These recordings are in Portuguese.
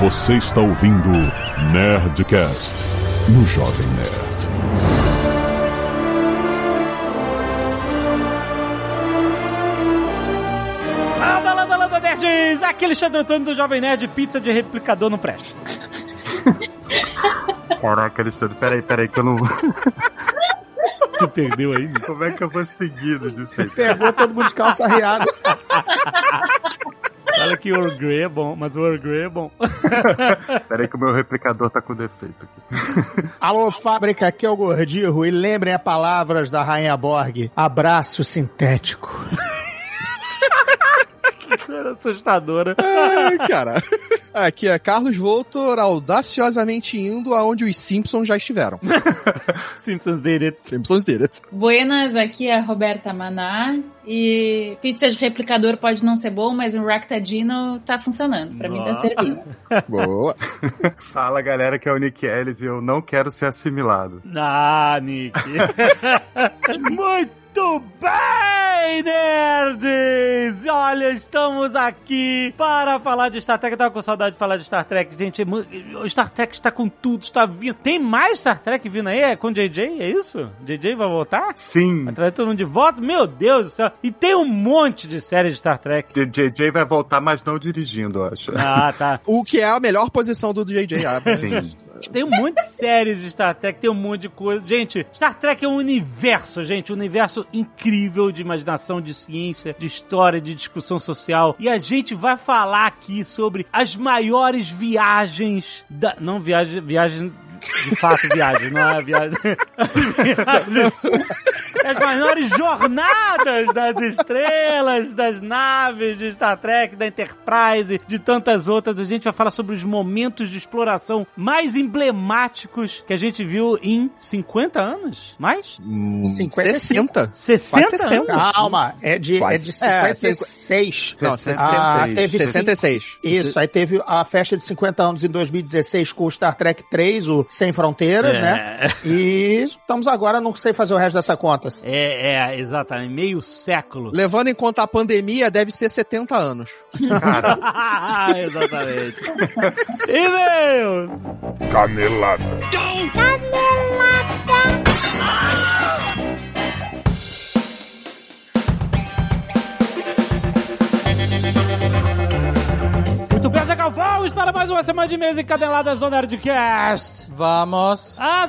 Você está ouvindo Nerdcast no Jovem Nerd. Landa, landa, landa, nerds! Aqui é Alexandre Antônio do Jovem Nerd, pizza de replicador no presta. Caraca, Alexandre, peraí, peraí, que eu não. Você perdeu aí? Como é que eu vou seguir disso aí? Pegou todo mundo de calça riada. Fala que o Earl Grey é bom, mas o Earl Grey é bom. Peraí que o meu replicador tá com defeito aqui. Alô, fábrica, aqui é o Gordirro. E lembrem as palavras da Rainha Borg. Abraço sintético. Coisa assustadora. Ai, cara. Aqui é Carlos Voltor audaciosamente indo aonde os Simpsons já estiveram. Simpsons did it. Simpsons did it. Buenas, aqui é a Roberta Maná. E pizza de replicador pode não ser bom, mas o Ractadino tá funcionando. Pra mim tá Nossa. servindo. Boa. Fala, galera, que é o Nick Ellis e eu não quero ser assimilado. Ah, Nick. Muito bem, nerds! Olha, estamos aqui para falar de Star Trek. Eu tava com saudade de falar de Star Trek, gente. O Star Trek está com tudo, está vindo. Tem mais Star Trek vindo aí? É com o JJ? É isso? JJ vai voltar? Sim, Vai trazer todo mundo de volta? Meu Deus do céu! E tem um monte de séries de Star Trek. JJ vai voltar, mas não dirigindo, eu acho. Ah, tá. O que é a melhor posição do JJ. Sim. Tem um monte de séries de Star Trek, tem um monte de coisa. Gente, Star Trek é um universo, gente. Um universo incrível de imaginação, de ciência, de história, de discussão social. E a gente vai falar aqui sobre as maiores viagens da. Não viagem. viagem de fato, viagem, não é viagem. Viagens- As maiores jornadas das estrelas, das naves de Star Trek, da Enterprise, de tantas outras. A gente vai falar sobre os momentos de exploração mais emblemáticos que a gente viu em 50 anos? Mais? Hum, 50. 60. 60? Quase 60. anos? Calma, é de, é de É, 56. Não, Ah, 66. teve 66. Isso, aí teve a festa de 50 anos em 2016 com o Star Trek 3, o Sem Fronteiras, É. né? E estamos agora, não sei fazer o resto dessa conta. É, é, exatamente. Meio século. Levando em conta a pandemia, deve ser 70 anos. exatamente. E-mails! Canelada. Muito bem, Zagal, vamos para mais uma semana de e-mails encadenadas do Nerdcast. Vamos. Ah,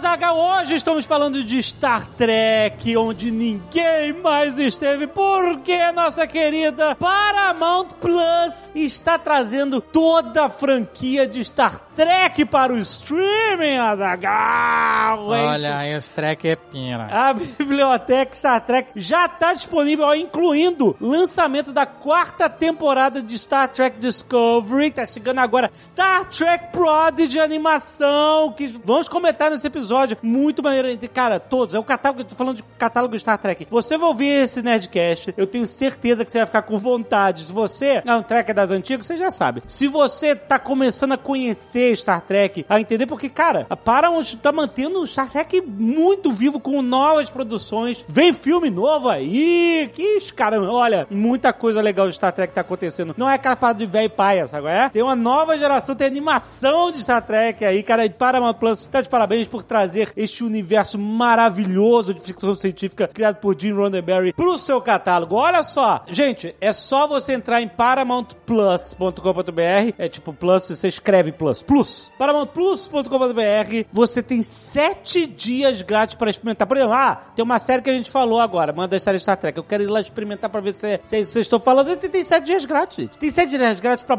hoje estamos falando de Star Trek, onde ninguém mais esteve, porque nossa querida Paramount Plus está trazendo toda a franquia de Star Trek para o streaming, Azagal. É isso Olha, esse track é pina. a biblioteca Star Trek já está disponível, incluindo lançamento da quarta temporada de Star Trek Discovery, tá chegando agora. Star Trek Prodigy animação, que vamos comentar nesse episódio. Muito maneiro. Cara, todos. É o catálogo, tô falando de catálogo Star Trek. Você vai ouvir esse Nerdcast, eu tenho certeza que você vai ficar com vontade. Se você é um Trek das antigas, você já sabe. Se você tá começando a conhecer Star Trek, a entender, porque, cara, a Paramount tá mantendo o Star Trek muito vivo com novas produções. Vem filme novo aí. Que caramba, olha, muita coisa legal de Star Trek tá acontecendo. Não é aquela parada de velho paia, sabe? qual É? Tem uma nova geração, tem animação de Star Trek aí, cara. E Paramount Plus tá de parabéns por trazer este universo maravilhoso de ficção científica criado por Gene Roddenberry pro seu catálogo. Olha só, gente, é só você entrar em paramountplus.com.br. É tipo plus, você escreve plus. Plus. paramountplus.com.br. Você tem sete dias grátis para experimentar. Por exemplo, ah, tem uma série que a gente falou agora, manda série Star Trek. Eu quero ir lá experimentar pra ver se é, se é isso que vocês estão falando. E tem sete dias grátis. Tem sete dias grátis pra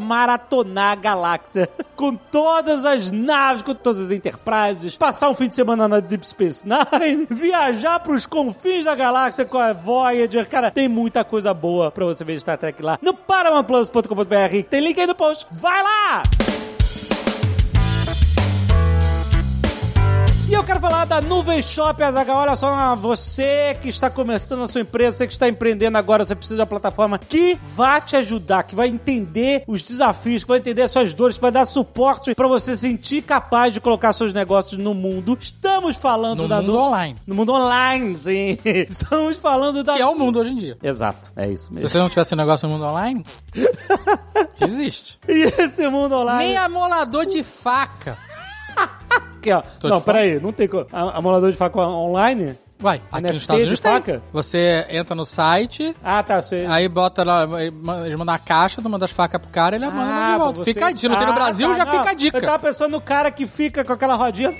maratonar a galáxia. com todas as naves, com todas as Enterprises, passar um fim de semana na Deep Space Nine, viajar pros confins da galáxia com a Voyager. Cara, tem muita coisa boa pra você ver Star Trek lá no paramountplus.com.br. Tem link aí no post. Vai lá! E eu quero falar da Nuvem Shop, Azaghal. Olha só, você que está começando a sua empresa, você que está empreendendo agora, você precisa de uma plataforma que vai te ajudar, que vai entender os desafios, que vai entender as suas dores, que vai dar suporte para você sentir capaz de colocar seus negócios no mundo. Estamos falando No da mundo Nu- online. No mundo online, sim. Estamos falando da Que é o mundo hoje em dia. Exato, é isso Se mesmo. você não tivesse um negócio no mundo online, desiste. E esse mundo online. Nem amolador de faca. Aqui, ó. Tô não, peraí, não tem. co- a- Amolador de faca online? Vai, aqui NFT nos Estados Unidos tem. Você entra no site, Ah, tá. Você... aí bota lá, eles mandam a caixa, tu manda as facas pro cara, ele manda Ah, de volta. você- Fica a dica. Se não tem no Ah, Brasil, tá, já não. fica a Eu dica. tava pensando no cara que fica com aquela rodinha.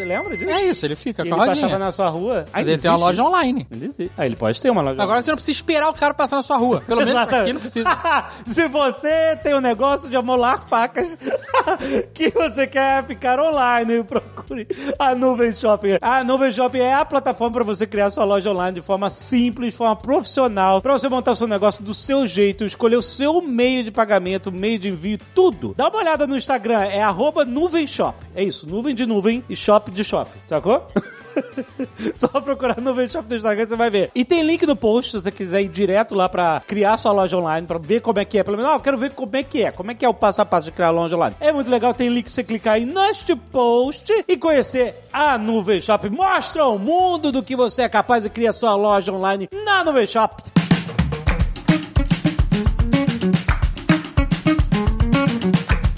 Você lembra disso? É isso, ele fica E com ele a passava rodinha. na sua rua. Mas ele tem uma loja online. Existe. Ah, ele pode ter uma loja Agora você não precisa esperar o cara passar na sua rua. Pelo menos aqui não precisa. Se você tem um negócio de amolar facas que você quer ficar online, procure a Nuvem Shopping. A Nuvem Shopping é a plataforma para você criar sua loja online de forma simples, de forma profissional, para você montar o seu negócio do seu jeito, escolher o seu meio de pagamento, meio de envio, tudo. Dá uma olhada no Instagram, é arroba Nuvem Shop. É isso, nuvem de nuvem e shop de shop, sacou? Só procurar no Shop do Instagram você vai ver. E tem link no post se você quiser ir direto lá pra criar sua loja online, pra ver como é que é. Pelo menos, ah, eu quero ver como é que é. Como é que é o passo a passo de criar loja online. É muito legal, tem link pra você clicar aí neste post e conhecer a Nuvem Shop. Mostra ao mundo do que você é capaz de criar sua loja online na Nuvem Shop.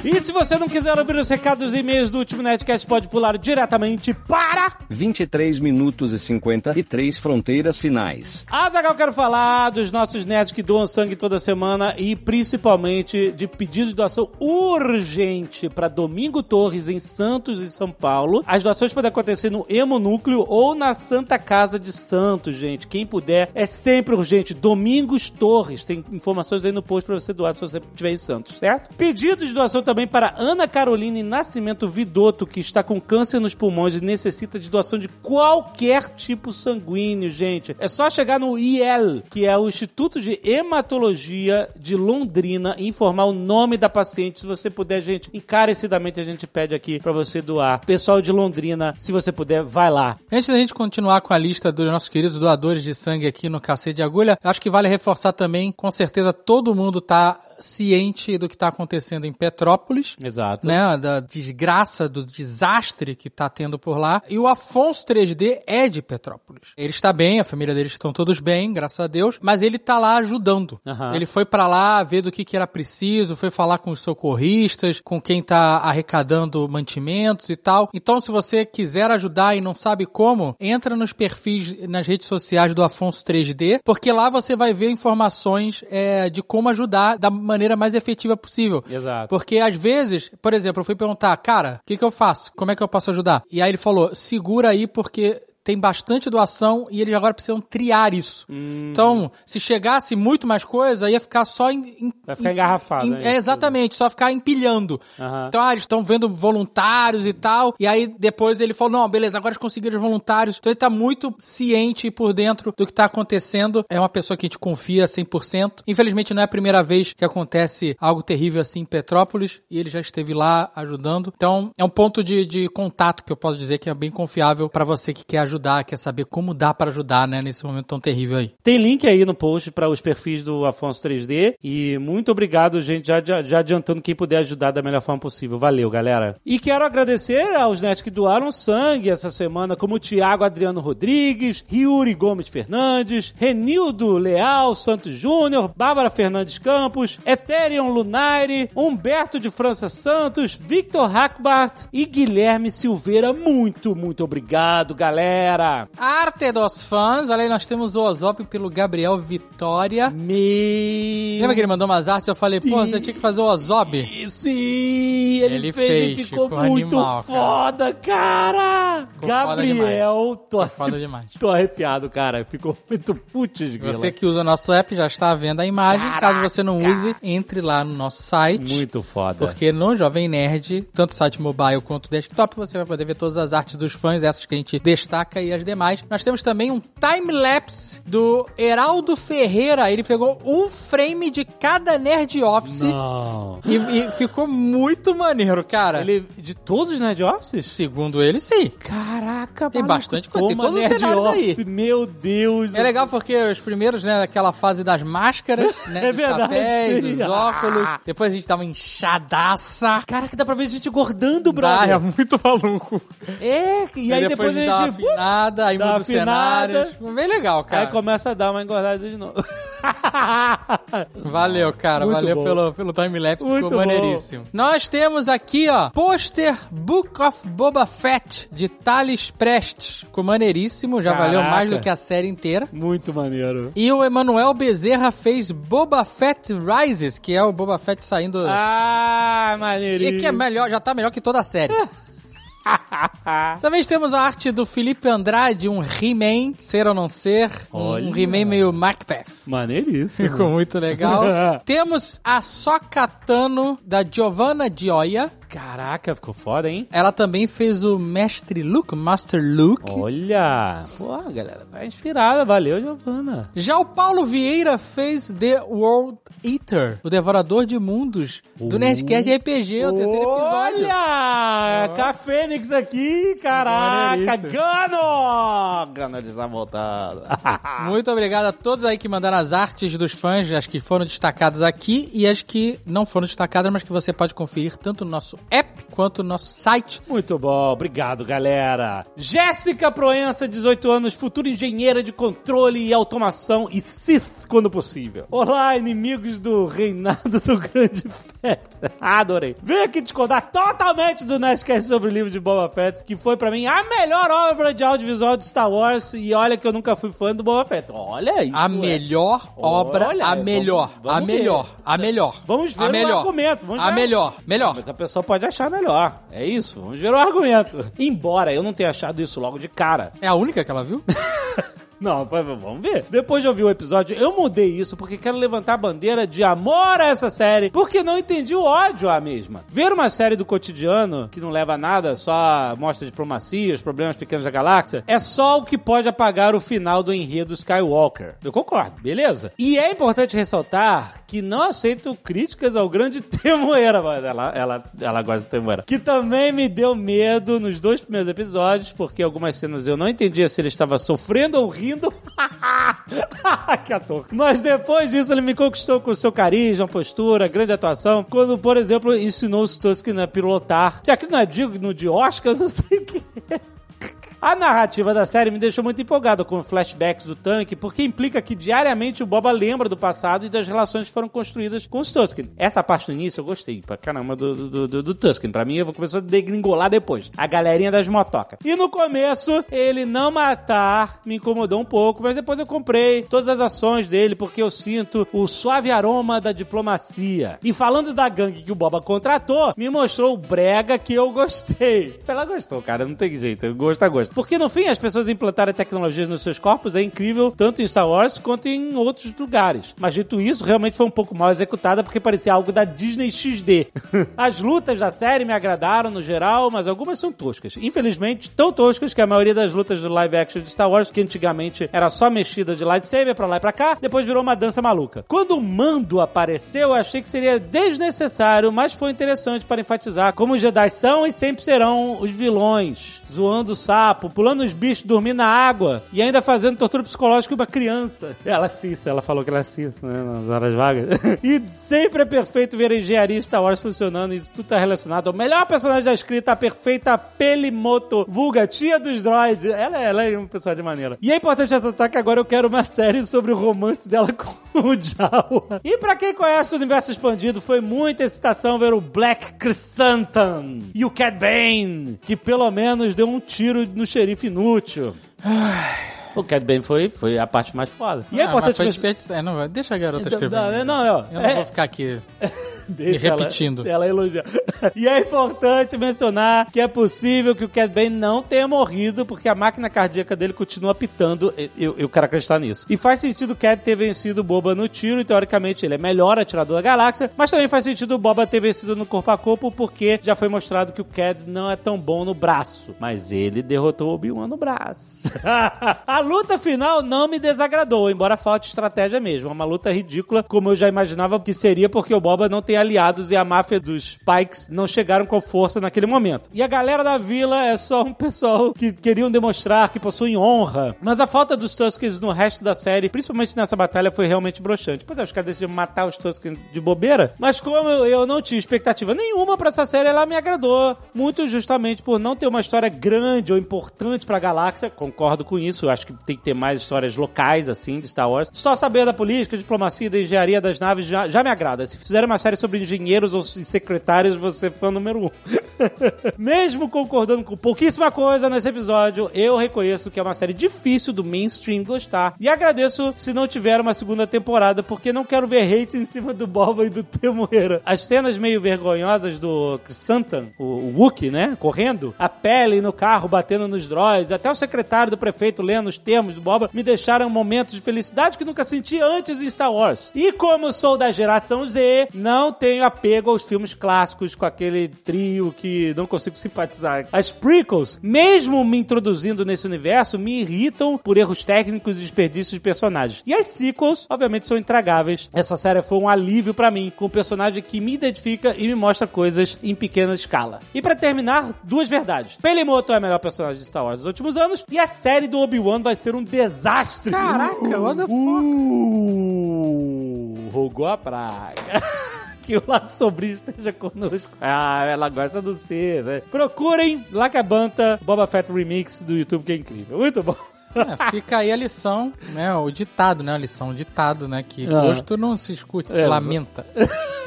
E se você não quiser ouvir os recados e e-mails do último Netcast, pode pular diretamente para 23 minutos e 53 fronteiras finais. Azagal, quero falar dos nossos netos que doam sangue toda semana e principalmente de pedido de doação urgente para Domingo Torres em Santos e São Paulo. As doações podem acontecer no Emo Núcleo ou na Santa Casa de Santos, gente. Quem puder, é sempre urgente. Domingos Torres, tem informações aí no post para você doar se você estiver em Santos, certo? Pedido de doação também para Ana Caroline Nascimento Vidotto, que está com câncer nos pulmões e necessita de doação de qualquer tipo sanguíneo, gente. É só chegar no IEL, que é o Instituto de Hematologia de Londrina, e informar o nome da paciente. Se você puder, gente, encarecidamente a gente pede aqui para você doar. Pessoal de Londrina, se você puder, vai lá. Antes da gente continuar com a lista dos nossos queridos doadores de sangue aqui no Cacete de Agulha, acho que vale reforçar também, com certeza todo mundo tá ciente do que tá acontecendo em Petrópolis. Exato. Né, da desgraça, do desastre que tá tendo por lá. E o Afonso 3D é de Petrópolis. Ele está bem, a família dele estão todos bem, graças a Deus, mas ele tá lá ajudando. Aham. Ele foi pra lá ver do que, que era preciso, foi falar com os socorristas, com quem tá arrecadando mantimentos e tal. Então, se você quiser ajudar e não sabe como, entra nos perfis nas redes sociais do Afonso 3D, porque lá você vai ver informações é, de como ajudar da maneira mais efetiva possível. Exato. Porque às vezes, por exemplo, eu fui perguntar, cara, o que, que eu faço? Como é que eu posso ajudar? E aí ele falou, segura aí porque tem bastante doação e eles agora precisam triar isso. Hum. Então, se chegasse muito mais coisa, ia ficar só em, em- Vai ficar em- engarrafado, em- é, isso exatamente, só ficar empilhando. Aham. Então, ah, eles estão vendo voluntários e tal. E aí depois ele falou: não, beleza, agora eles conseguiram os voluntários. Então ele tá muito ciente e por dentro do que tá acontecendo. É uma pessoa que a gente confia 100%. Infelizmente não é a primeira vez que acontece algo terrível assim em Petrópolis. E ele já esteve lá ajudando. Então é um ponto de, de contato que eu posso dizer que é bem confiável para você que quer ajudar, quer saber como dá para ajudar, né, nesse momento tão terrível aí. Tem link aí no post para os perfis do Afonso 3D. E muito obrigado, gente, já, já, adiantando quem puder ajudar da melhor forma possível. Valeu, galera. E quero agradecer aos netos que doaram sangue essa semana, como o Tiago Adriano Rodrigues, Riuri Gomes Fernandes, Renildo Leal Santos Júnior, Bárbara Fernandes Campos, Eterion Lunaire, Humberto de França Santos, Victor Hackbart e Guilherme Silveira. Muito, muito obrigado, galera. Arte dos fãs, olha aí, nós temos o Ozop pelo Gabriel Vitória. Me... Lembra que ele mandou umas artes? Eu falei, pô, você tinha que fazer o Ozob. Sim, ele, Ele fez, fez, ficou ficou muito animal, foda, cara. Ficou foda Gabriel, tô, Foda demais. tô arrepiado, cara. Ficou muito putz, grila. Você que usa o nosso app já está vendo a imagem. Caso você não use, entre lá no nosso site. Muito foda. Porque no Jovem Nerd, tanto site mobile quanto desktop, você vai poder ver todas as artes dos fãs, essas que a gente destaca Chewbacca e as demais. Nós temos também um time-lapse do Heraldo Ferreira. Ele pegou um frame de cada Nerd Office Não. e, e ficou muito maneiro, cara. Ele, de todos os Nerd Offices? Segundo ele, sim. Caraca, Tem maluco, bastante coisa, tem todos os Nerd cenários aí. Office, Meu Deus. É legal porque os primeiros, né, aquela fase das máscaras, né, É dos verdade, chapéus, sim. dos óculos. Depois a gente tava inchadaça. Caraca, dá pra ver gente engordando, Ah, brother. é muito maluco. É, e aí, depois, a gente dá uma a gente... afinada, aí muda os cenários. afinada. Bem legal, cara. Aí começa a dar uma engordada de novo. Valeu, cara. Muito valeu bom. pelo, pelo time-lapse. Muito Ficou bom. maneiríssimo. Nós temos aqui, ó, pôster Book of Boba Fett, de Thales Prestes. Ficou maneiríssimo. Já valeu Caraca. mais do que a série inteira. Muito maneiro. E o Emanuel Bezerra fez Boba Fett Rises, que é o Boba Fett saindo... Ah, maneirinho. E que é melhor, já tá melhor que toda a série. Também temos a arte do Felipe Andrade, um He-Man, ser ou não ser. Um Olha. He-Man meio Macbeth. Maneiríssimo. Ficou muito legal. temos a Sokatano, da Giovanna Gioia. Caraca, ficou foda, hein? Ela também fez o Mestre Luke, Master Luke. Olha. Pô, galera, tá inspirada. Valeu, Giovana. Já o Paulo Vieira fez The World Eater, o Devorador de Mundos, do Nerdcast RPG, o terceiro episódio. Olha! Com a Fênix aqui, caraca! Gano! Gano está voltado. Muito obrigado a todos aí que mandaram as artes dos fãs, as que foram destacadas aqui e as que não foram destacadas, mas que você pode conferir tanto no nosso app quanto no nosso site. Muito bom, obrigado, galera. Jéssica Proença, 18 anos, futura engenheira de controle e automação e Sith quando possível. Olá, inimigos do reinado do grande Fett. Adorei. Venho aqui discordar totalmente do Nerdcast sobre o livro de Boba Fett, que foi pra mim a melhor obra de audiovisual de Star Wars e olha que eu nunca fui fã do Boba Fett. Olha isso. A é. melhor obra, Olha, a vamos- melhor, a vamos ver. melhor, a melhor. Vamos ver a o melhor, argumento, vamos a ver. melhor, melhor. Mas a pessoa pode achar melhor. É isso. Vamos ver o argumento. Embora eu não tenha achado isso logo de cara. É a única que ela viu? Não, vamos ver. Depois de ouvir o episódio, eu mudei isso porque quero levantar a bandeira de amor a essa série, porque não entendi o ódio à mesma. Ver uma série do cotidiano, que não leva a nada, só mostra diplomacia, os problemas pequenos da galáxia, é só o que pode apagar o final do enredo Skywalker. Eu concordo, beleza? E é importante ressaltar que não aceito críticas ao grande Temoeira, mas ela, ela, ela gosta de Temoeira. Que também me deu medo nos dois primeiros episódios, porque algumas cenas eu não entendia se ele estava sofrendo ou rindo. que ator. Mas depois disso ele me conquistou com seu carisma, postura, grande atuação. Quando, por exemplo, ensinou os Tusken a pilotar. Já que não é digno de Oscar, não sei o que. A narrativa da série me deixou muito empolgado com flashbacks do tanque, porque implica que diariamente o Boba lembra do passado e das relações que foram construídas com os Tusken. Essa parte do início eu gostei pra caramba do, do, do, do Tusken. Pra mim, eu vou começar a degringolar depois. A galerinha das motocas. E no começo, ele não matar me incomodou um pouco, mas depois eu comprei todas as ações dele, porque eu sinto o suave aroma da diplomacia. E falando da gangue que o Boba contratou, me mostrou o brega que eu gostei. Ela gostou, cara, não tem jeito. Gosto a gosto. Porque no fim, as pessoas implantarem tecnologias nos seus corpos é incrível, tanto em Star Wars quanto em outros lugares. Mas dito isso, realmente foi um pouco mal executada porque parecia algo da Disney XD. As lutas da série me agradaram no geral, mas algumas são toscas. Infelizmente, tão toscas que a maioria das lutas do live action de Star Wars, que antigamente era só mexida de lightsaber pra lá e pra cá, depois virou uma dança maluca. Quando o Mando apareceu, eu achei que seria desnecessário, mas foi interessante para enfatizar como os Jedi são e sempre serão os vilões. Zoando o sapo, pulando os bichos, dormindo na água e ainda fazendo tortura psicológica com uma criança. Ela assiste, ela falou que ela assiste, né, nas horas vagas. e sempre é perfeito ver a engenharia Star Wars funcionando e isso tudo tá relacionado ao melhor personagem da escrita, a perfeita Pelimoto, vulga, tia dos droids. Ela, ela é um personagem maneira. E é importante ressaltar que agora eu quero uma série sobre o romance dela com o Jawa. E pra quem conhece o universo expandido, foi muita excitação ver o Black Chrysanthemum e o Cad Bane, que pelo menos deu um tiro no xerife inútil. O Cad Bane foi, foi a parte mais foda. E é Ah, mas importante foi que- desperdiçar. É, não, deixa a garota Então, escrever. não, não, não, Eu não é- vou ficar aqui Deixa ela- repetindo. Ela, elogia. E é importante mencionar que é possível que o Cad Bane não tenha morrido, porque a máquina cardíaca dele continua pitando. Eu, eu quero acreditar nisso. E faz sentido o Cad ter vencido o Boba no tiro, e teoricamente ele é melhor atirador da galáxia, mas também faz sentido o Boba ter vencido no corpo a corpo, porque já foi mostrado que o Cad não é tão bom no braço. Mas ele derrotou o Obi-Wan no braço. a luta final não me desagradou, embora falte estratégia mesmo. É uma luta ridícula, como eu já imaginava que seria, porque o Boba não tem aliados e a máfia dos Pikes não chegaram com força naquele momento. E a galera da vila é só um pessoal que queriam demonstrar que possuem honra. Mas a falta dos Tuskens no resto da série, principalmente nessa batalha, foi realmente broxante. Pois é, os caras decidiram matar os Tuskens de bobeira, mas como eu, não tinha expectativa nenhuma pra essa série, ela me agradou. Muito justamente por não ter uma história grande ou importante pra galáxia. Concordo com isso, eu acho que tem que ter mais histórias locais, assim, de Star Wars. Só saber da política, diplomacia e da engenharia das naves já, já me agrada. Se fizerem uma série sobre engenheiros ou secretários, você é fã número um. Mesmo concordando com pouquíssima coisa nesse episódio, eu reconheço que é uma série difícil do mainstream gostar. E agradeço se não tiver uma segunda temporada, porque não quero ver hate em cima do Boba e do Temuera. As cenas meio vergonhosas do Santan, o, o Wookie, né? Correndo, a pele no carro batendo nos droids, até o secretário do prefeito lendo os termos do Boba, me deixaram momentos de felicidade que nunca senti antes em Star Wars. E como sou da geração Z, não tenho apego aos filmes clássicos com aquele trio que não consigo simpatizar. As prequels, mesmo me introduzindo nesse universo, me irritam por erros técnicos e desperdícios de personagens. E as sequels, obviamente, são intragáveis. Essa série foi um alívio pra mim, com um personagem que me identifica e me mostra coisas em pequena escala. E pra terminar, duas verdades. Pelimoto é o melhor personagem de Star Wars dos últimos anos e a série do Obi-Wan vai ser um desastre. Caraca, what the fuck? Uh, rogou a praga. que o lado sombrio esteja conosco. Ah, ela gosta do C, né? Procurem Lacabanta Boba Fett Remix do YouTube, que é incrível. Muito bom. É, fica aí a lição, né? O ditado, né? A lição, o ditado, né? Que Ah. gosto não se escute, se É, lamenta.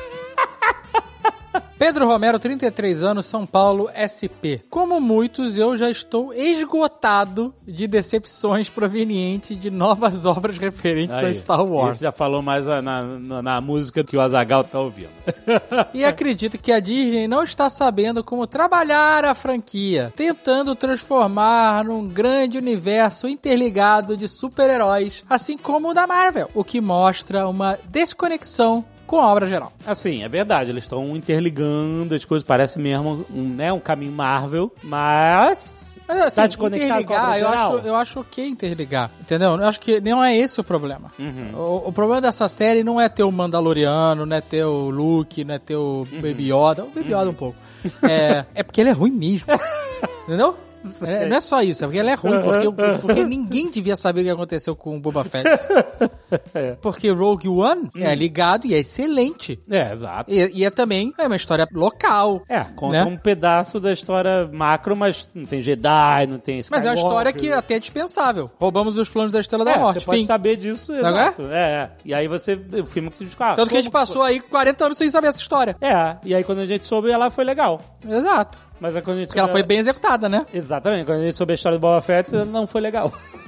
Pedro Romero, 33 anos, São Paulo, SP. Como muitos, eu já estou esgotado de decepções provenientes de novas obras referentes a Aí, Star Wars. Já falou mais na, na, na música que o Azagal tá ouvindo. E acredito que a Disney não está sabendo como trabalhar a franquia, tentando transformar num grande universo interligado de super-heróis, assim como o da Marvel, o que mostra uma desconexão com a obra geral. Assim, é verdade, eles estão interligando as coisas, parece mesmo um, né, um caminho Marvel, mas. Mas assim, Tá desconectado com a interligar, obra eu geral? acho, eu acho ok interligar, entendeu? Eu acho que não é esse o problema. Uhum. O, o problema dessa série não é ter o Mandaloriano, não é ter o Luke, não é ter o Uhum. Baby Yoda, o Baby Yoda um pouco. É, é porque ele é ruim mesmo, entendeu? Não é só isso, é porque ele é ruim, porque, porque ninguém devia saber o que aconteceu com o Boba Fett. Porque Rogue One é ligado e é excelente. É, exato. E, e é também é uma história local. É, conta Né? um pedaço da história macro, mas não tem Jedi, não tem Mas é uma Skywalker. história que até é dispensável. Roubamos os planos da Estrela da É, Morte. você pode Fim. saber disso, é? exato. É, é. E aí você, o filme que diz, ah, Tanto que a gente passou aí 40 anos sem saber essa história. É, e aí quando a gente soube, ela foi legal. Exato. Mas quando a gente Porque ela soube- foi bem executada, né? Exatamente, quando a gente soube a história do Boba Fett, não foi legal.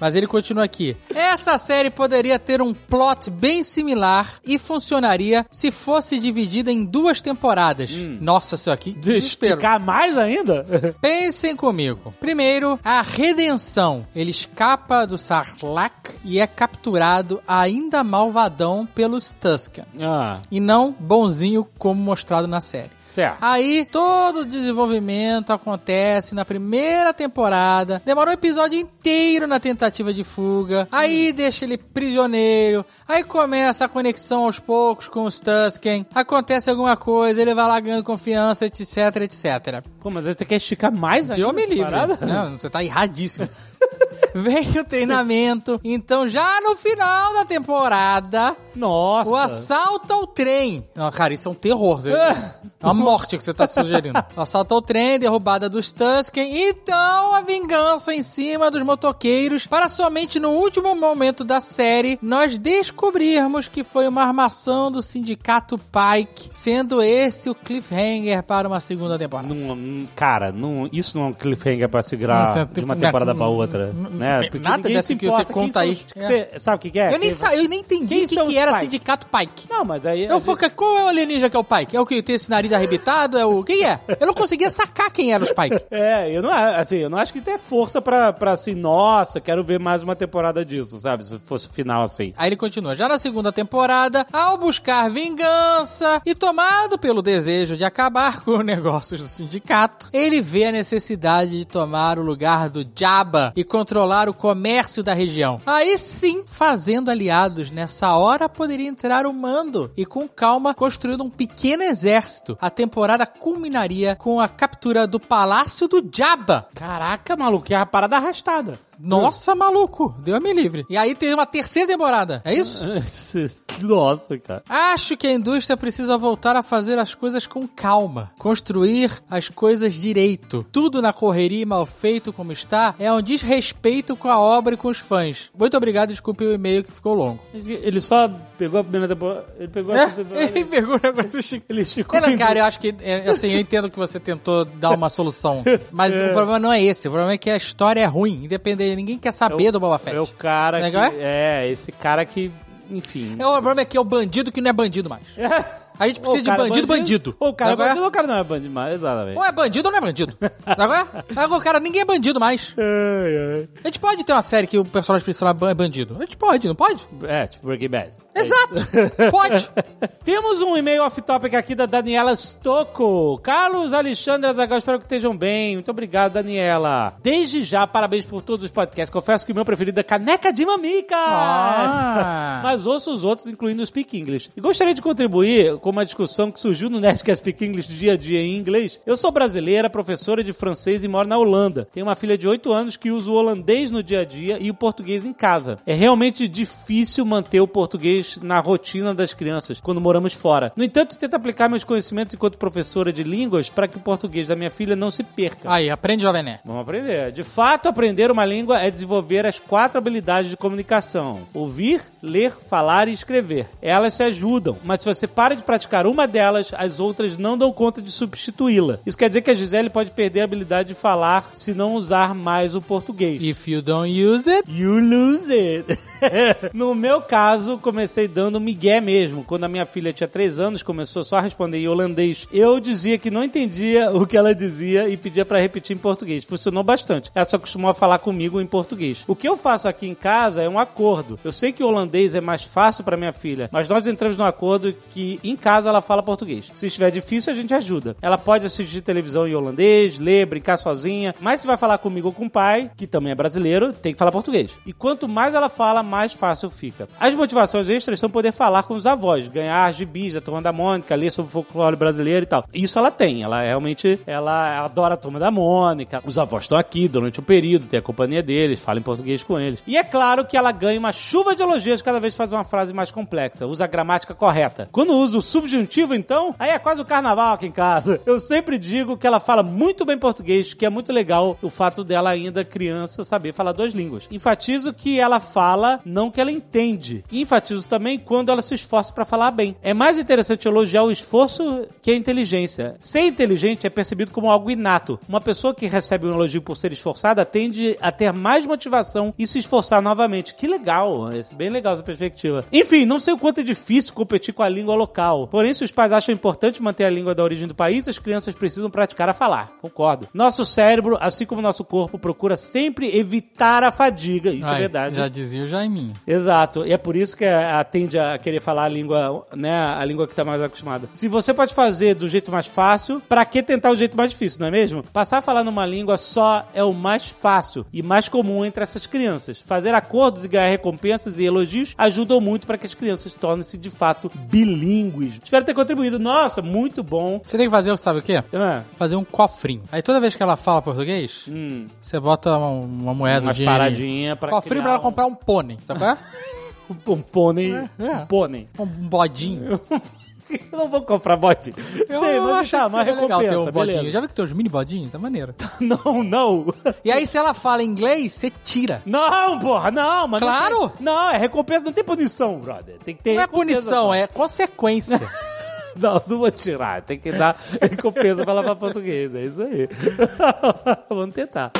Mas ele continua aqui. Essa série poderia ter um plot bem similar e funcionaria se fosse dividida em duas temporadas. Nossa, isso aqui. De Desespero. esticar mais ainda? Pensem comigo. Primeiro, a redenção. Ele escapa do Sarlacc e é capturado ainda malvadão pelos Tusken. ah, E não bonzinho como mostrado na série. Certo. Aí todo o desenvolvimento acontece na primeira temporada. Demorou o episódio inteiro na tentativa de fuga. Aí deixa ele prisioneiro. Aí começa a conexão aos poucos com os Tusken. Acontece alguma coisa, ele vai lá ganhando confiança, etc, etc. Pô, mas você quer esticar mais ainda? Deu me livre. Não, você tá erradíssimo. Vem o treinamento. Então, já no final da temporada, Nossa. o assalto ao trem. Não, cara, isso é um terror. É uma morte que você tá sugerindo. O trem, derrubada dos Tusken. Então, a vingança em cima dos motoqueiros. Para somente no último momento da série, nós descobrirmos que foi uma armação do sindicato Pike. Sendo esse o cliffhanger para uma segunda temporada. Não, não- cara, não, isso não é um cliffhanger pra segurar você- de uma temporada pra outra, né? Porque nada dessa que você conta aí. os- que você- sabe o que é? Eu nem, sa eu nem entendi o que, que era Pike? sindicato Pike. Não, mas aí... Eu foca, qual é o alienígena que é o Pike? É o que tem esse nariz arrebitado? É o. Quem é? Eu não conseguia sacar quem era os Pike. É, eu não, assim, eu não acho que tem força pra, pra assim, nossa, quero ver mais uma temporada disso, sabe? Se fosse o final assim. Aí ele continua. Já na segunda temporada, ao buscar vingança e tomado pelo desejo de acabar com os negócios do sindicato, ele vê a necessidade de tomar o lugar do Jabba e controlar o comércio da região. Aí sim, fazendo aliados, nessa hora poderia entrar o Mando e com calma construindo um pequeno exército. A temporada culminaria com a captura do Palácio do Jabba. Caraca, maluco, é a parada arrastada. Nossa, maluco, deu a me livre. E aí tem uma terceira temporada, é isso? Nossa, cara. Acho que a indústria precisa voltar a fazer as coisas com calma, construir as coisas direito. Tudo na correria e mal feito como está é um desrespeito com a obra e com os fãs. Muito obrigado, desculpe o e-mail que ficou longo. Ele só pegou a primeira temporada. Ele pegou a É, segunda temporada. ele pegou o negócio. Ele esticou. Cara, cara, eu acho que, é, assim, eu entendo que você tentou dar uma solução, mas o problema não é esse. O problema é que a história é ruim, independente, ninguém quer saber do Boba Fett. É o cara que. Legal, É, esse cara que. Enfim. É, o problema é que é o bandido que não é bandido mais. A gente precisa de é bandido, bandido. Ou o cara é bandido ou o cara não é bandido mais, exatamente. Ou é bandido ou não é bandido. Agora, agora, cara, ninguém é bandido mais. Ai, ai. A gente pode ter uma série que o personagem principal é bandido. A gente pode, não pode? É, tipo Breaking Bad. Exato. Pode. Temos um e-mail off-topic aqui da Daniela Stocco. Carlos, Alexandre, Azaghal, espero que estejam bem. Muito obrigado, Daniela. Desde já, parabéns por todos os podcasts. Confesso que o meu preferido é Caneca de Mamica. Ah. Mas ouço os outros, incluindo o Speak English. E gostaria de contribuir com uma discussão que surgiu no Nerdcast Speak English dia a dia em inglês. Eu sou brasileira, professora de francês e moro na Holanda. Tenho uma filha de 8 anos que usa o holandês no dia a dia e o português em casa. É realmente difícil manter o português na rotina das crianças quando moramos fora. No entanto, tento aplicar meus conhecimentos enquanto professora de línguas para que o português da minha filha não se perca. Aí, aprende, Jovem Nerd. Vamos aprender. De fato, aprender uma língua é desenvolver as quatro habilidades de comunicação: ouvir, ler, falar e escrever. Elas se ajudam, mas se você para de praticar uma delas, as outras não dão conta de substituí-la. Isso quer dizer que a Gisele pode perder a habilidade de falar se não usar mais o português. If you don't use it, You lose it. no meu caso, comecei dando migué mesmo. Quando a minha filha tinha 3 anos, começou só a responder em holandês. Eu dizia que não entendia o que ela dizia e pedia pra repetir em português. Funcionou bastante. Ela só acostumou a falar comigo em português. O que eu faço aqui em casa é um acordo. Eu sei que o holandês é mais fácil pra minha filha, mas nós entramos num acordo que em casa ela fala português. Se estiver difícil, a gente ajuda. Ela pode assistir televisão em holandês, ler, brincar sozinha, mas se vai falar comigo ou com o pai, que também é brasileiro, tem que falar português. E quanto mais ela fala, mais fácil fica. As motivações extras são poder falar com os avós, ganhar gibis da Turma da Mônica, ler sobre o folclore brasileiro e tal. Isso ela tem, ela realmente, ela adora a Turma da Mônica, os avós estão aqui durante o período, tem a companhia deles, fala em português com eles. E é claro que ela ganha uma chuva de elogios cada vez que faz uma frase mais complexa, usa a gramática correta. Quando usa o subjuntivo, então, aí é quase o carnaval aqui em casa. Eu sempre digo que ela fala muito bem português, que é muito legal o fato dela ainda criança saber falar duas línguas. Enfatizo que ela fala, não que ela entende. E enfatizo também quando ela se esforça para falar bem. É mais interessante elogiar o esforço que a inteligência. Ser inteligente é percebido como algo inato. Uma pessoa que recebe um elogio por ser esforçada tende a ter mais motivação e se esforçar novamente. Que legal, é bem legal essa perspectiva. Enfim, não sei o quanto é difícil competir com a língua local. Porém, se os pais acham importante manter a língua da origem do país, as crianças precisam praticar a falar. Concordo. Nosso cérebro, assim como nosso corpo, procura sempre evitar a fadiga. Isso é Ai, verdade. Já dizia o Jaiminho. Exato. E é por isso que a, a tende a querer falar a língua, né? A língua que tá mais acostumada. Se você pode fazer do jeito mais fácil, pra que tentar o jeito mais difícil, não é mesmo? Passar a falar numa língua só é o mais fácil e mais comum entre essas crianças. Fazer acordos e ganhar recompensas e elogios ajudam muito para que as crianças tornem-se de fato bilíngues. Espero ter contribuído. Nossa, muito bom. Você tem que fazer, sabe o quê? Ah, Fazer um cofrinho. Aí toda vez que ela fala português, hum, você bota uma, uma moeda de paradinhas pra Cofrinho pra ela comprar um pônei, sabe é? um, um pônei. É. Um pônei. Um bodinho. Eu não vou comprar bodinho. Eu Sei, mas acho tá, que seria legal ter recompensa, um bodinho. Já viu que tem uns mini bodinhos? É maneiro. Não, não. E aí, se ela fala inglês, você tira. Não, porra, não, mas Claro. Não, tem- não, é recompensa, não tem punição, brother. Tem que ter Não é recompensa, punição, é consequência. Não, não vou tirar. Tem que dar recompensa pra lavar português. É isso aí. Vamos tentar.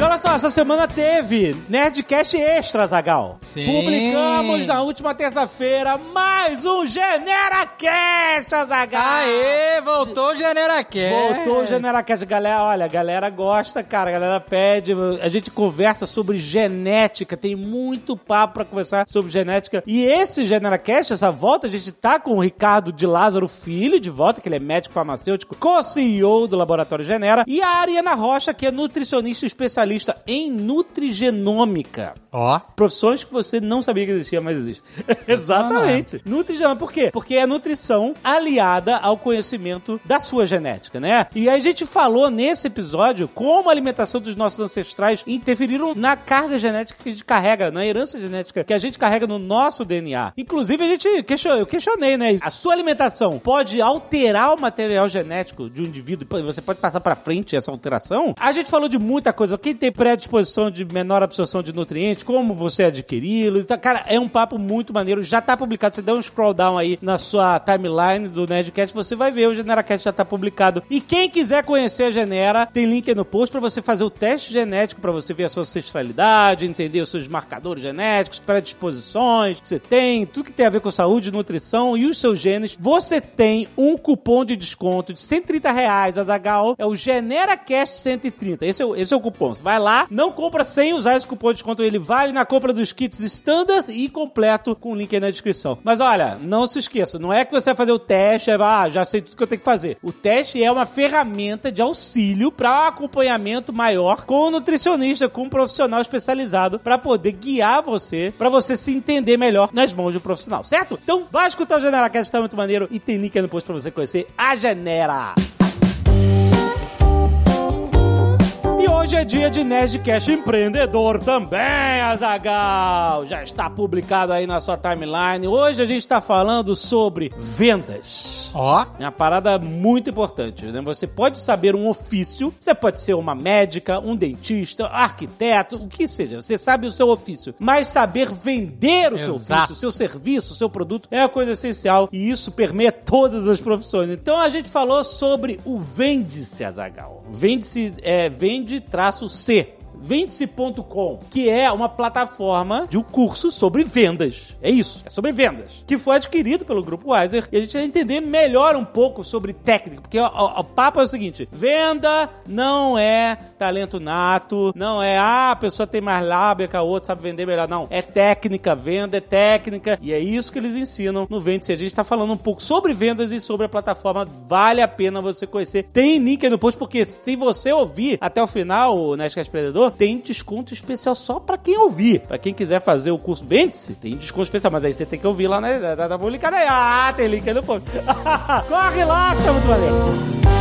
E olha só, essa semana teve Nerdcast Extra, Zagal. Sim. Publicamos na última terça-feira mais um GeneraCast, Zagal. Aê, voltou o GeneraCast. Voltou o GeneraCast. Galera, olha, a galera gosta, cara. A galera pede. A gente conversa sobre genética. Tem muito papo pra conversar sobre genética. E esse GeneraCast, essa volta, a gente tá com o Ricardo de Lázaro Filho de volta, que ele é médico farmacêutico, co-CEO do Laboratório Genera. E a Ariana Rocha, que é nutricionista especialista em nutrigenômica. Ó. Profissões que você não sabia que existia, mas existe. Exatamente. Nutrigenômica. Por quê? Porque é a nutrição aliada ao conhecimento da sua genética, né? E a gente falou nesse episódio como a alimentação dos nossos ancestrais interferiram na carga genética que a gente carrega, na herança genética que a gente carrega no nosso DNA. Inclusive, a gente questionou, eu questionei, né? A sua alimentação pode alterar o material genético de um indivíduo, e você pode passar pra frente essa alteração? A gente falou de muita coisa. Quem tem predisposição de menor absorção de nutrientes, como você adquiri-los. Então, cara, é um papo muito maneiro. Já tá publicado. Você dá um scroll down aí na sua timeline do Nerdcast, você vai ver. O GeneraCast já tá publicado. E quem quiser conhecer a Genera, tem link aí no post pra você fazer o teste genético, pra você ver a sua ancestralidade, entender os seus marcadores genéticos, predisposições que você tem, tudo que tem a ver com saúde, nutrição e os seus genes. Você tem um cupom de desconto de 130 reais, Azagal. É o GeneraCast 130. Esse é o, esse é o cupom. Você vai lá, não compra sem usar esse cupom de desconto. Ele vale na compra dos kits standard e completo com o link aí na descrição. Mas olha, não se esqueça, não é que você vai fazer o teste, é, ah, já sei tudo que eu tenho que fazer. O teste é uma ferramenta de auxílio para acompanhamento maior com o nutricionista, com um profissional especializado para poder guiar você, para você se entender melhor nas mãos de um profissional, certo? Então vai escutar o GeneraCast, tá muito maneiro e tem link aí no post para você conhecer a Genera. E hoje é dia de Nerdcast Empreendedor também, Azagal. Já está publicado aí na sua timeline. Hoje a gente está falando sobre vendas. Ó. É uma parada muito importante, né? Você pode saber um ofício, você pode ser uma médica, um dentista, arquiteto, o que seja, você sabe o seu ofício, mas saber vender o seu Exato. ofício, o seu serviço, o seu produto é uma coisa essencial e isso permeia todas as profissões. Então a gente falou sobre o Vende-se, Azagal. Vende-se é vende-c. Vende-se.com, que é uma plataforma de um curso sobre vendas. É isso, é sobre vendas. Que foi adquirido pelo Grupo Weiser e a gente vai entender melhor um pouco sobre técnica, porque o, o- o papo é o seguinte: venda não é talento nato, não é, ah, a pessoa tem mais lábia que a outra, sabe vender melhor. Não, é técnica, venda é técnica e é isso que eles ensinam no Vende-se. A gente tá falando um pouco sobre vendas e sobre a plataforma, vale a pena você conhecer. Tem link aí no post, porque se você ouvir até o final o Nerdcast Predador, tem desconto especial só pra quem ouvir. Pra quem quiser fazer o curso Vende-se, tem desconto especial, mas aí você tem que ouvir lá na, na, na publicada. Ah, tem link aí no post. Corre lá que tá muito maneiro.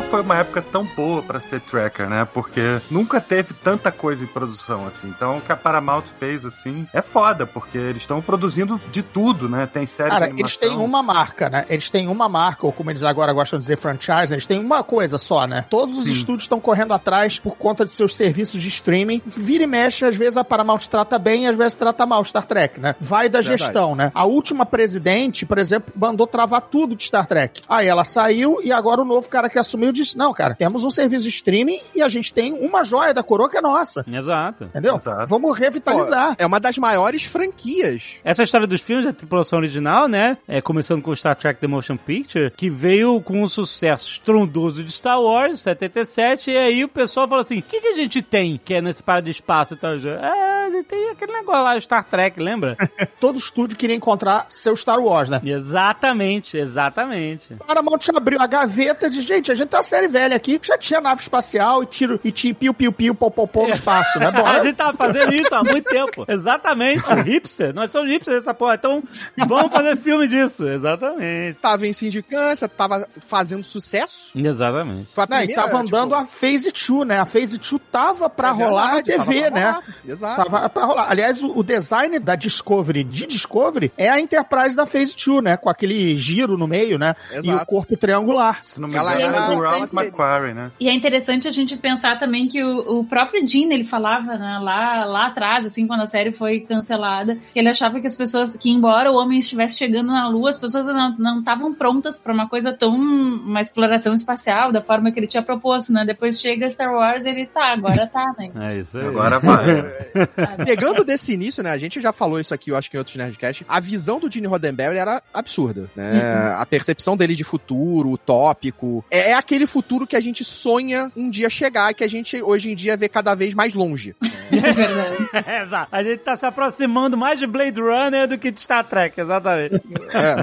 Nunca foi uma época tão boa pra ser tracker, né? Porque nunca teve tanta coisa em produção assim. Então o que a Paramount fez assim é foda, porque eles estão produzindo de tudo, né? Tem série Cara, de animação. eles têm uma marca, né? Eles têm uma marca, ou como eles agora gostam de dizer franchise, eles têm uma coisa só, né? Todos os Sim. estúdios estão correndo atrás por conta de seus serviços de streaming. Vira e mexe, às vezes a Paramount trata bem, às vezes trata mal Star Trek, né? Vai da Verdade. gestão, né? A última presidente, por exemplo, mandou travar tudo de Star Trek. Aí ela saiu e agora o novo cara que assumiu disse: Não, cara, temos um serviço de streaming e a gente tem uma joia da coroa que é nossa. Exato. Entendeu? Exato. Vamos revitalizar. É uma das maiores franquias. Essa história dos filmes da tripulação original, né? É, começando com Star Trek The Motion Picture, que veio com um sucesso estrondoso de Star Wars, 77, e aí o pessoal falou assim: o que, que a gente tem que é nesse para de espaço e tal? É, tem aquele negócio lá, Star Trek, lembra? Todo estúdio queria encontrar seu Star Wars, né? exatamente, exatamente. Paramount abriu a gaveta de gente, a gente tá série velha aqui, já tinha nave espacial e tiro e tinha piu-piu-piu, pau-pau-pau no espaço, né? A Bora. gente tava fazendo isso há muito tempo. Exatamente. Hipster. Nós somos hipsters dessa porra. Então, vamos fazer filme disso. Exatamente. Tava em sindicância, tava fazendo sucesso. Exatamente. Foi a Não, e primeira, tava tipo, andando a Phase 2, né? A Phase 2 tava pra é rolar verdade, na TV, tava né? Exato. Tava pra rolar. Aliás, o, o design da Discovery de Discovery é a Enterprise da Phase 2, né? Com aquele giro no meio, né? E Exato. o corpo triangular. Se não me Ela engano, McQuarrie, né? E é interessante a gente pensar também que o, o próprio Gene, ele falava, né, lá, lá atrás, assim, quando a série foi cancelada, que ele achava que as pessoas, que embora o homem estivesse chegando na Lua, as pessoas não não estavam prontas pra uma coisa tão, uma exploração espacial, da forma que ele tinha proposto, né? Depois chega Star Wars e ele tá, agora tá, né? É isso aí. Agora vai. Pegando desse início, né? A gente já falou isso aqui, eu acho que em outros Nerdcast. A visão do Gene Roddenberry era absurda, né? A percepção dele de futuro, utópico. É, é aquele futuro que a gente sonha um dia chegar e que a gente hoje em dia vê cada vez mais longe. É verdade. É, exato. a gente tá se aproximando mais de Blade Runner do que de Star Trek, exatamente.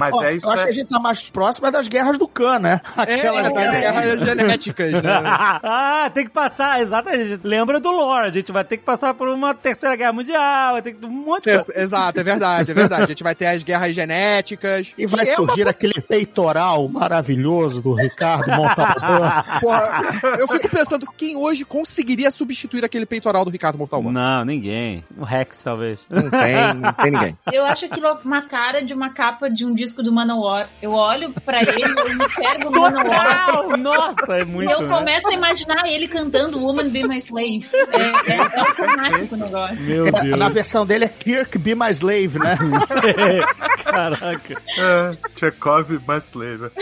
Mas Ó, é isso. eu acho é- que a gente tá mais próximo é das guerras do Khan, né? Aquela é, das guerras genéticas, né? ah, tem que passar, exatamente. Lembra do lore. A gente vai ter que passar por uma terceira guerra mundial, vai ter que um monte de coisa. É, Exato, é verdade, é verdade. A gente vai ter as guerras genéticas. E vai é uma surgir aquele peitoral maravilhoso do Ricardo Montalbán. Porra, eu fico pensando quem hoje conseguiria substituir aquele peitoral do Ricardo Montalbán. Não, ninguém. O Rex, talvez. Não tem, não tem ninguém. Eu acho aquilo uma cara de uma capa de um disco do Manowar. Eu olho pra ele, eu enxergo o Manowar. Nossa, é E muito, eu né? começo a imaginar ele cantando Woman Be My Slave. É, é, é automático o negócio. Meu É, Deus. na versão dele é Kirk Be My Slave, né? Caraca. É, Chekhov Masleva.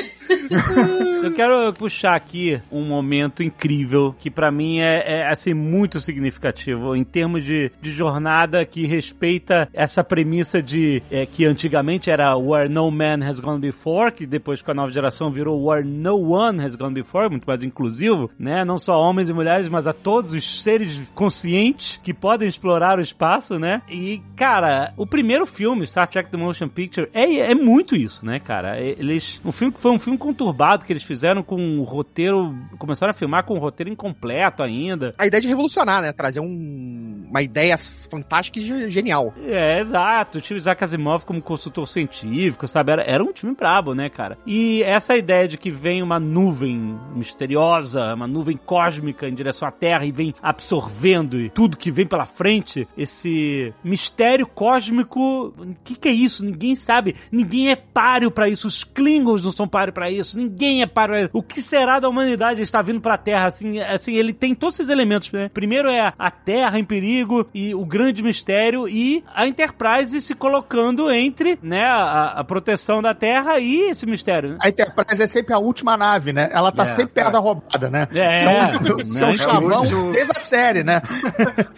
Eu quero puxar aqui um momento incrível que pra mim é, é, assim muito significativo em termos de, de jornada que respeita essa premissa de é, que antigamente era Where No Man Has Gone Before, que depois com a nova geração virou Where No One Has Gone Before, muito mais inclusivo, né? Não só homens e mulheres, mas a todos os seres conscientes que podem explorar o espaço, né? E cara, o primeiro filme, Star Trek The Motion Picture, é, é muito isso, né, cara? Eles, um filme que foi um filme conturbado que eles fizeram com um roteiro, começaram a filmar com um roteiro incompleto ainda. A ideia de revolucionar, né? Trazer um- uma ideia fantástica e ge- genial. É, exato. Tinha o Isaac Asimov como consultor científico, sabe? Era, era um time brabo, né, cara? E essa ideia de que vem uma nuvem misteriosa, uma nuvem cósmica em direção à Terra e vem absorvendo tudo que vem pela frente, esse mistério cósmico, o que, que é isso? Ninguém sabe. Ninguém é páreo pra isso. Os Klingons não são páreo pra isso. Ninguém é isso. O que será da humanidade está vindo pra Terra? Assim, assim, ele tem todos esses elementos, né? Primeiro é a Terra em perigo e o grande mistério e a Enterprise se colocando entre, né, a, a proteção da Terra e esse mistério. né? A Enterprise é sempre a última nave, né? Ela tá É, sempre perto é. da roubada, né? É, é é chavão É o último- desde a série, né?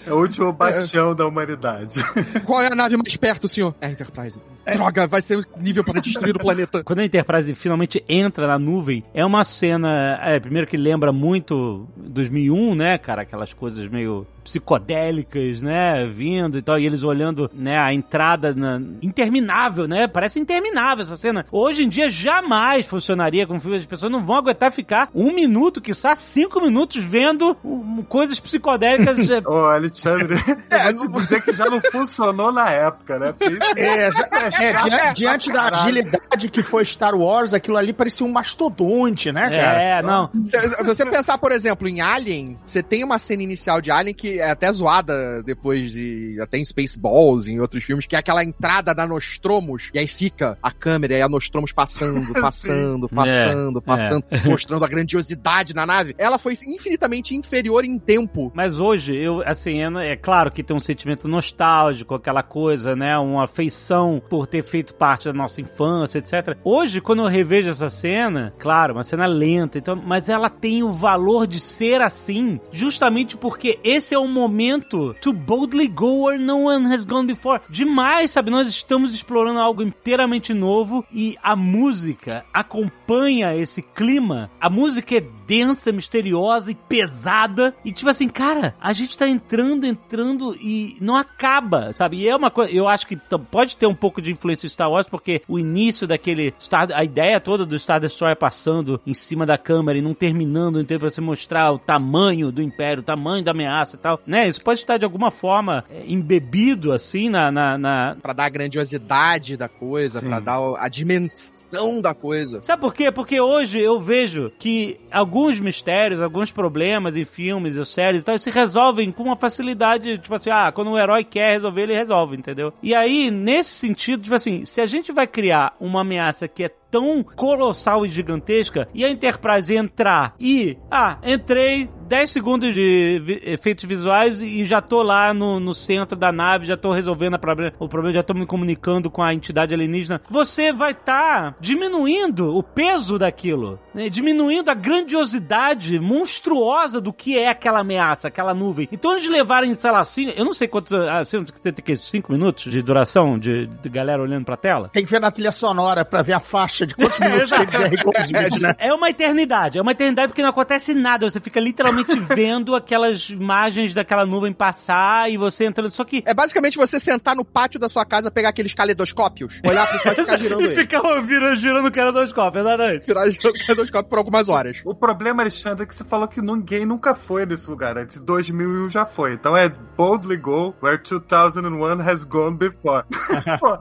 É o último bastião da humanidade. Qual é a nave mais perto, senhor? É a Enterprise. Droga, vai ser o nível para destruir o planeta. Quando a Enterprise finalmente entra na nuvem, é uma cena, é, primeiro que lembra muito 2001, né, cara, aquelas coisas meio psicodélicas, né, vindo e tal, e eles olhando, né, a entrada na... interminável, né, parece interminável essa cena. Hoje em dia jamais funcionaria com filme, as pessoas não vão aguentar ficar um minuto, quiçá cinco minutos vendo um, coisas psicodélicas. é, Ô, Alexandre, eu vou te dizer que já não funcionou na época, né? É, é, dia- diante da caralho. agilidade que foi Star Wars, aquilo ali parecia um mastodonte, né, cara? é, não. Se se você pensar, por exemplo, em Alien, você tem uma cena inicial de Alien que é até zoada depois de. até em Spaceballs, em outros filmes, que é aquela entrada da Nostromos, e aí fica a câmera e a Nostromos passando, passando, passando, passando, mostrando a grandiosidade na nave. Ela foi infinitamente inferior em tempo. Mas hoje, eu, assim, é, é claro que tem um sentimento nostálgico, aquela coisa, né? Uma afeição por ter feito parte da nossa infância, etc. Hoje, quando eu revejo essa cena, claro, uma cena lenta, então, mas ela tem o valor de ser assim, justamente porque esse é o um momento to boldly go where no one has gone before. Demais, sabe? Nós estamos explorando algo inteiramente novo e a música acompanha esse clima. A música é densa, misteriosa e pesada. E tipo assim, cara, a gente tá entrando, entrando e não acaba, sabe? E é uma coisa, eu acho que pode ter um pouco de influência Star Wars, porque o início daquele Star, a ideia toda do Star Destroyer passando em cima da câmera e não terminando inteiro pra você mostrar o tamanho do Império, o tamanho da ameaça e tal, né? Isso pode estar de alguma forma é, embebido assim na, na, na- Pra dar a grandiosidade da coisa, Sim. pra dar a dimensão da coisa. Sabe por quê? Porque hoje eu vejo que alguns mistérios, alguns problemas em filmes ou séries e tal, se resolvem com uma facilidade, tipo assim, ah, quando o herói quer resolver, ele resolve, entendeu? E aí, nesse sentido, tipo assim, se a gente vai criar uma ameaça que é tão colossal e gigantesca e a Enterprise entrar e, ah, entrei 10 segundos de efeitos visuais e já tô lá no, no centro da nave, já tô resolvendo o problema, já tô me comunicando com a entidade alienígena. Você vai estar diminuindo o peso daquilo, né? diminuindo a grandiosidade monstruosa do que é aquela ameaça, aquela nuvem. Então eles levarem, sei lá, cinco, eu não sei quantos, sei, tem que 5 minutos de duração de, de galera olhando pra tela. Tem que ver na trilha sonora pra ver a faixa de quantos minutos tem de Jerry Goldsmith, né? É uma eternidade, é uma eternidade porque não acontece nada. Você fica literalmente vendo aquelas imagens daquela nuvem passar e você entrando. Só que. É basicamente você sentar no pátio da sua casa, pegar aqueles caleidoscópios, olhar pro céu e ficar girando e ele. ficar girando, girando o caleidoscópio, exatamente. Ficar girando o caleidoscópio por algumas horas. O problema, Alexandre, é que você falou que ninguém nunca foi nesse lugar antes. 2001 já foi. Então é boldly go where 2001 has gone before.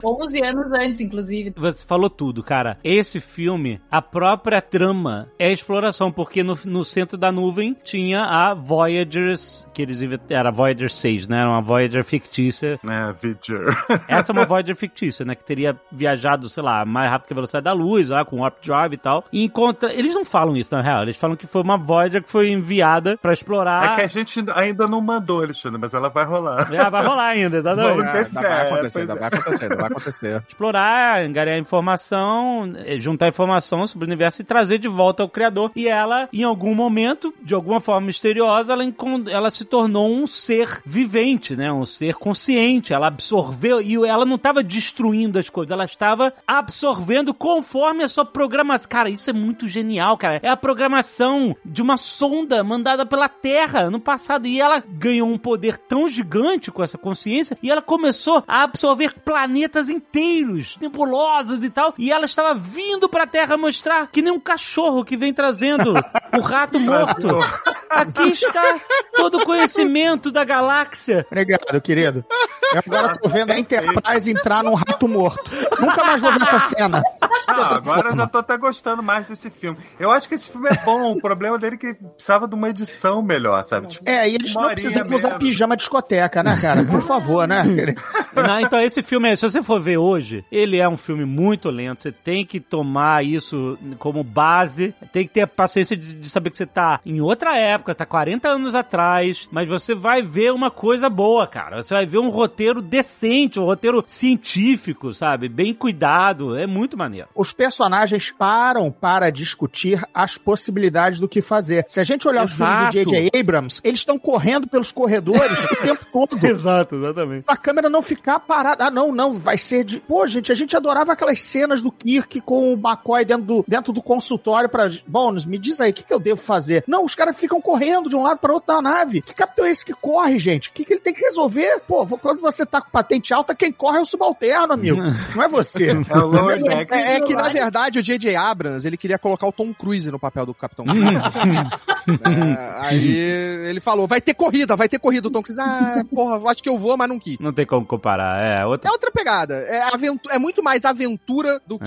11 anos antes, inclusive. Você falou tudo, cara. Esse filme, a própria trama é exploração, porque no, no centro da nuvem tinha a Voyagers, que eles era a Voyager 6, né? Era uma Voyager fictícia. É, Vidger. Essa é uma Voyager fictícia, né? Que teria viajado, sei lá, mais rápido que a velocidade da luz, lá, com Warp Drive e tal. E encontra. Eles não falam isso, na real. Eles falam que foi uma Voyager que foi enviada pra É explorar. que a gente ainda não mandou, Alexandre, mas ela vai rolar. É, vai rolar ainda, tá doido? Vamos ter ainda fé, vai acontecer, é. vai acontecer, ainda vai acontecer. explorar, angariar informação, juntar informação sobre o universo e trazer de volta ao criador. E ela, em algum momento, de alguma forma misteriosa, ela, ela se tornou um ser vivente, né? Um ser consciente. Ela absorveu e ela não estava destruindo as coisas, ela estava absorvendo conforme a sua programação. Cara, isso é muito genial, cara. É a programação de uma sonda mandada pela Terra no passado e ela ganhou um poder tão gigante com essa consciência e ela começou a absorver planetas inteiros, nebulosos e tal, e ela estava vindo pra Terra mostrar que nem um cachorro que vem trazendo o rato morto. Aqui está todo o conhecimento da galáxia. Obrigado, querido. Eu agora tô vendo a Enterprise entrar num rato morto. Nunca mais vou ver essa cena. Ah, agora eu já tô até gostando mais desse filme. Eu acho que esse filme é bom. O problema dele é que precisava de uma edição melhor, sabe? Tipo, É, e eles não precisam usar pijama discoteca, né, cara? Por favor, né? Não, então esse filme, se você for ver hoje, ele é um filme muito lento. Você tem que tomar isso como base. Tem que ter a paciência de, de saber que você tá em outra época, tá 40 anos atrás, mas você vai ver uma coisa boa, cara. Você vai ver um roteiro decente, um roteiro científico, sabe? Bem cuidado. É muito maneiro. Os personagens param para discutir as possibilidades do que fazer. Se a gente olhar os filmes do Exato. J.J. Abrams, eles estão correndo pelos corredores o tempo todo. Exato, exatamente. A câmera não ficar parada. Ah, não, não, vai ser de. Pô, gente, a gente adorava aquelas cenas do Kirk com o McCoy dentro do, dentro do consultório pra. Bônus, me diz aí, o que, que eu devo fazer? Não, os caras ficam correndo de um lado para outro da nave. Que capitão é esse que corre, gente? O que, que ele tem que resolver? Pô, quando você tá com patente alta, quem corre é o subalterno, amigo. Não é você. É o Lower Deck. É, é que, na verdade, o J.J. Abrams, ele queria colocar o Tom Cruise no papel do Capitão É, Aí ele falou, vai ter corrida, vai ter corrida. O Tom Cruise, ah, porra, acho que eu vou, mas não quis. Não tem como comparar. É outra. É outra pegada. É, aventu- é muito mais aventura do que...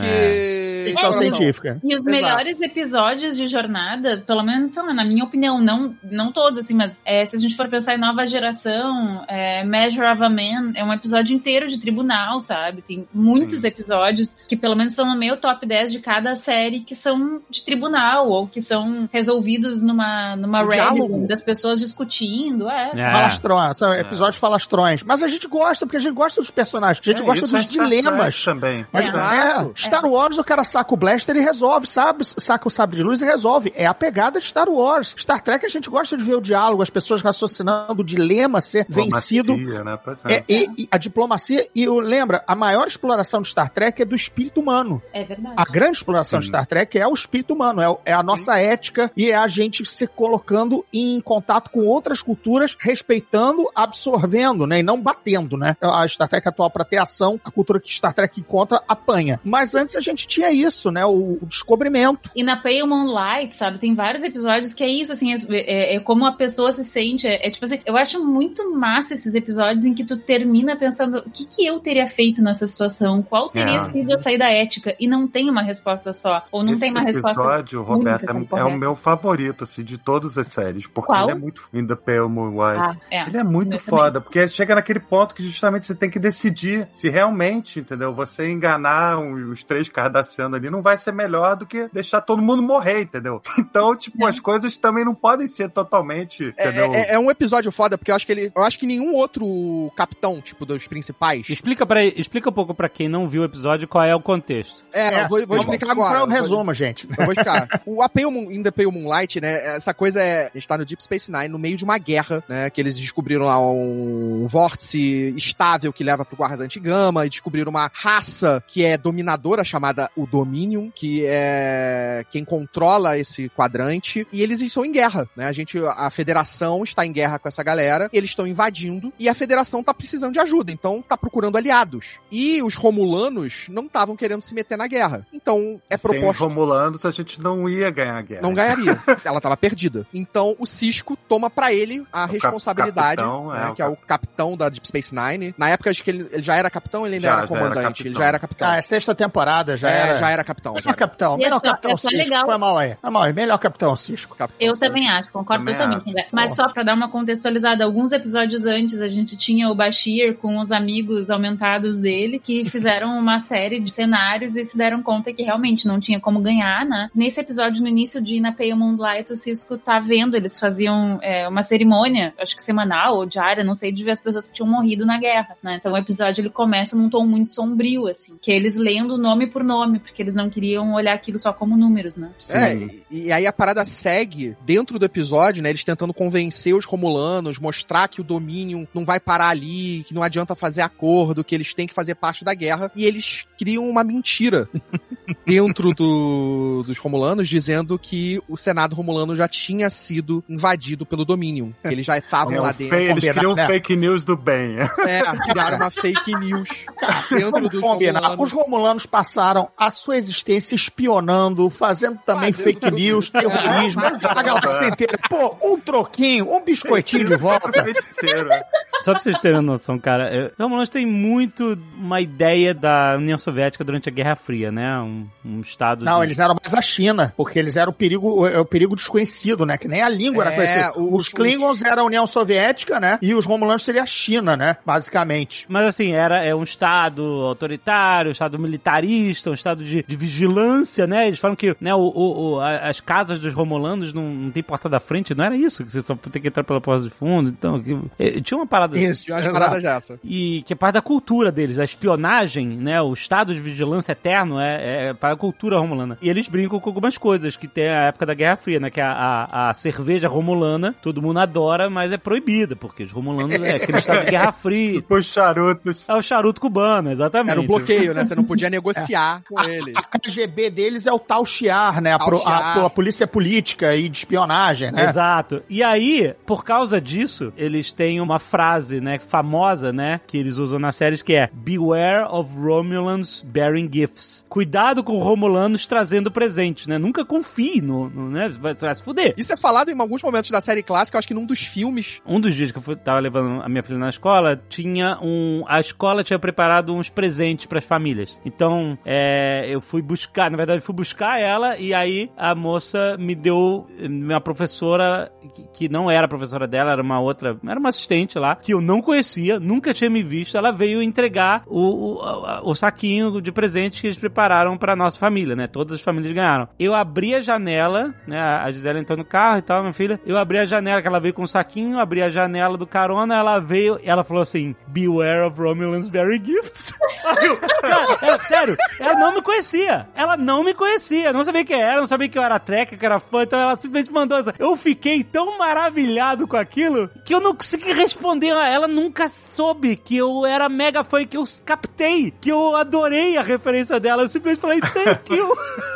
Ficção É, científica. E os Exato. melhores episódios de jornada, pelo menos, sei lá, na minha opinião, não, não todos, assim, mas é, se a gente for pensar em nova geração, é, Measure of a Man é um episódio inteiro de tribunal, sabe? Tem muitos episódios que, pelo menos, estão no meu top 10 de cada série que são de tribunal ou que são resolvidos numa, numa Reddit das pessoas discutindo. É, É. Falastrões, são episódios falastrões. Mas a gente gosta, porque a gente gosta dos personagens, a gente É, gosta é dos Star dilemas. Também. Mas Exato. é, Star Wars, o cara saca o blaster e resolve, sabe? Saca o sabre de luz e resolve. É a pegada de Star Wars. Star Trek a gente gosta de ver o diálogo, as pessoas raciocinando, o dilema ser vencido. Diplomacia, Né? Pois é. É, e, e a diplomacia, e o, lembra, a maior exploração de Star Trek é do espírito humano. é verdade. A grande exploração de Sim. Star Trek é o espírito humano, é, é a nossa ética e é a gente se colocando em contato com outras culturas, respeitando, absorvendo, né? E não batendo, né? A Star Trek atual, para ter ação, a cultura que Star Trek encontra, apanha. Mas antes a gente tinha isso, né? O, o descobrimento. E na Pale Moonlight, sabe, tem vários episódios que é isso, assim, é, é- é como a pessoa se sente. É, é tipo assim, eu acho muito massa esses episódios em que tu termina pensando o que, que eu teria feito nessa situação, qual teria É. sido a saída ética, e não tem uma resposta só, ou não Esse tem uma resposta. episódio, única, Roberto, é, é o meu favorito, assim, de todas as séries. Porque Qual? ele é muito... In the Pale Moonlight. Ah, é. Ele é muito Eu foda, porque chega naquele ponto que justamente você tem que decidir se realmente, entendeu? Você enganar os três cardassianos ali não vai ser melhor do que deixar todo mundo morrer, entendeu? Então, tipo, É. as coisas também não podem ser totalmente, É, entendeu? é- é um episódio foda, porque eu acho que ele. Eu acho que nenhum outro capitão, tipo, dos principais. Explica, pra, explica um pouco pra quem não viu o episódio qual é o contexto. É, eu vou, vou vamos- explicar vamos agora. para o Eu vou- resumo, gente. Eu vou explicar. O A Pale Moon, In the Pale Moonlight, né? Essa coisa é. A gente tá no Deep Space Nine, no meio de uma guerra, né? Que eles descobriram lá um vórtice estável que leva pro guardante Gama e descobriram uma raça que é dominadora chamada o Dominion, que é quem controla esse quadrante. E eles estão em guerra, né? A gente, a federação está em guerra com essa galera, eles estão invadindo e a federação tá precisando de ajuda, então tá procurando aliados. E os romulanos não estavam querendo se meter na guerra. Então é Sem os proposto Romulanos, a gente não ia ganhar a guerra. não ganharia. Ela tava perdida. Então o Cisco toma pra ele a O cap- responsabilidade, capitão, né, é, o que é o capitão da Deep Space Nine. Na época acho que ele, ele já era capitão, ele ainda Já, era já era comandante, ele já era capitão. Ah, é sexta temporada, já É, era. já era capitão. Melhor já. capitão, é melhor só- capitão é Cisco. legal. Foi mal aí. Foi mal aí. Melhor capitão Cisco. Capitão Eu Cisco. também acho, concordo Também totalmente. acho. Mas só pra dar uma contextualizada, alguns episódios antes a gente tinha o Bashir com os amigos aumentados dele que fizeram uma série de cenários e se deram conta que realmente não tinha como ganhar, né? Nesse episódio, no início de Na Pale Moonlight, o Cisco tá vendo, eles faziam é, uma cerimônia, acho que semanal ou diária, não sei, de ver as pessoas que tinham morrido na guerra, né? Então o episódio ele começa num tom muito sombrio, assim, que é eles lendo nome por nome, porque eles não queriam olhar aquilo só como números, né? É, e, e aí a parada segue dentro do episódio, né? Eles tentando convencer os romulanos, mostrar que o domínio não vai parar ali, que não adianta fazer acordo, que eles têm que fazer parte da guerra. E eles criam uma mentira dentro do- dos romulanos, dizendo que o Senado romulano já tinha sido invadido pelo domínio. Eles já estavam É lá fe- dentro. Eles combinar, criam né? fake news do bem. É, criaram uma fake news dentro dos romulanos. Os romulanos passaram a sua existência espionando, fazendo também Fazendo fake news, terrorismo, a galáxia inteira. Pô, um troquinho, um biscoitinho de volta. Feiticeiro, é. Só pra vocês terem noção, cara, é, Romulanos tem muito uma ideia da União Soviética durante a Guerra Fria, né? Um, um estado Não, de... eles eram mais a China, porque eles eram o perigo, é o perigo desconhecido, né? Que nem a língua era É, conhecida. os- Os Klingons eram a União Soviética, né? E os Romulanos seria a China, né? Basicamente. Mas assim, era é um estado autoritário, um estado militarista, um estado de, de vigilância, né? Eles falam que né, o, o- o- as casas dos Romulanos não, não tem porta da frente, não era isso? Que você só tem que entrar pela porta de fundo. Então, que- eh, tinha uma parada. Isso, Tinha umas exato. paradas dessa. E que é parte da cultura deles, a espionagem, né? O estado de vigilância eterno é, é para a cultura romulana. E eles brincam com algumas coisas, que tem a época da Guerra Fria, né? Que a, a, a cerveja romulana, todo mundo adora, mas é proibida, porque os romulanos é aquele estado de Guerra Fria. Os charutos. É o charuto cubano, exatamente. Era o bloqueio, né? Você não podia negociar com ele. A KGB deles é o Tal Shiar, né? A, pro- a- a polícia política e de espionagem, né? Exato. E aí, por causa disso, eles têm uma frase, né, famosa, né, que eles usam nas séries que é Beware of Romulans bearing gifts. Cuidado com Romulanos trazendo presentes, né? Nunca confie no, no né? Você vai, vai se fuder. Isso é falado em alguns momentos da série clássica, eu acho que num dos filmes. Um dos dias que eu fui, tava levando a minha filha na escola, tinha um. A escola tinha preparado uns presentes pras famílias. Então, é, eu fui buscar, na verdade, fui buscar ela e aí a moça me deu. Minha professora, que, não era a professora dela, era uma outra. Era uma assistente lá, que eu não conhecia, nunca tinha me visto, ela veio entregar o, o, o saquinho de presentes que eles prepararam pra nossa família, né? Todas as famílias ganharam. Eu abri a janela, né? A Gisele entrou no carro e tal, minha filha. Eu abri a janela, que ela veio com o saquinho, abri a janela do carona, ela veio, ela falou assim: Beware of Romulan's Berry Gifts. Cara, ela- sério, ela não me conhecia. Ela não me conhecia, não sabia quem era, não sabia que eu era treca, que era fã, então ela simplesmente mandou essa. Eu fiquei tão maravilhado com aquilo que eu não consegui responder. Ela nunca soube que eu era mega fã, que eu captei, que eu adorei a referência dela. Eu simplesmente falei, thank you.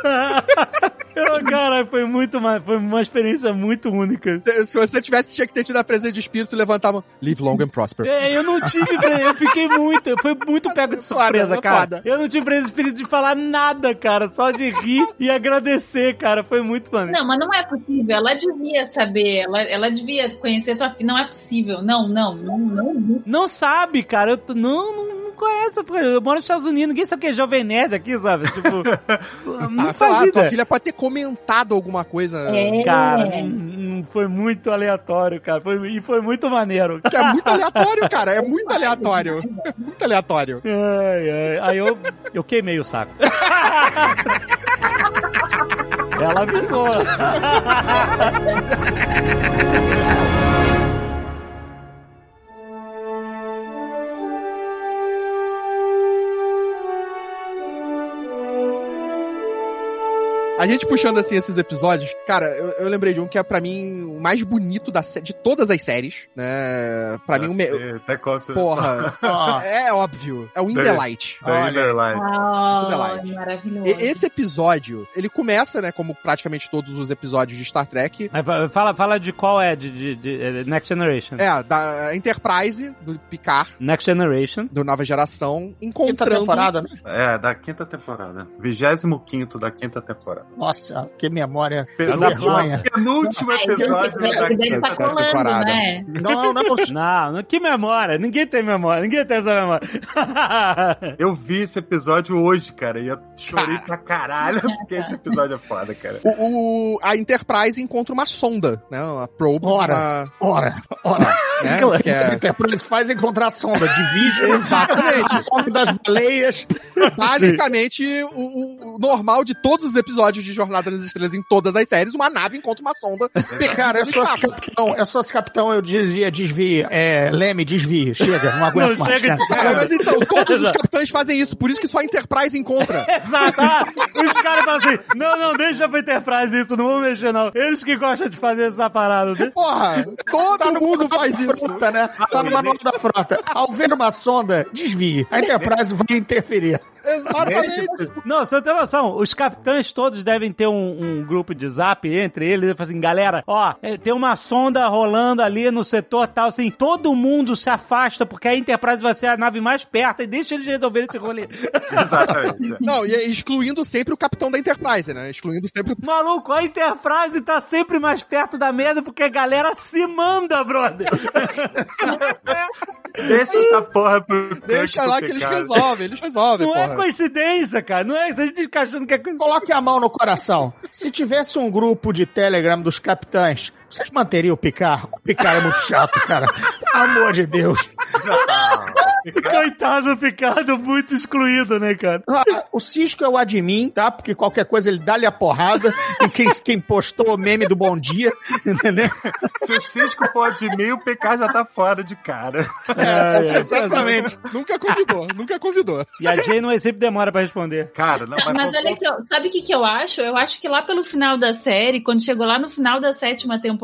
cara, foi muito, ma- foi uma experiência muito única. Se você tivesse, tinha que ter tido a presença de espírito, levantava. Live long and prosper. É, eu não tive, eu fiquei muito, fui muito pego de surpresa, Foda, cara. Eu não tive preso espírito de falar nada, cara, só de rir e agradecer, cara, foi muito maneiro. Não, mas não é possível. Ela devia saber. Ela, ela devia conhecer tua filha. Não é possível. Não, não, não, não existe. Não sabe, cara, eu não, não, não conhece, porque eu moro nos Estados Unidos, ninguém sabe o que é Jovem Nerd aqui, sabe? Tipo, não Ah, sei lá, tua filha pode ter comentado alguma coisa. É. Cara, foi muito aleatório, cara, foi, e foi muito maneiro. Que é muito aleatório, cara. É muito aleatório. É muito aleatório. Ai, ai. Aí eu, eu queimei o saco. Ela avisou. A gente puxando assim esses episódios, cara, eu, eu lembrei de um que é pra mim o mais bonito da, de todas as séries, né? Pra mim o me... Sei, Até qual você... Porra, Ó, é óbvio. É o In The- the Light. The Inner Light. Tudo é Oh, light. maravilhoso. E- esse episódio, ele começa, né, como praticamente todos os episódios de Star Trek. Mas fa- Fala, fala de qual é, de, de- de- é, Next Generation. É, da Enterprise, do Picard, Next Generation. do Nova Geração, quinta encontrando... temporada, né? É, da quinta temporada. 25 da quinta temporada. Nossa, que memória. Vergonha. Penúltimo então episódio da colando, temporada. né? Não, não, Não, não, que memória. Ninguém tem memória. Ninguém tem essa memória. Eu vi esse episódio hoje, cara, e eu chorei pra caralho, porque esse episódio é foda, cara. O, o- a Enterprise encontra uma sonda, né? Uma probe. Ora. Uma, Ora, ora. né, Claro, que é- Esse Enterprise faz encontrar a sonda de vídeo. Exatamente. A sonda das baleias. basicamente o- o normal de todos os episódios de Jornada nas Estrelas em todas as séries, uma nave encontra uma sonda. Cara, eu no sou esse capitão, eu sou esse capitão, eu dizia, desvie, é, Leme, desvie, chega, não aguento Não, mais. chega de cara. Cara, mas então, todos os capitães fazem isso, por isso que só a Enterprise encontra. Exato. Ah, os caras falam assim: não, não, deixa pra Enterprise isso, não vou mexer, não. Eles que gostam de fazer essa parada. né? Porra, todo Tá no mundo faz isso. Frota, né? Tá no manual da frota. Ao ver uma sonda, desvie. A Enterprise vai interferir. Exatamente. Não, você não tem noção. Os capitães todos devem ter um, um grupo de zap entre eles. Eles falam assim, galera, ó, é, tem uma sonda rolando ali no setor tal, assim, todo mundo se afasta porque a Enterprise vai ser a nave mais perto e deixa eles resolverem esse rolê. Exatamente. Não, e excluindo sempre o capitão da Enterprise, né? Excluindo sempre o Maluco, a Enterprise tá sempre mais perto da merda porque a galera se manda, brother. Deixa essa porra pro Deixa lá que eles resolvem, eles resolvem, Não é porra. coincidência, cara. Não é isso. A gente fica achando que é coisa. Coloque a mão no coração. Se tivesse um grupo de Telegram dos capitães, vocês manteriam o Picard? O Picard é muito chato, cara. Pelo amor de Deus. Coitado do Picado, muito excluído, né, cara? Ah, O Cisco é o admin, tá? Porque qualquer coisa ele dá-lhe a porrada. E quem, quem postou o meme do bom dia, entendeu? Se o Cisco pode ir, o PK já tá fora de cara. É, exatamente. Nunca convidou, nunca convidou. E a Janeway sempre demora pra responder. Cara, não, Não, mas faltou- olha que eu, sabe o que, que eu acho? Eu acho que lá pelo final da série, quando chegou lá no final da sétima temporada,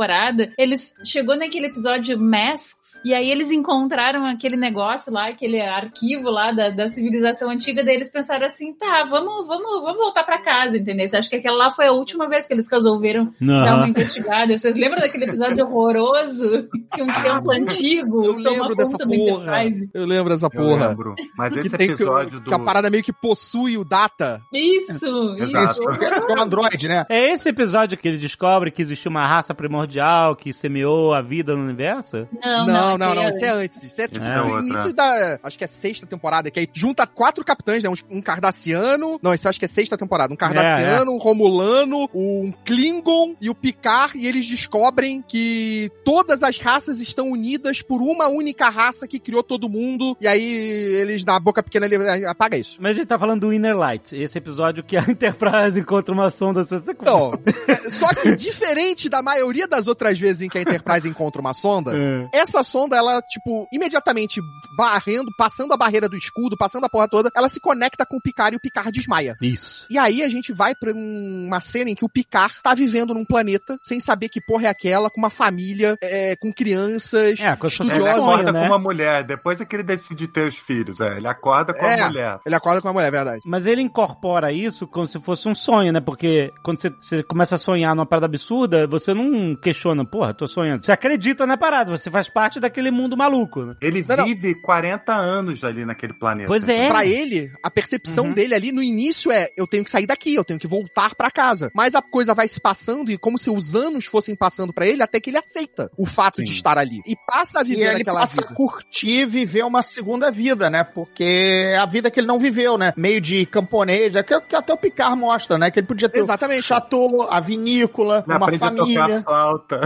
eles chegou naquele episódio Masks, e aí eles encontraram aquele negócio lá, aquele arquivo lá da, da civilização antiga, daí eles pensaram assim, tá, vamos, vamos, vamos voltar pra casa, entendeu? Você acha que aquela lá foi a última vez que eles resolveram dar uma investigada? Vocês lembram daquele episódio horroroso? Que um templo antigo Eu toma lembro dessa porra. Enterprise? Eu lembro dessa Eu porra. lembro. Mas Que esse que, episódio do... que a parada meio que possui o data. Isso, Exato. isso. Do Android, né? É esse episódio que ele descobre que existe uma raça primordial que semeou a vida no universo? Não, Não, não, não. aquele- Isso é antes. Isso é tipo é no outra. início da. Acho que é sexta temporada, que aí junta quatro capitães, né? Um, um Cardassiano. Não, esse eu acho que é sexta temporada. Um Cardassiano, um Romulano, um Klingon e o Picard. E eles descobrem que todas as raças estão unidas por uma única raça que criou todo mundo. E aí eles, na boca pequena, ele apaga isso. Mas a gente tá falando do Inner Light, esse episódio que a Enterprise encontra uma sonda. Então, é, só que diferente da maioria das outras vezes em que a Enterprise encontra uma sonda, É. essa sonda, ela, tipo, imediatamente barrendo, passando a barreira do escudo, passando a porra toda, ela se conecta com o Picard e o Picard desmaia. Isso. E aí a gente vai pra um- uma cena em que o Picard tá vivendo num planeta sem saber que porra é aquela, com uma família, é, com crianças. É, quando você Ele Estudiosa, acorda né? com uma mulher, depois é que ele decide ter os filhos. É, ele acorda com É. a mulher. Ele acorda com uma mulher, é verdade. Mas ele incorpora isso como se fosse um sonho, né? Porque quando você, você começa a sonhar numa parada absurda, você não questiona, porra, tô sonhando. Você acredita na parada, você faz parte daquele mundo maluco, né? Ele Não, não. vive 40 anos ali naquele planeta. Pois é. Pra ele, a percepção Uhum. dele ali no início é: eu tenho que sair daqui, eu tenho que voltar pra casa. Mas a coisa vai se passando e como se os anos fossem passando pra ele, até que ele aceita o fato Sim. de estar ali. E passa a E viver ele naquela passa vida. a curtir e viver uma segunda vida, né? Porque é a vida que ele não viveu, né? Meio de camponês, é que, que até o Picard mostra, né? Que ele podia ter Exatamente. o chateau, a vinícola, Ele uma aprende a tocar família. flauta.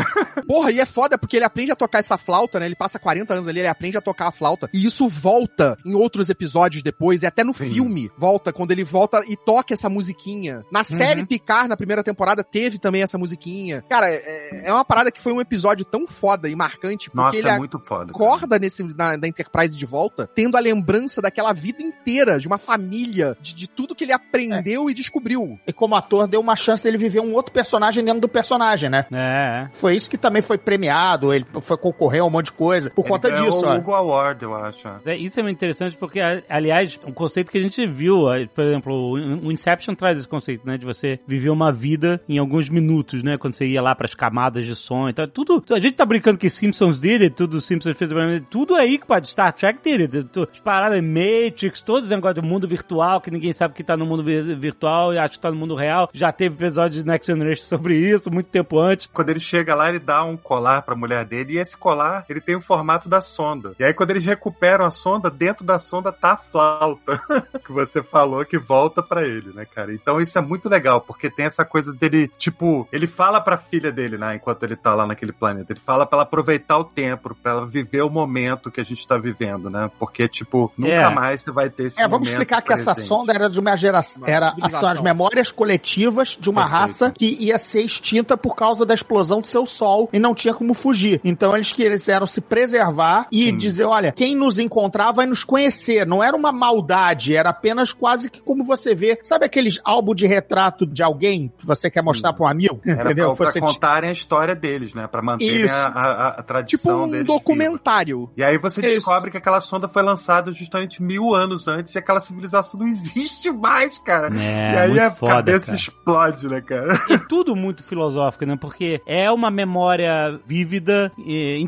Porra, e é foda porque ele aprende a tocar essa flauta, né? Ele passa 40 anos ali, ele aprende a tocar a flauta. E isso volta em outros episódios depois, e até no Sim. filme volta, quando ele volta e toca essa musiquinha. Na série Picard, na primeira temporada, teve também essa musiquinha. Cara, é, é uma parada que foi um episódio tão foda e marcante, porque Nossa, ele é muito foda. cara. acorda nesse, na, da Enterprise de volta, tendo a lembrança daquela vida inteira, de uma família, de, de tudo que ele aprendeu e descobriu. E como ator, deu uma chance dele viver um outro personagem dentro do personagem, né? É. Foi isso que também foi premiado, ele foi concorrer a um monte de coisa. Por Ele conta disso, o ó. Hugo Award, eu acho. É, Isso é muito interessante porque, aliás, um conceito que a gente viu, por exemplo, o o Inception traz esse conceito, né, de você viver uma vida em alguns minutos, né, quando você ia lá pras camadas de sonho, então, tudo, a gente tá brincando que Simpsons did it, tudo Simpsons fez, tudo aí que pode, Star Trek did it, tu- as paradas Matrix, todos os negócios do mundo virtual, que ninguém sabe que tá no mundo vi- virtual e acha que tá no mundo real, já teve episódio de Next Generation sobre isso, muito tempo antes. Quando ele chega lá, ele dá um colar pra mulher dele, e esse colar, ele tem o formato da sonda. E aí, quando eles recuperam a sonda, dentro da sonda tá a flauta, que você falou que volta pra ele, né, cara? Então isso é muito legal, porque tem essa coisa dele, tipo, ele fala pra filha dele, né, enquanto ele tá lá naquele planeta, ele fala pra ela aproveitar o tempo, pra ela viver o momento que a gente tá vivendo, né? Porque, tipo, nunca É. mais você vai ter esse É, vamos explicar que essa presente. sonda era de uma geração. Uma Era são as memórias coletivas de uma Perfeito. raça que ia ser extinta por causa da explosão do seu sol e não tinha como fugir. Então eles quiseram se preservar e Sim. dizer: olha, quem nos encontrar vai nos conhecer. Não era uma maldade, era apenas quase que como você vê. Sabe aqueles álbum de retrato de alguém que você quer mostrar para um amigo? Era Entendeu? pra, pra contarem a história deles, né? Pra manterem a, a- a Tipo tradição um deles. viva. documentário. E aí você Isso. descobre que aquela sonda foi lançada justamente mil anos antes e aquela civilização não existe mais, cara. É, e aí a foda, cabeça cara. explode, né, cara? é tudo muito filosófico, né? Porque é uma memória vívida, e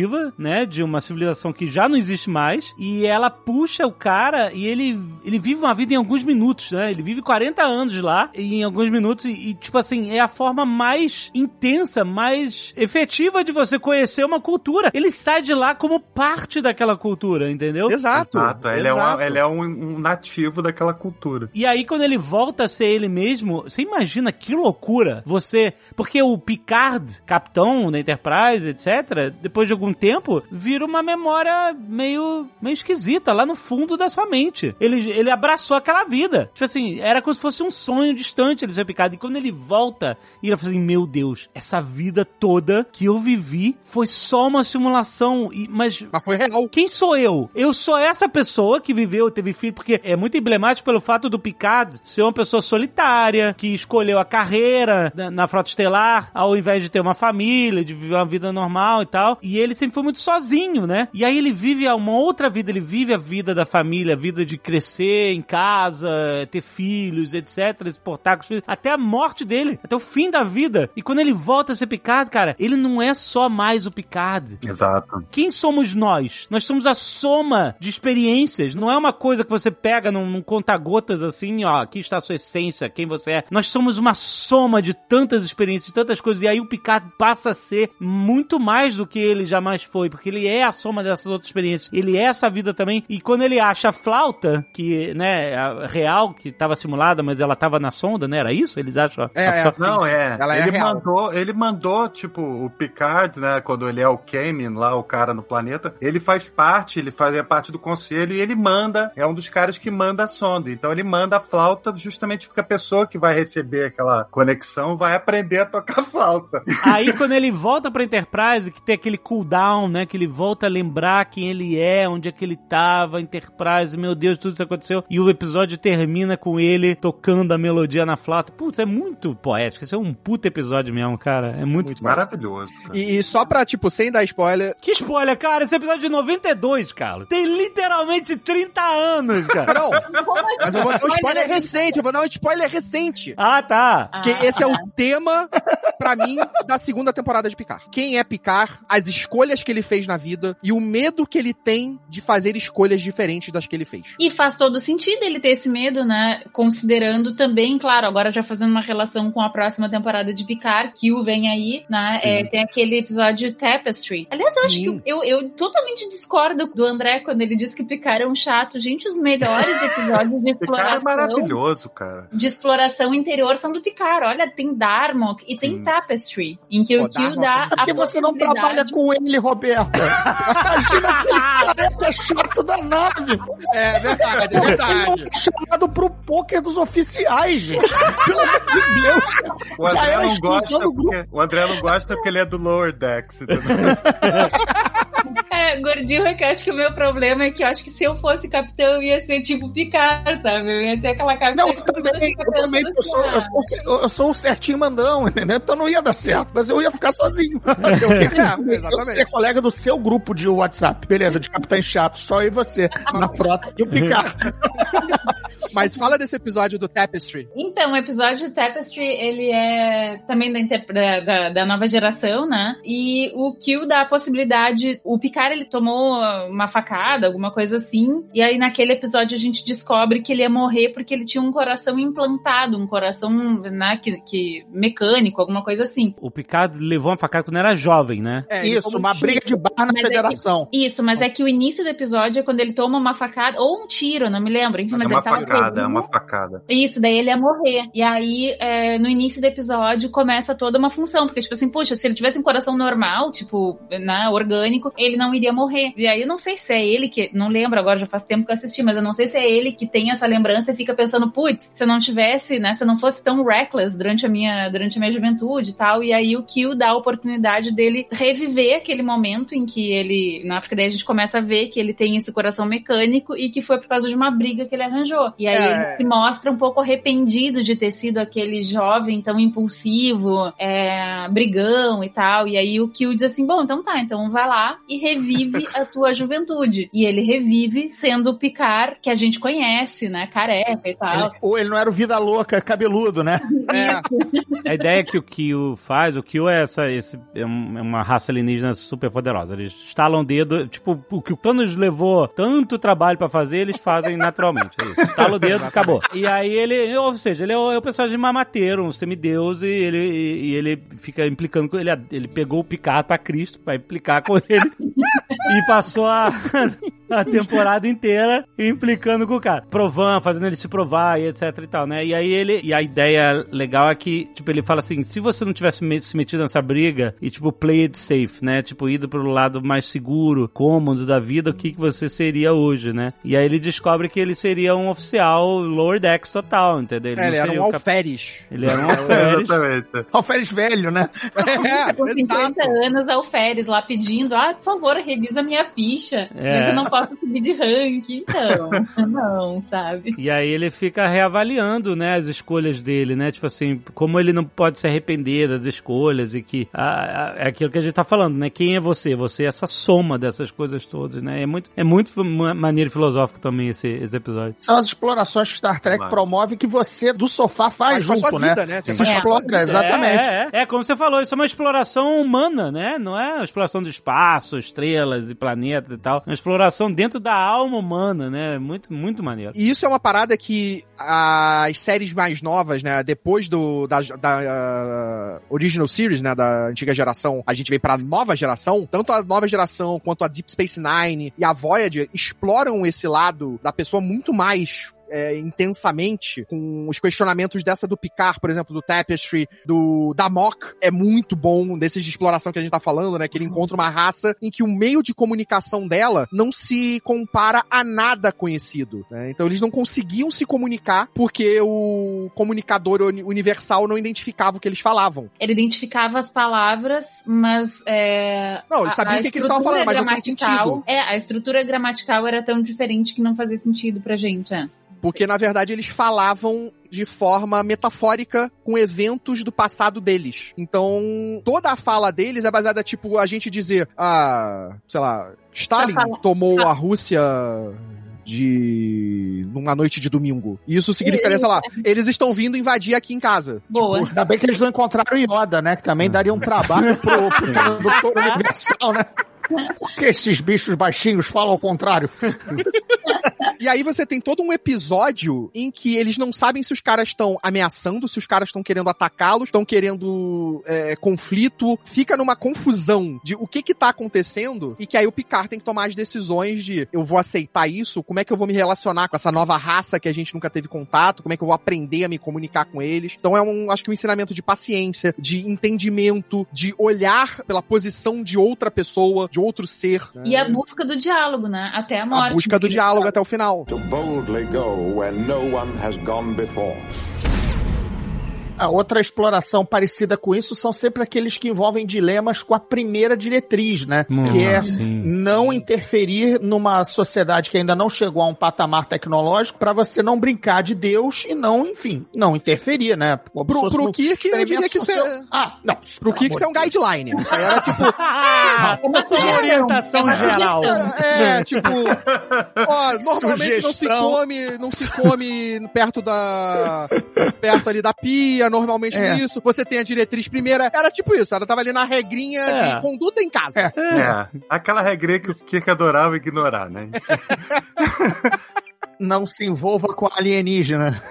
interativa, né? De uma civilização que já não existe mais. E ela puxa o cara e ele, ele vive uma vida em alguns minutos, né? Ele vive 40 anos lá em alguns minutos. E, e, tipo assim, é a forma mais intensa, mais efetiva de você conhecer uma cultura. Ele sai de lá como parte daquela cultura, entendeu? Exato. Exato. Ele é, exato. um, ele é um, um nativo daquela cultura. E aí, quando ele volta a ser ele mesmo, você imagina que loucura você. Porque o Picard, capitão da Enterprise, etc., depois de algum tempo, vira uma memória meio, meio esquisita lá no fundo da sua mente. Ele, ele abraçou aquela vida. Tipo assim, era como se fosse um sonho distante ele ser Picard. E quando ele volta, ele fala assim: Meu Deus, essa vida toda que eu vivi foi só uma simulação. E, mas Mas foi real. quem sou eu? Eu sou essa pessoa que viveu, teve filho, porque é muito emblemático pelo fato do Picard ser uma pessoa solitária, que escolheu a carreira na, na Frota Estelar, ao invés de ter uma família, de viver uma vida normal e tal. E ele sempre foi muito sozinho, né? E aí ele vive uma outra vida, ele vive a vida da família, a vida de crescer em casa, ter filhos, etc, se portar com os filhos, até a morte dele, até o fim da vida. E quando ele volta a ser Picard, cara, ele não é só mais o Picard. Exato. Quem somos nós? Nós somos a soma de experiências. Não é uma coisa que você pega num, num conta-gotas assim, ó, aqui está a sua essência, quem você é. Nós somos uma soma de tantas experiências, tantas coisas. E aí o Picard passa a ser muito mais do que ele jamais foi, porque ele é a soma dessas outras experiências. Ele é essa vida também. E quando ele acha a flauta, que, né, é a real, que tava simulada, mas ela tava na sonda, né? Era isso? Eles acham? É, é. Não, é. Ela é ele real. mandou, ele mandou, tipo, o Picard, né? Quando ele é o Kamin, lá, o cara no planeta, ele faz parte, ele fazia parte do conselho e ele manda, é um dos caras que manda a sonda. Então ele manda a flauta justamente porque a pessoa que vai receber aquela conexão vai aprender a tocar flauta. Aí quando ele volta pra Enterprise, que tem aquele cooldown, né? Que ele volta a lembrar quem ele é, onde é que ele tava, Enterprise, meu Deus, tudo isso aconteceu. E o episódio termina com ele tocando a melodia na flauta. Putz, é muito poético. Esse é um puta episódio mesmo, cara. É muito. Muito Maravilhoso. E, e só pra, tipo, sem dar spoiler, Que spoiler, cara. Esse episódio é de 92, cara. Tem literalmente 30 anos, cara. Não, mas eu vou dar um spoiler recente, eu vou dar um spoiler recente. Ah, tá. Porque esse é o tema, pra mim, da segunda temporada de Picard. Quem é Picard, as escolhas que ele fez na vida e o medo que ele tem de fazer escolhas diferentes das que ele fez. E faz todo sentido ele ter esse medo, né? Considerando também, claro, agora já fazendo uma relação com a próxima temporada de Picard, que o vem aí, né? É, tem aquele episódio Tapestry. Aliás, eu acho Sim. que eu, eu totalmente discordo do André quando ele diz que Picard é um chato. Gente, os melhores episódios de Esse cara é exploração. maravilhoso, cara. de exploração interior são do Picard. Olha, tem Darmok e tem Sim. Tapestry, em que Pô, o Kill dá é a Por que você não trabalha com ele, Roberta? Imagina aquele cara é chato da nave. É verdade, é verdade. Ele é chamado pro poker dos oficiais, gente. Pelo amor de Deus. O André, é não gosta porque, o André não gosta porque ele é do Lower Decks. entendeu? Gordinho, é que eu acho que o meu problema é que eu acho que se eu fosse capitão, eu ia ser tipo Picard, sabe? Eu ia ser aquela capitã Não, que eu também, eu, também eu, sou, assim, eu, sou, eu sou o certinho mandão, entendeu? Então não ia dar certo, mas eu ia ficar sozinho. O quê? É, Eu ser colega do seu grupo de WhatsApp, beleza, de capitães chatos, só eu e você, na frota e o Picard. Mas fala desse episódio do Tapestry. Então, o episódio de Tapestry, ele é também da, da- da nova geração, né? E o Kill dá a possibilidade... O Picard, ele tomou uma facada, alguma coisa assim. E aí, naquele episódio, a gente descobre que ele ia morrer porque ele tinha um coração implantado. Um coração, né, que, que mecânico, alguma coisa assim. O Picard levou uma facada quando era jovem, né? É, ele Isso, uma um briga de bar na Mas é que- federação. Isso, mas é que o início do episódio é quando ele toma uma facada, ou um tiro, não me lembro. Enfim, Mas mas, é uma ele tava facada, é uma facada. Isso, daí ele ia morrer. E aí, é, no início do episódio, começa toda uma função. Porque, tipo assim, puxa, se ele tivesse um coração normal, tipo, né, orgânico, ele não iria morrer. E aí, eu não sei se é ele que. Não lembro agora, já faz tempo que eu assisti, mas eu não sei se é ele que tem essa lembrança e fica pensando, putz, se eu não tivesse, né, se eu não fosse tão reckless durante a minha, durante a minha juventude e tal. E aí, o Kill dá a oportunidade dele reviver aquele momento em que ele. Né, porque daí a gente começa a ver que ele tem esse coração mecânico e que foi por causa de uma briga que ele arranjou. E aí, É. ele se mostra um pouco arrependido de ter sido aquele jovem tão impulsivo, é, brigão e tal. E aí o Kill diz assim: bom, então tá, então vai lá e revive a tua juventude. E ele revive sendo o Picard que a gente conhece, né? Careca e tal. Ele- ou ele não era o vida louca, cabeludo, né? É, A ideia que o Kyo faz, o Kyo é essa esse, é é uma raça alienígena super poderosa. Eles estalam o dedo, tipo, o que o Thanos levou tanto trabalho pra fazer, eles fazem naturalmente. É. Estala o dedo, acabou. E aí ele, ou seja, ele é o, é o personagem mamateiro, um semideus, e ele, e, e ele fica implicando com ele. Ele pegou o Picard pra Cristo, pra implicar com ele, e passou a. A temporada inteira implicando com o cara, provando, fazendo ele se provar e etc e tal, né? E aí ele, e a ideia legal é que, tipo, ele fala assim: se você não tivesse se metido nessa briga e, tipo, play it safe, né? Tipo, ido pro lado mais seguro, cômodo da vida, o que, que você seria hoje, né? E aí ele descobre que ele seria um oficial Lower Decks total, entendeu? é, não ele era um cap- alferes. Ele era um alferes. Exatamente. Alferes velho, né? É, Com 50 exato. anos, Alferes lá pedindo, ah, por favor, revisa minha ficha. É. Mas eu não posso subir de rank, então. não, sabe? E aí ele fica reavaliando, né, as escolhas dele, né? Tipo assim, como ele não pode se arrepender das escolhas e que ah, ah, é aquilo que a gente tá falando, né? Quem é você? Você é essa soma dessas coisas todas, né? É muito, é muito ma- maneiro e filosófico também esse, esse episódio. São as explorações que Star Trek Claro. promove que você, do sofá, faz Faz com a junto, sua né? vida, né? Você a explora, exatamente. É, é, é, como você falou, isso é uma exploração humana, né? Não é uma exploração do espaço, estrelas e planetas e tal. É uma exploração dentro da alma humana, né? Muito, muito maneiro. E isso é uma parada que as séries mais novas, né, depois do da, da ah, original series, né, da antiga geração, a gente vem pra nova geração, tanto a nova geração quanto a Deep Space Nine e a Voyager exploram esse lado da pessoa muito mais é, intensamente com os questionamentos dessa do Picard, por exemplo, do Tapestry, do da Mock, é muito bom desses de exploração que a gente tá falando, né? Que ele encontra uma raça em que o meio de comunicação dela não se compara a nada conhecido. Né? Então eles não conseguiam se comunicar porque o comunicador uni- universal não identificava o que eles falavam. Ele identificava as palavras, mas. É, Não, ele a- sabia o que que eles estavam falando, estrutura mas não fazia sentido. É, a estrutura gramatical era tão diferente que não fazia sentido pra gente, é. Porque, na verdade, eles falavam de forma metafórica com eventos do passado deles. Então, toda a fala deles é baseada, tipo, a gente dizer, ah, sei lá, Stalin tomou a Rússia de numa noite de domingo. Isso significaria, sei lá, eles estão vindo invadir aqui em casa. Boa. Ainda bem que eles não encontraram Yoda, né? Que também daria um trabalho pro, pro universal, né? Porque esses bichos baixinhos falam ao contrário. E aí você tem todo um episódio em que eles não sabem se os caras estão ameaçando, se os caras estão querendo atacá-los, estão querendo é, conflito. Fica numa confusão de o que que tá acontecendo e que aí o Picard tem que tomar as decisões de eu vou aceitar isso, como é que eu vou me relacionar com essa nova raça que a gente nunca teve contato, como é que eu vou aprender a me comunicar com eles. Então é um, acho que um ensinamento de paciência, de entendimento, de olhar pela posição de outra pessoa, de outro ser. E a busca do diálogo, né? Até a morte. A busca do diálogo até o final. To boldly go where no one has gone before. A outra exploração parecida com isso são sempre aqueles que envolvem dilemas com a primeira diretriz, né? Hum, que é sim. não interferir numa sociedade que ainda não chegou a um patamar tecnológico para você não brincar de Deus e não, enfim, não interferir, né? Como Pro, pro Kirk, eu diria que isso é... Ah, não. Pro Kirk isso é um guideline. Isso aí era tipo... Uma orientação é geral. É, tipo... Ó, normalmente não se come, não se come perto da... Perto ali da pia, normalmente É. isso. Você tem a diretriz primeira. Era tipo isso, ela tava ali na regrinha É. de conduta em casa. É. É, aquela regrinha que o Kirk adorava ignorar, né? Não se envolva com alienígena.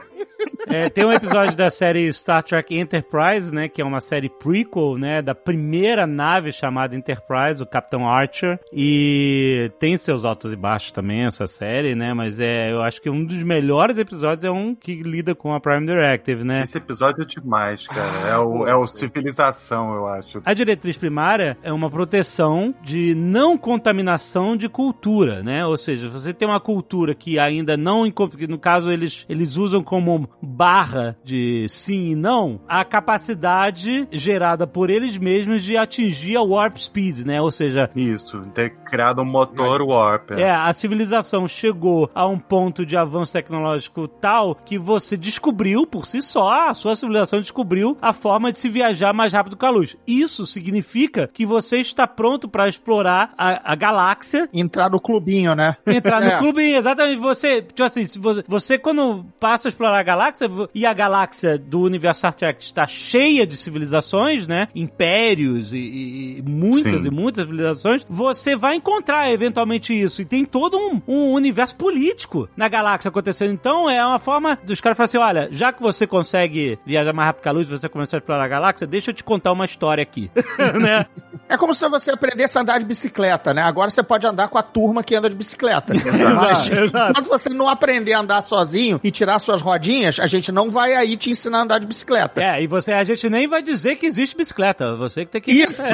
É, tem um episódio da série Star Trek Enterprise, né, que é uma série prequel, né, da primeira nave chamada Enterprise, o Capitão Archer, e tem seus altos e baixos também essa série, né, mas é, eu acho que um dos melhores episódios é um que lida com a Prime Directive, né. Esse episódio é demais, cara. É o, é o Civilização, eu acho. A diretriz primária é uma proteção de não contaminação de cultura, né? Ou seja, se você tem uma cultura que ainda não, no caso eles, eles usam como barra de sim e não, a capacidade gerada por eles mesmos de atingir a warp speed, né? Ou seja, Isso, ter criado um motor warp. é, a civilização chegou a um ponto de avanço tecnológico tal que você descobriu por si só, a sua civilização descobriu a forma de se viajar mais rápido com a luz. Isso significa que você está pronto para explorar a, a galáxia. Entrar no clubinho, né? Entrar É. no clubinho, exatamente. Você, tipo assim, se você, você quando passa a explorar a galáxia, e a galáxia do universo Star Trek está cheia de civilizações, né? Impérios e, e- e muitas Sim. e muitas civilizações, você vai encontrar eventualmente isso. E tem todo um, um universo político na galáxia acontecendo. Então é uma forma dos caras falarem assim: olha, já que você consegue viajar mais rápido que a luz, você começou a explorar a galáxia, deixa eu te contar uma história aqui. né? É como se você aprendesse a andar de bicicleta, né? Agora você pode andar com a turma que anda de bicicleta. Mas exato. quando você não aprender a andar sozinho e tirar suas rodinhas, a gente não vai aí te ensinar a andar de bicicleta. É, e você, a gente nem vai dizer que existe bicicleta. Você que tem que. Isso.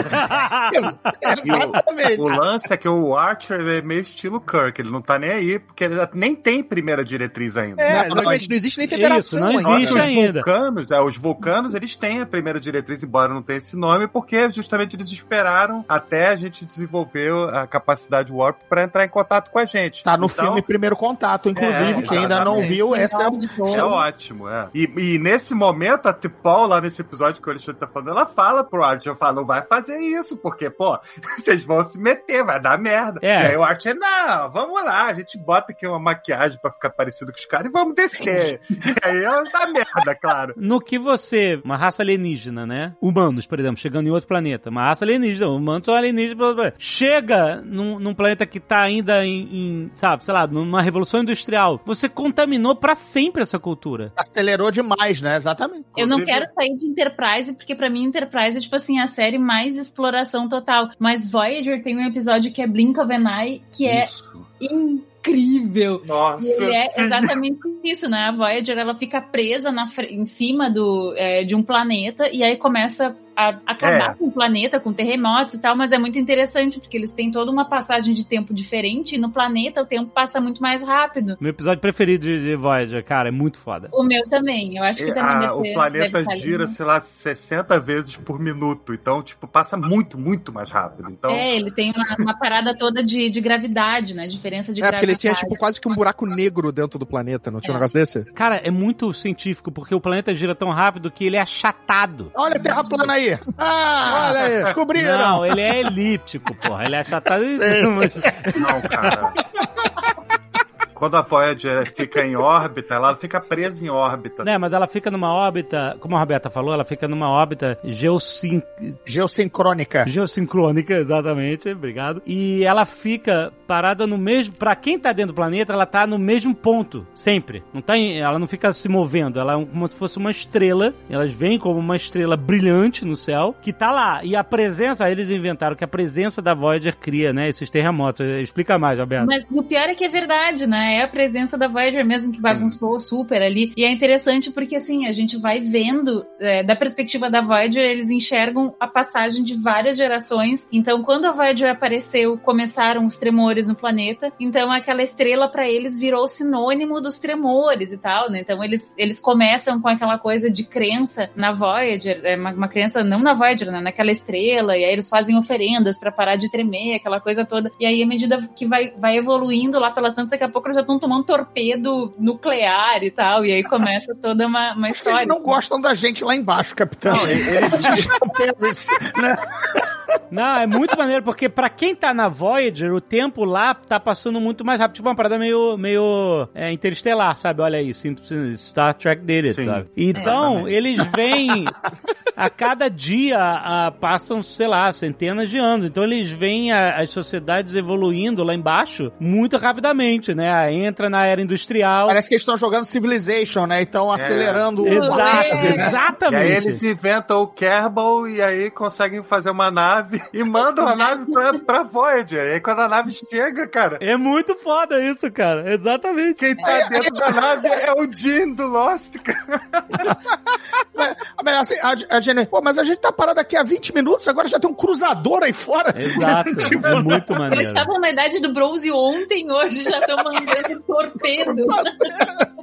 E o- Exatamente. O lance é que o Archer é meio estilo Kirk, ele não tá nem aí, porque ele nem tem primeira diretriz ainda. É, Não, exatamente. Não existe nem federação Isso, não ainda. existe os ainda. vulcanos, é, os vulcanos, eles têm a primeira diretriz, embora não tenha esse nome, porque justamente eles esperaram até a gente desenvolver a capacidade Warp pra entrar em contato com a gente. Tá no Então, filme Primeiro Contato, inclusive. É, Quem ainda não viu, essa é é ótimo, é. E, e nesse momento, a Tipol, lá nesse episódio que o Alexandre tá falando, ela fala pro Archer, fala, não vai fazer isso, porque, pô, vocês vão se meter, vai dar merda. É. E aí o Archer, não, vamos lá, a gente bota aqui uma maquiagem pra ficar parecido com os caras e vamos descer. e aí é dá merda, claro. No que você, uma raça alienígena, né? Humanos, por exemplo, chegando em outro planeta. Uma raça alienígena, humanos são alienígenas. blá, blá, blá. Chega num, num planeta que tá ainda em, em, sabe, sei lá, numa revolução industrial. Você contaminou pra sempre essa cultura. Acelerou demais, né? Exatamente. Eu não quero sair de Enterprise, porque pra mim Enterprise é, tipo assim, a série mais exploração total. Mas Voyager tem um episódio que é Blink of an Eye, que é Isso. Incrível. Nossa, E é exatamente isso, né? A Voyager ela fica presa na em cima do, é, de um planeta e aí começa a acabar É. com o planeta, com terremotos e tal, mas é muito interessante porque eles têm toda uma passagem de tempo diferente e no planeta o tempo passa muito mais rápido. Meu episódio preferido de, de Voyager, cara, é muito foda. O meu também, eu acho que É, também a- deve o ser. deve planeta estar gira, sei lá, 60 vezes por minuto. Então, tipo, passa muito, muito mais rápido. Então, É, ele tem uma, uma parada toda de, de gravidade, né? Diferença de É, gravidade. Ele tinha, tipo, quase que um buraco negro dentro do planeta, não tinha um negócio desse? Cara, é muito científico, porque o planeta gira tão rápido que ele é achatado. Olha a Terra plana aí. Ah, Olha aí. descobriram. Não, ele é elíptico, porra. Ele é achatado. não, cara. Quando a Voyager fica em órbita, ela fica presa em órbita. né, mas ela fica numa órbita, como a Roberta falou, ela fica numa órbita geossin... Geossincrônica. geossincrônica, exatamente, obrigado. E ela fica parada no mesmo. Pra quem tá dentro do planeta, ela tá no mesmo ponto, sempre. Não tá em- ela não fica se movendo, ela é como se fosse uma estrela. Elas vêm como uma estrela brilhante no céu, que tá lá. E a presença, eles inventaram que a presença da Voyager cria, né, esses terremotos. Explica mais, Roberto. Mas o pior é que é verdade, né? É a presença da Voyager mesmo que bagunçou super ali. E é interessante porque, assim, a gente vai vendo, é, da perspectiva da Voyager, eles enxergam a passagem de várias gerações. Então, quando a Voyager apareceu, começaram os tremores no planeta. Então, aquela estrela pra eles virou sinônimo dos tremores e tal, né? Então, eles, eles começam com aquela coisa de crença na Voyager, é uma, uma crença não na Voyager, né? Naquela estrela. E aí eles fazem oferendas pra parar de tremer, aquela coisa toda. E aí, à medida que vai, vai evoluindo lá pelas tantas, daqui a pouco já estão tomando torpedo nuclear e tal. E aí começa toda uma, uma que eles história. não gostam da gente lá embaixo, capitão. Não, eles- Paris, né? Não, é muito maneiro, porque pra quem tá na Voyager, o tempo lá tá passando muito mais rápido. Tipo uma parada meio, meio é, interestelar, sabe? Olha aí, Simpsons, Star Trek dele, sabe? Então, Exatamente. eles vêm... A cada dia a- passam, sei lá, centenas de anos. Então eles veem a- as sociedades evoluindo lá embaixo muito rapidamente, né? Entra na era industrial. Parece que eles estão jogando Civilization, né? E estão acelerando o Exato, planeta, né? E exatamente. aí eles inventam o Kerbal e aí conseguem fazer uma nave e mandam a nave pra, pra Voyager. E aí quando a nave chega, cara, É muito foda isso, cara. Exatamente. quem tá dentro da nave é o Jean do Lost, cara. Mas, mas assim, a, a Jenny, pô, mas a gente tá parado aqui há 20 minutos, agora já tem um cruzador aí fora. Exato. Tipo, é muito Eles maneiro. estavam na idade do bronze ontem, hoje já estão mandando torpedo.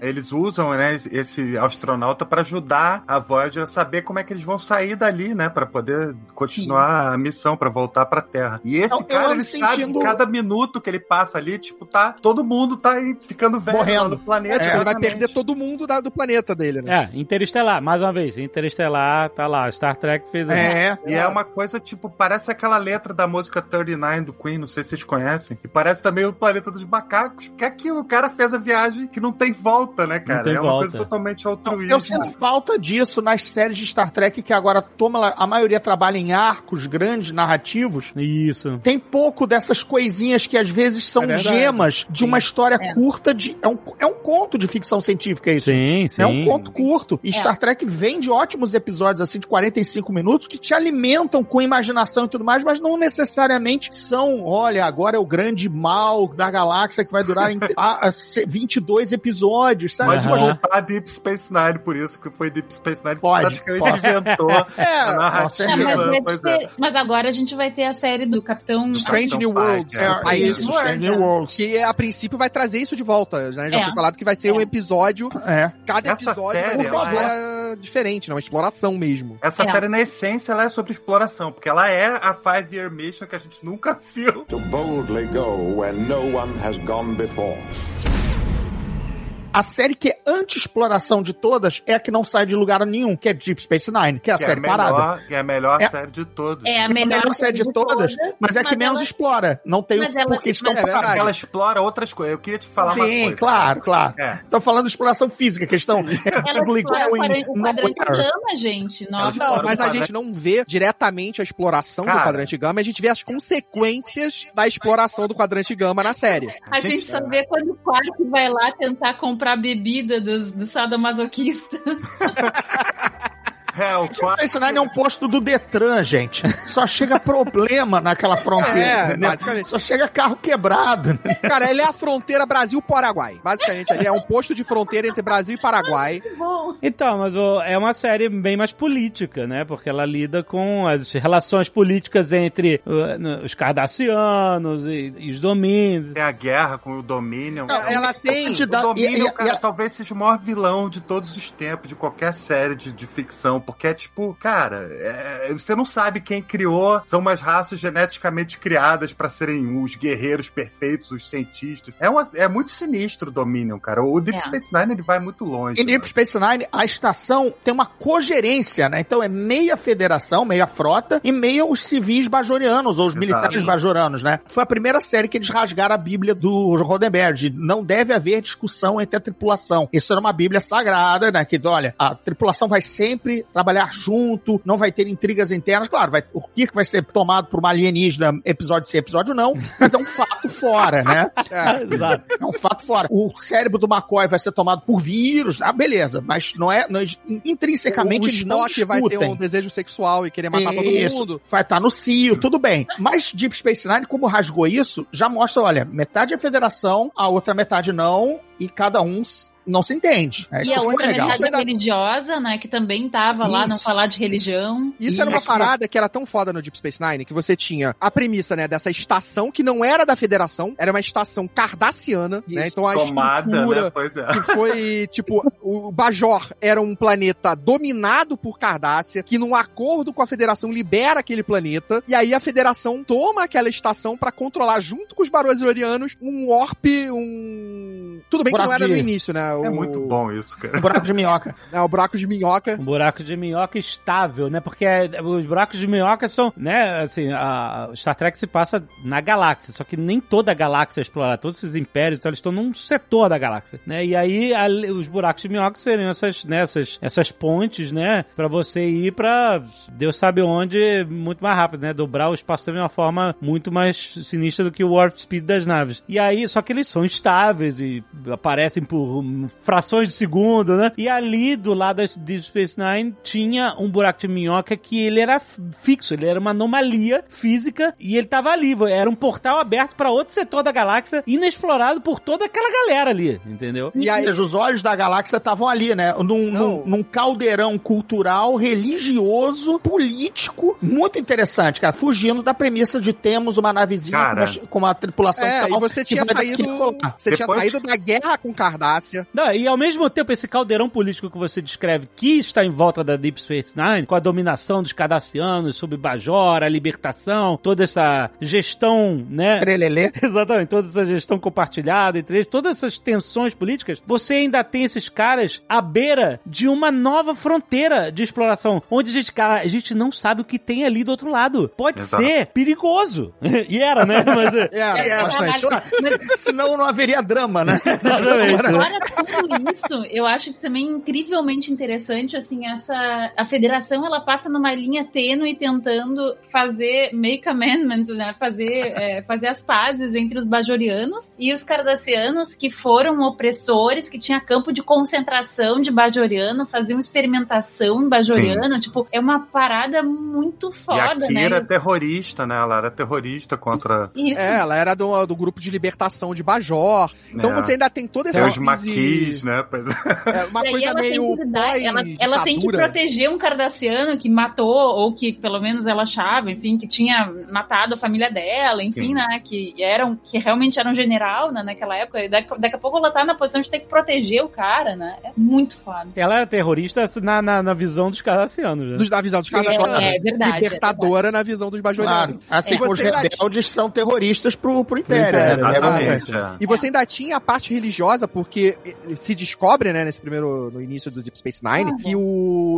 Eles usam, né, esse astronauta pra ajudar a Voyager a saber como é que eles vão sair dali, né, Pra poder continuar a missão, pra voltar pra Terra. E esse eu cara, ele sabe sentindo- que cada minuto que ele passa ali, tipo, tá, todo mundo tá aí ficando velho Morrendo. no planeta. É, tipo, ele vai perder todo mundo da- do planeta dele, né? É, Interestelar, mais uma vez, Interestelar, tá lá, Star Trek fez É. E é uma coisa, tipo, parece aquela letra da música 39 do Queen, não sei se vocês conhecem. E parece também o Planeta dos Macacos, que é aquilo, o cara fez a viagem que não tem volta, né, cara? tem é uma volta. coisa totalmente altruísta. Eu sinto falta disso nas séries de Star Trek que agora toma a maioria trabalha em arcos grandes narrativos. Isso. Tem pouco dessas coisinhas que às vezes são É gemas de uma história É. curta de é um, é um conto de ficção científica isso. Sim, sim. É um conto curto. E É. Star Trek vem de ótimos episódios, assim, de 45 minutos, que te alimentam com imaginação e tudo mais, mas não necessariamente são, olha, agora é o grande mal da galáxia que vai durar em, a, a, se- 22 episódios, sabe? Pode Aham. voltar a Deep Space Nine, por isso que foi Deep Space Nine que Pode, praticamente pode. inventou a É, narrativa. mas, é pois difer- mas agora a gente vai ter a série do Capitão. Strange Capitão New Worlds. é. É, Aí, isso, World, New Worlds. Que a princípio vai trazer isso de volta, né? Já É. foi falado que vai ser um É. episódio, É. cada Essa episódio vai série, ser uma ela história diferente, né? Uma exploração mesmo. Essa É. série, na essência, ela é sobre exploração, porque ela é a Five Year Mission que a gente nunca viu. To boldly go where no one has gone before. A série que é anti-exploração de todas é a que não sai de lugar nenhum, que é Deep Space Nine, que é a Que é a série parada. melhor, que é a melhor É. série de todas. É a É a melhor, melhor série de todas, mas é que menos ela- explora. Não tem Mas o ela- porquê estão é ela explora outras coisas. Eu queria te falar uma Sim, coisa. claro, claro. É. Tô falando de exploração física, que estão Ela explora o quadrante, gama, gente. Nossa. Não, mas a gente não vê diretamente a exploração do Cara. quadrante gama, a gente vê as consequências da exploração do quadrante gama na série. A gente só vê quando o Quark vai lá tentar comprar bebida dos, dos sadomasoquistas. É, o. Space Nine é um posto do Detran, gente. Só chega problema naquela fronteira. É, entendeu? basicamente. Só chega carro quebrado. Cara, ele é a fronteira Brasil-Paraguai. Basicamente, ele é um posto de fronteira entre Brasil e Paraguai. Então, mas o- é uma série bem mais política, né? Porque ela lida com as relações políticas entre uh, os cardassianos e, e os domínios. Tem a guerra com o Dominion. Não, ela tem. O Dominion, E- e- cara, talvez seja o maior vilão de todos os tempos, de qualquer série de, de ficção, porque é tipo, cara, é- você não sabe quem criou, são umas raças geneticamente criadas pra serem os guerreiros perfeitos, os cientistas. É, uma- é muito sinistro o Dominion, cara. O Deep É. Space Nine ele vai muito longe. Em Deep Space Nine, a estação tem uma cogerência, né? Então é meia federação, meia frota e meia os civis bajorianos, ou os Exato. militares bajoranos, né? Foi a primeira série que eles rasgaram a Bíblia do Roddenberry. de Não deve haver discussão entre a tripulação. Isso era uma Bíblia sagrada, né? Que, olha, a tripulação vai sempre trabalhar junto, não vai ter intrigas internas. Claro, vai, o Kirk vai ser tomado por uma alienígena, episódio sim, episódio não, mas é um fato fora, né? É. Exato. É um fato fora. O cérebro do McCoy vai ser tomado por vírus, ah, beleza. Mas não é. Não, intrinsecamente o eles não vai ter um desejo sexual e querer matar todo Isso. mundo. Vai estar no cio, tudo bem. Mas Deep Space Nine, como rasgou isso, já mostra, olha, metade é federação, a outra metade não, e cada um não se entende. É, E isso a outra legal. metade Isso ainda- religiosa, né? Que também tava lá, não Isso. falar de religião. Isso era uma Isso. parada que era tão foda no Deep Space Nine que você tinha a premissa, né, dessa estação que não era da Federação, era uma estação cardassiana, né? Então a Tomada, né? Pois é. que foi, tipo, o Bajor era um planeta dominado por Cardassia, que num acordo com a Federação libera aquele planeta, e aí a Federação toma aquela estação pra controlar junto com os Barosiorianos um warp, um... Tudo bem que não Buraco era no de- início, né? É o... muito bom isso, cara. Um buraco de minhoca. É, o buraco de minhoca. Um buraco de minhoca estável, né? Porque os buracos de minhoca são, né? Assim, a Star Trek se passa na galáxia, só que nem toda a galáxia é explorada. Todos esses impérios, então, eles estão num setor da galáxia, né? E aí a- os buracos de minhoca seriam essas, né, essas, essas pontes, né? Pra você ir pra Deus sabe onde muito mais rápido, né? Dobrar o espaço de uma forma muito mais sinistra do que o warp speed das naves. E aí, só que eles são estáveis e aparecem por hum, frações de segundo, né? E ali, do lado Deep Space Nine, tinha um buraco de minhoca que ele era fixo, ele era uma anomalia física e ele tava ali. Era um portal aberto pra outro setor da galáxia, inexplorado por toda aquela galera ali, entendeu? E aí, os olhos da galáxia estavam ali, né? Num, num, num caldeirão cultural, religioso, político, muito interessante, cara. Fugindo da premissa de temos uma navezinha com, uma, com uma tripulação É, e você que tinha saído. Você tinha Depois- saído da guerra com Cardassia. Não, e ao mesmo tempo, esse caldeirão político que você descreve que está em volta da Deep Space Nine, com a dominação dos cardassianos sobre Bajor, a libertação, toda essa gestão, né? Trelelê. Exatamente, toda essa gestão compartilhada entre eles, todas essas tensões políticas, você ainda tem esses caras à beira de uma nova fronteira de exploração, onde a gente, cara, a gente não sabe o que tem ali do outro lado. Pode Exato. ser perigoso. e era, né? Mas, é, É, É, bastante. Mas, senão não haveria drama, né? exatamente. Fora tudo isso, eu acho que também é incrivelmente interessante, assim, essa... A federação, ela passa numa linha tênue tentando fazer make amendments, né? Fazer, é, fazer as pazes entre os bajorianos e os cardassianos, que foram opressores, que tinha campo de concentração de bajoriano, faziam experimentação bajoriana. Tipo, é uma parada muito E foda, a Kira é né? terrorista, né? Ela era terrorista contra. Isso. É, ela era do, do grupo de libertação de Bajor. Então É. você ainda tem toda essa Tem os crise- maquis, né? É. É, uma E coisa ela meio tem lidar- ela, ela tem que proteger um cardassiano que matou, ou que pelo menos ela achava, enfim, que tinha matado a família dela, enfim, Sim. né? Que eram, que realmente era um general né, naquela época. E daqui, daqui a pouco ela tá na posição de ter que proteger o cara, né? É muito foda. Ela era terrorista na, na, na visão dos cardassianos, né? Dos, na visão dos Sim, cardassianos. é verdade, Libertadora na visão dos bajorianos. Claro. Assim como os rebeldes são terroristas pro, pro Império. Império, né? Exatamente. é. E você ainda tinha a parte religiosa, porque eh, se descobre, né, nesse primeiro, no início do Deep Space Nine, Ah, que o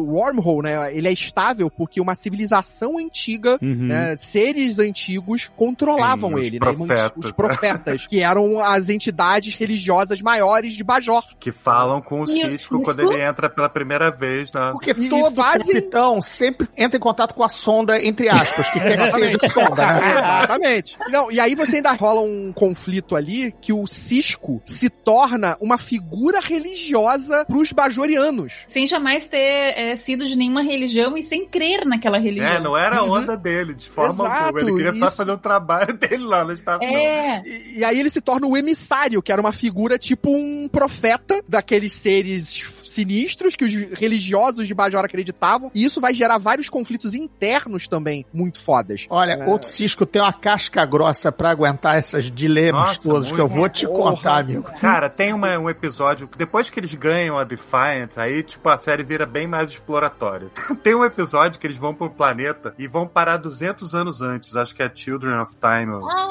wormhole, né, ele é estável porque uma civilização antiga, Uhum. né, seres antigos controlavam Sim, os ele, profetas. né, os profetas, que eram as entidades religiosas maiores de Bajor. Que falam com o Cisco quando ele entra pela primeira vez, né? Porque E- e todo fazem- capitão sempre entra em contato com a sonda, entre aspas, que quer que seja sonda, né? Exatamente. Não, e aí você ainda rola um conflito ali que o Cisco se torna uma figura religiosa pros bajorianos. Sem jamais ter é, sido de nenhuma religião e sem crer naquela religião. É, não era a Uhum. onda dele, de forma Exato, alguma. Ele queria só isso. fazer o trabalho dele lá na estação. É, E, e aí ele se torna o emissário, que era uma figura tipo um profeta daqueles seres sinistros que os religiosos de Bajor acreditavam. E isso vai gerar vários conflitos internos também muito fodas. Olha, É. outro Cisco tem uma casca grossa pra aguentar esses dilemas Nossa, todos que eu vou te Porra. contar, amigo. Cara, tem uma- um episódio, que depois que eles ganham a Defiant, aí, tipo, a série vira bem mais exploratória. tem um episódio que eles vão pro planeta e vão parar 200 anos antes, acho que é Children of Time. Ah.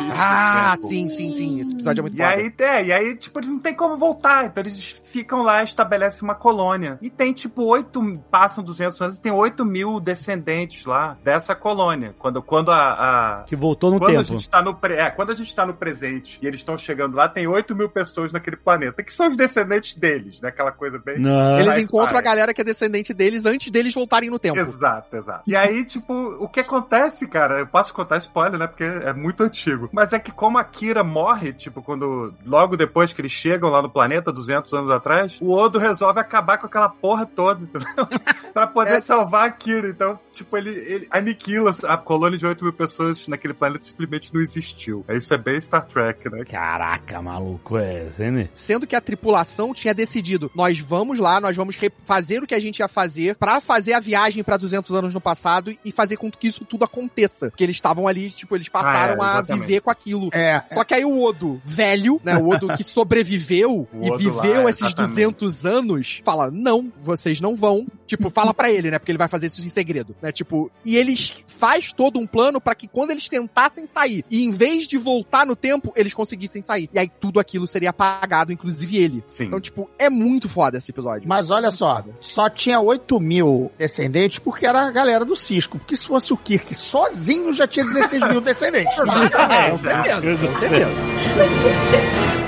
Ah, Tempo. sim, sim, sim. Esse episódio é muito E foda. aí, é, e aí, tipo, eles não tem como voltar. Então eles ficam lá e estabelecem uma colônia. E tem, tipo, oito. Passam 200 anos e tem 8 mil descendentes lá dessa colônia. Quando, quando a. a- Que voltou no quando a tempo. gente tá no pre- é, quando a gente tá no presente e eles estão chegando lá, tem 8 mil pessoas naquele planeta, que são os descendentes deles, né? Aquela coisa bem. Não. Eles encontram a galera que é descendente deles antes deles voltarem no tempo. Exato, exato. E aí, tipo, o que acontece, cara? Eu posso contar spoiler, né? Porque é muito antigo. Mas é que como a Kira morre, tipo, quando. Logo depois que eles chegam lá no planeta, 200 anos atrás, o Odo resolve acabar com aquela porra toda, entendeu? pra poder É. salvar a Kira. Então, tipo, ele, ele aniquila a colônia de 8 mil pessoas naquele planeta simplesmente não existiu. Isso é bem Star Trek, né? Caraca, maluco, é, né? Sendo que a tripulação tinha decidido, nós vamos lá, nós vamos fazer o que a gente ia fazer pra fazer a viagem pra 200 anos no passado e fazer com que isso tudo aconteça. Porque eles estavam ali, tipo, eles passaram Ah, é, a viver com aquilo. É, Só que aí o Odo, velho, né, o Odo que sobreviveu O e Odo viveu lá, esses exatamente. 200 anos, fala, não, vocês não vão. Tipo, fala pra ele, né, porque ele vai fazer isso em segredo, né, tipo, e eles faz todo um plano pra que quando eles tentassem sair, e em vez de voltar no tempo, eles conseguissem sair. E aí tudo aquilo seria apagado, inclusive ele. Sim. Então, tipo, é muito foda esse episódio. mas olha só, só tinha 8 mil descendentes porque era a galera do Cisco. Porque se fosse o Kirk sozinho, já tinha 16 mil descendentes. Ah, com certeza, com certeza.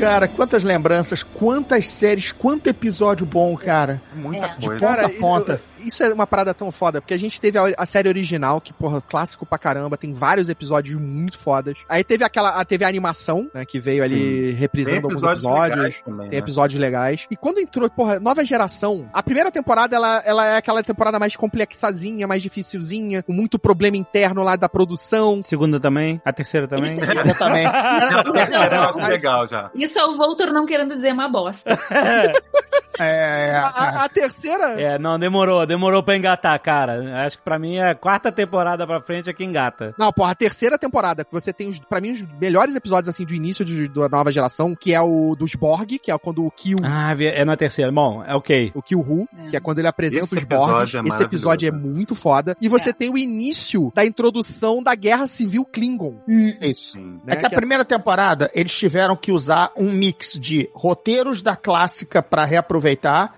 Cara, quantas lembranças, quantas séries, quanto episódio bom, cara. Muita É. coisa. ponta a ponta. Isso é uma parada tão foda, porque a gente teve a, a série original, que, porra, clássico pra caramba, tem vários episódios muito fodas. Aí teve aquela, a, teve a animação, né, que veio ali reprisando alguns episódios. legais também, Tem né? episódios legais. E quando entrou, porra, nova geração, a primeira temporada, ela, ela é aquela temporada mais complexazinha, mais dificilzinha, com muito problema interno lá da produção. Segunda também, a terceira também. Isso, também. É Mas- legal já. isso é o Voltor não querendo dizer uma bosta. É, A, a- a terceira, É, não, demorou, demorou pra engatar, cara. Acho que pra mim é a quarta temporada pra frente é que engata. Não, porra, a terceira temporada, que você tem, os, pra mim, os melhores episódios, assim, do início de- da nova geração, que é o dos Borg, que é quando o Kill, Ah, é na terceira. Bom, é ok. o Kill Who, É. que é quando ele apresenta Esse os Borg. é Esse episódio é muito foda. E você É. tem o início da introdução da Guerra Civil Klingon. Hum, Isso. Sim. né, É que a que é- primeira temporada eles tiveram que usar um mix de roteiros da clássica pra reaproveitar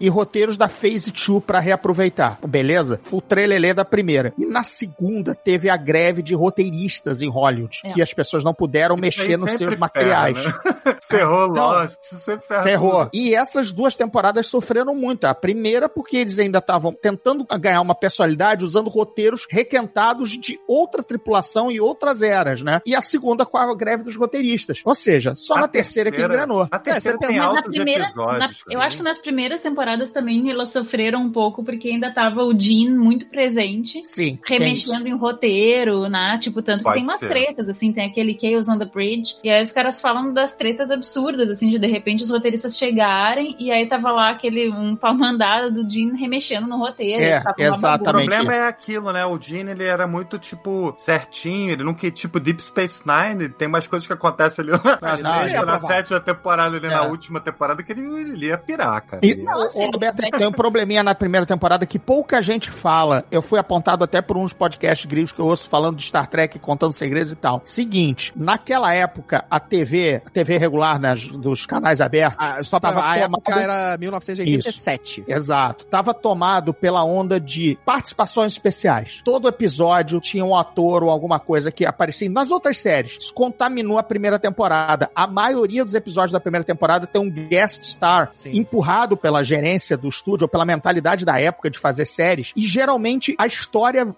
e roteiros da Phase 2 pra reaproveitar. Beleza? Full trelelê da primeira. E na segunda teve a greve de roteiristas em Hollywood, É. que as pessoas não puderam mexer nos seus ferra, materiais. né? Ferrou Não. Lost, isso sempre Ferrou. tudo. E essas duas temporadas sofreram muito. A primeira, porque eles ainda estavam tentando ganhar uma personalidade usando roteiros requentados de outra tripulação e outras eras, né? E a segunda com a greve dos roteiristas. Ou seja, só A na terceira, que engrenou. A terceira você tem na altos primeira, episódios. na- eu acho que nas primeiras temporadas também elas sofreram um pouco porque ainda tava o Dean muito presente. Sim. isso. Remexendo em roteiro, né? Tipo, tanto que Pode tem umas ser. tretas, assim, tem aquele Chaos on the Bridge. E aí os caras falam das tretas absurdas, assim, de de repente os roteiristas chegarem e aí tava lá aquele um pau mandado do Dean remexendo no roteiro. É, O exatamente. bagunça. problema é aquilo, né? O Gene, ele era muito, tipo, certinho. Ele não queria, tipo, Deep Space Nine. Tem mais coisas que acontecem ali na, Ah, sexta, ele ia na sétima temporada, ali É. na última temporada, que ele, ele ia pirar, cara. E, o, o Roberto, tem um probleminha na primeira temporada que pouca gente fala. Eu fui apontado até por uns podcasts gringos que eu ouço falando de Star Trek, contando segredos e tal. Seguinte, naquela época, a TV, a TV regular, né, dos canais abertos, Ah, só pra Tava a época tomado- era 1987. Exato. Tava tomado pela onda de participações especiais. Todo episódio tinha um ator ou alguma coisa que aparecia nas outras séries. Isso contaminou a primeira temporada. A maioria dos episódios da primeira temporada tem um guest star Sim. empurrado pela gerência do estúdio, ou pela mentalidade da época de fazer séries, e geralmente a história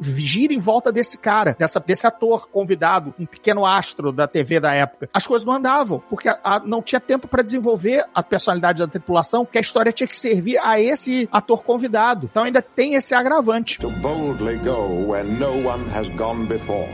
gira em volta desse cara, dessa, desse ator convidado, um pequeno astro da TV da época. As coisas não andavam, porque a- a- não tinha tempo para desenvolver a personalidade da tripulação, que a história tinha que servir a esse ator convidado. Então ainda tem esse agravante. To boldly go where no one has gone before.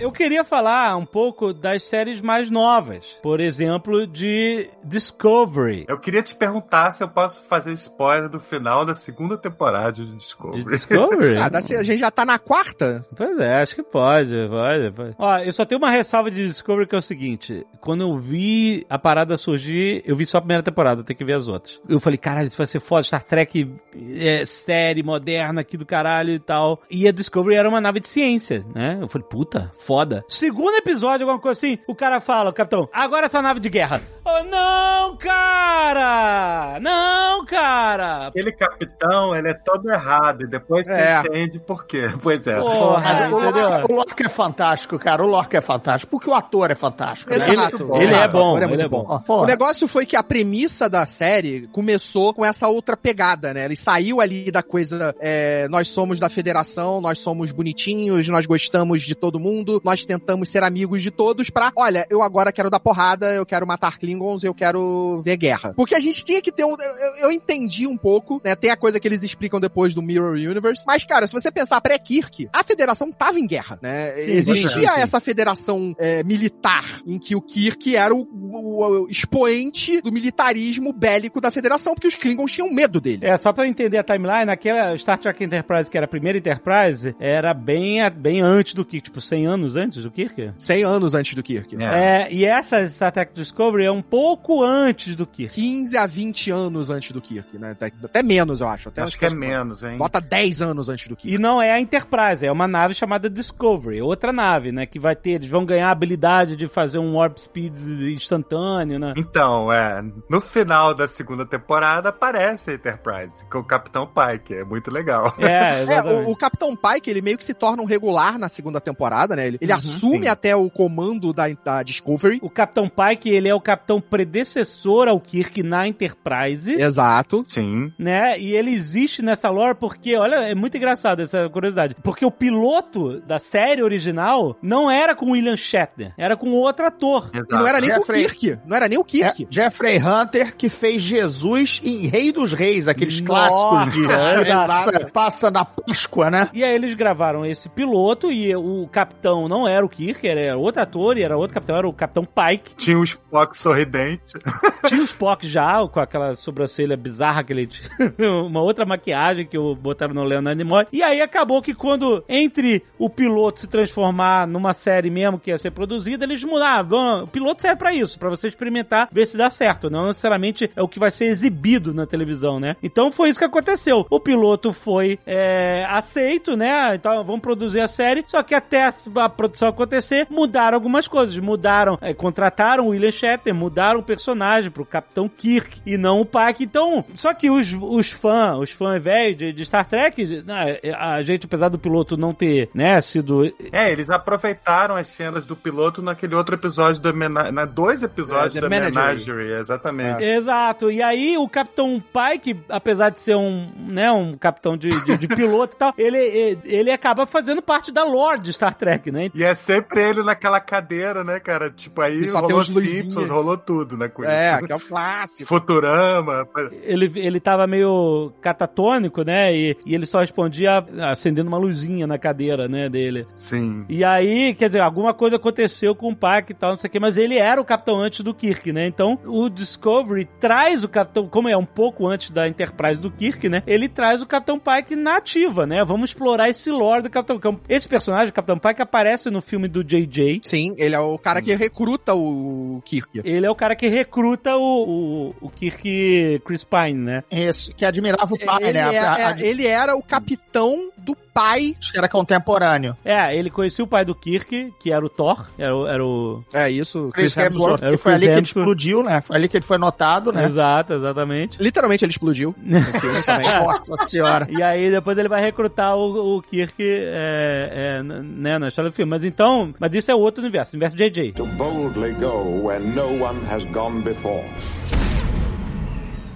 Eu queria falar um pouco das séries mais novas. Por exemplo, de Discovery. Eu queria te perguntar se eu posso fazer spoiler do final da segunda temporada de De Discovery. Discovery? Ah, a gente já tá na quarta? Pois é, acho que pode, pode, pode. Ó, eu só tenho uma ressalva de Discovery que é o seguinte: quando eu vi a parada surgir, eu vi só a primeira temporada, tem que ver as outras. Eu falei, caralho, isso vai ser foda, Star Trek é, série moderna aqui do caralho e tal. E a Discovery era uma nave de ciência, né? Eu falei, puta, foda. Segundo episódio, alguma coisa assim, o cara fala, o capitão, agora essa nave de guerra. Oh, não, cara! Não, cara! Aquele capitão, ele é todo errado, e depois você É. entende por quê. Pois é. Porra, Mas o, o Lorca é fantástico, cara. O Lorca é fantástico, porque o ator é fantástico. né? Exato. ele é Exato, bom, o ator ele muito é bom. Porra. O negócio foi que a premissa da série começou com essa outra pegada, né? Ele saiu ali da coisa, é, nós somos da federação, nós somos bonitinhos, nós gostamos de todo mundo, nós tentamos ser amigos de todos pra, olha, eu agora quero dar porrada, eu quero matar Klingons, eu quero ver guerra. Porque a gente tinha que ter um, eu, eu entendi um pouco, né? Tem a coisa que eles explicam depois do Mirror Universe, mas cara, se você pensar pré-Kirk, a federação tava em guerra, né? Sim, Existia sim, sim. essa federação é, militar em que o Kirk era o, o- o expoente do militarismo bélico da federação, porque os Klingons tinham medo dele. É, só pra entender a timeline, aquela Star Trek Enterprise, que era a primeira Enterprise, era bem, bem antes do Kirk, tipo 100 anos antes do Kirk. 100 anos antes do Kirk. É. É, e essa Star Trek Discovery é um pouco antes do Kirk. 15 a 20 anos antes do Kirk, né? Até, até menos, eu acho. Até Acho que é menos, hein? Bota 10 anos antes do Kirk. E não é a Enterprise, é uma nave chamada Discovery, outra nave, né, que vai ter, eles vão ganhar a habilidade de fazer um warp speed instantâneo, né? Então, é. No final da segunda temporada aparece a Enterprise com o Capitão Pike. É muito legal. É, É, o, o Capitão Pike, ele meio que se torna um regular na segunda temporada, né? Ele, ele assume sim. até o comando da, da Discovery. O Capitão Pike, ele é o capitão predecessor ao Kirk na Enterprise. Exato. Sim. né? E ele existe nessa lore porque, olha, é muito engraçado essa curiosidade. Porque o piloto da série original não era com William Shatner, era com outro ator. Exato. E não era nem Jeffrey- o Kirk. Não era nem o É, Kirk. Jeffrey Hunter que fez Jesus em Rei dos Reis, aqueles Nossa, clássicos de exato. passa, passa na Páscoa, né? E aí eles gravaram esse piloto e o capitão não era o Kirk, era outro ator e era outro capitão, era o Capitão Pike. Tinha o Spock sorridente. Tinha o Spock já, com aquela sobrancelha bizarra que ele tinha, uma outra maquiagem que o botaram no Leonardo Nimoy. E aí acabou que quando, entre o piloto se transformar numa série mesmo que ia ser produzida, eles mudaram. O piloto serve pra isso, pra você experimentar, ver se dá certo. Não necessariamente é o que vai ser exibido na televisão, né? Então foi isso que aconteceu. O piloto foi é, aceito, né? Então vamos produzir a série. Só que até a produção acontecer, mudaram algumas coisas. Mudaram, é, contrataram o William Shatner, mudaram o personagem pro Capitão Kirk e não o Pike. Então, só que os, os fãs, os fãs velhos de, de Star Trek, né, a gente, apesar do piloto não ter, né, sido É, eles aproveitaram as cenas do piloto naquele outro episódio do Mena... na dois episódios É, da Menagerie. Menagerie, exatamente. Exato. E aí o Capitão Pike, apesar de ser um, né, um capitão de, de, de piloto e tal, ele, ele acaba fazendo parte da lore de Star Trek, né? E é sempre ele naquela cadeira, né, cara? Tipo, aí rolou. Simpsons, rolou tudo, né, com É, que é o clássico. Futurama. Ele, ele tava meio catatônico, né? E, e ele só respondia acendendo uma luzinha na cadeira, né, dele. Sim. E aí, quer dizer, alguma coisa aconteceu com o Pike e tal, não sei o que, mas ele era o capitão antes do Kirk, né? Então, o Discovery traz o capitão, como é um pouco antes da Enterprise do Kirk, né? Ele traz o Capitão Pike na ativa, né? Vamos explorar esse lore do Capitão Pike. Esse personagem, o Capitão Pike, aparece no filme do JJ. Sim, ele é o cara que recruta o Kirk. Ele é o cara que recruta o, o, o Kirk Chris Pine, né? Isso, que admirava o pai, ele, né? A- é- a- é- ele era o capitão do pai. Acho que era contemporâneo. É, ele conhecia o pai do Kirk, que era o Thor, era o... Era o... É isso, Chris Hemsworth, Era o que foi Chris ali que ele Hemsworth. explodiu, né? Foi ali que ele foi notado, né? Exato, exatamente. Literalmente ele explodiu. Nossa senhora. E aí depois ele vai recrutar o, o Kirk é, é, né, na história do filme. Mas então, mas isso é outro universo, universo JJ. To boldly go where no one has gone before.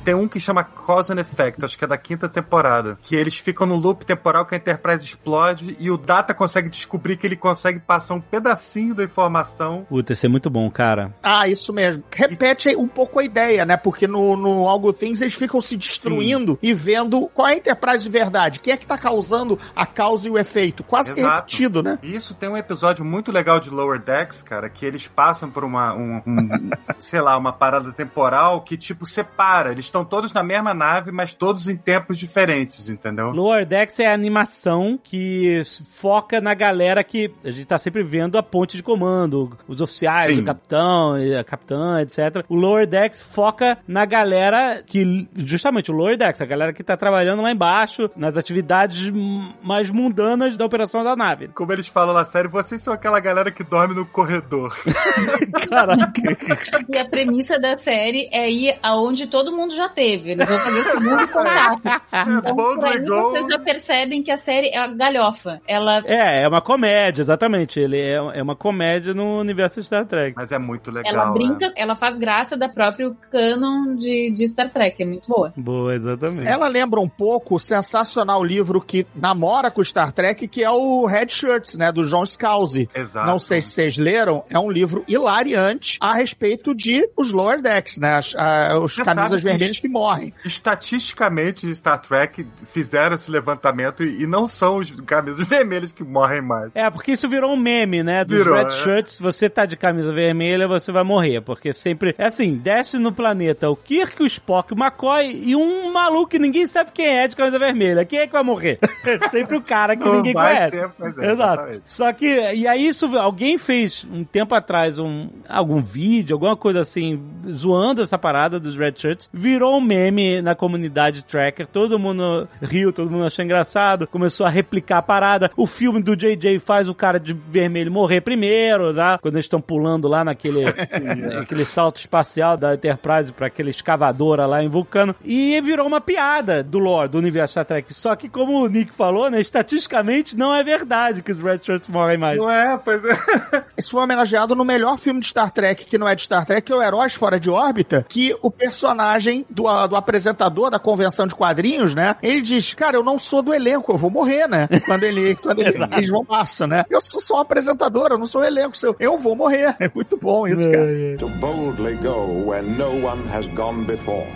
Tem um que chama Cause and Effect, acho que é da quinta temporada. Que eles ficam no loop temporal que a Enterprise explode e o Data consegue descobrir que ele consegue passar um pedacinho da informação. Puta, esse é muito bom, cara. Ah, isso mesmo. Repete aí um pouco a ideia, né? Porque no, no Algo Things eles ficam se destruindo e vendo qual é a Enterprise de verdade. Quem é que tá causando a causa e o efeito? Quase que Exato. repetido, né? E isso tem um episódio muito legal de Lower Decks, cara, que eles passam por uma, um, um, sei lá, uma parada temporal que, tipo, separa. Eles estão todos na mesma nave, mas todos em tempos diferentes, entendeu? Lower Decks é a animação que foca na galera que a gente tá sempre vendo a ponte de comando, os oficiais, Sim. o capitão, a capitã, etc. O Lower Decks foca na galera que, justamente, o Lower Decks, a galera que tá trabalhando lá embaixo, nas atividades mais mundanas da operação da nave. Como eles falam na série, vocês são aquela galera que dorme no corredor. Caraca. E a premissa da série é ir aonde todo mundo já teve. Eles vão fazer o segundo contato. Então, por Boldly aí vocês já percebem que a série é a galhofa. Ela É, é uma comédia, exatamente. Ele é, é uma comédia no universo Star Trek. Mas é muito legal. ela né? brinca, ela faz graça da próprio canon de, de Star Trek, é muito boa. Boa, exatamente. Ela lembra um pouco o sensacional livro que namora com Star Trek, que é o Red Shirts, né? Do John Scalzi. Exato. Não sei se vocês leram, é um livro hilariante a respeito de os Lower Decks, né? As, a- os Você camisas vermelhas isso- que morrem. Estatisticamente, Star Trek fizeram esse levantamento e, e não são os camisas vermelhas que morrem mais. É, porque isso virou um meme, né? Dos Virou, red é. shirts, você tá de camisa vermelha, você vai morrer. Porque sempre, é assim, desce no planeta o Kirk, o Spock, o McCoy e um maluco que ninguém sabe quem é de camisa vermelha. Quem é que vai morrer? É sempre o cara que Não ninguém vai conhece. ser, mas é, Exato. exatamente. Só que, e aí isso, alguém fez um tempo atrás um, algum vídeo, alguma coisa assim, zoando essa parada dos red shirts, virou um meme na comunidade tracker, todo mundo riu, todo mundo achou engraçado, começou a replicar a parada. O filme do JJ faz o cara de vermelho morrer primeiro, tá? Quando eles estão pulando lá naquele aquele salto espacial da Enterprise pra aquele escavadora lá em Vulcano. E virou uma piada do lore, do universo Star Trek. Só que, como o Nick falou, né, estatisticamente não é verdade que os Red Shirts morrem mais. Não é, pois é. Isso foi homenageado no melhor filme de Star Trek, que não é de Star Trek, que é o Heróis Fora de Órbita, que o personagem do, do apresentador da convenção de quadrinhos, né? Ele diz, cara, eu não sou do elenco, eu vou morrer, né? Quando ele, quando ele, eles vão passa, né? Eu sou só um apresentador, eu não sou o elenco seu. Eu vou morrer. É muito bom isso, cara. To boldly go where no one has gone before.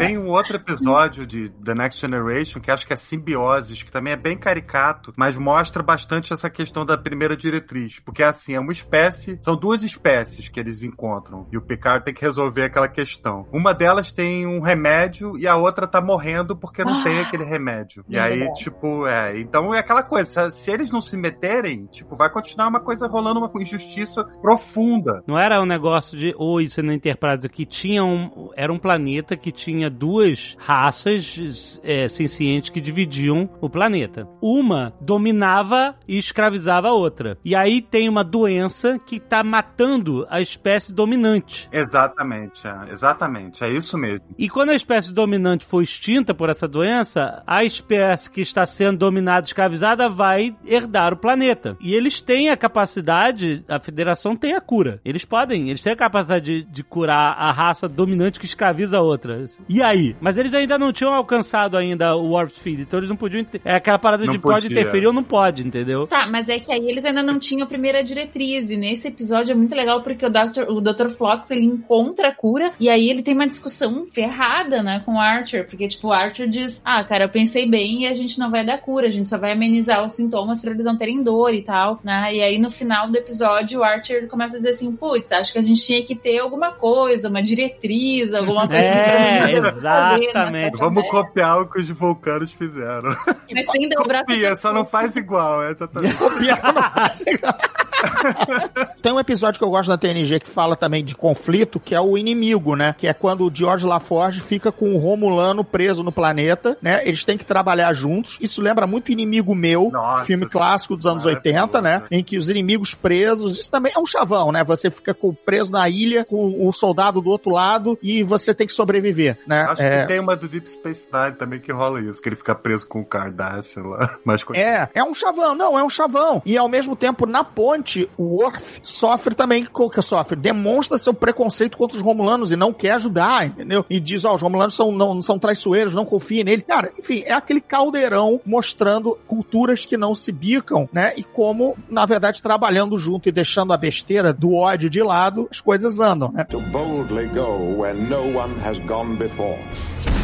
Tem um outro episódio de The Next Generation que acho que é Simbioses, que também é bem caricato, mas mostra bastante essa questão da primeira diretriz. Porque assim, é uma espécie, são duas espécies que eles encontram. E o Picard tem que resolver aquela questão. Uma delas tem um remédio e a outra tá morrendo porque não tem aquele remédio. E aí, verdade. tipo, é. Então é aquela coisa, se, eles não se meterem, tipo, vai continuar uma coisa rolando, uma injustiça profunda. Não era um negócio de, ou isso na Enterprise, que tinha um, era um planeta que tinha duas raças é, sencientes que dividiam o planeta. Uma dominava e escravizava a outra. E aí tem uma doença que tá matando a espécie dominante. Exatamente, é, exatamente, é isso mesmo. E quando a espécie dominante for extinta por essa doença, a espécie que está sendo dominada, escravizada, vai herdar o planeta. E eles têm a capacidade, a federação tem a cura. Eles podem, eles têm a capacidade de, de curar a raça dominante que escraviza a outra. E aí? Mas eles ainda não tinham alcançado ainda o Warp Speed, então eles não podiam. É aquela parada Não de pode podia. interferir ou não pode, entendeu? Tá, mas é que aí eles ainda não tinham a primeira diretriz. E nesse episódio é muito legal porque o Dr. O Dr. Flox ele encontra a cura e aí ele tem uma discussão ferrada, né, com o Archer. Porque, tipo, o Archer diz: Ah, cara, eu pensei bem e a gente não vai dar cura, a gente só vai amenizar os sintomas pra eles não terem dor e tal, né? E aí no final do episódio o Archer começa a dizer assim: Putz, acho que a gente tinha que ter alguma coisa, uma diretriz, alguma coisa É, exatamente. Vamos copiar o que os vulcanos fizeram. Mas sem dar o braço Copia, só não faz igual, é exatamente. Tem um episódio que eu gosto da TNG que fala também de conflito, que é o inimigo, né? Que é quando o George LaForge fica com o Romulano preso no planeta, né? Eles têm que trabalhar juntos. Isso lembra muito Inimigo Meu, Nossa, filme clássico dos anos maravilhoso. 80, né? Em que os inimigos presos, isso também é um chavão, né? Você fica com- preso na ilha com o soldado do outro lado e você tem que sobreviver, né? Acho É, que tem uma do Deep Space Nine também que rola isso, que ele fica preso com o Cardassian lá. Mas. É, é um chavão, não, é um chavão. E ao mesmo tempo, na ponte Comandante Worf sofre também, o que sofre? Demonstra seu preconceito contra os Romulanos e não quer ajudar, entendeu? E diz, ó, os Romulanos são, não, são traiçoeiros, não confia nele. Cara, enfim, é aquele caldeirão mostrando culturas que não se bicam, né? E como, na verdade, trabalhando junto e deixando a besteira do ódio de lado, as coisas andam, né? To boldly go where no one has gone before. Bom.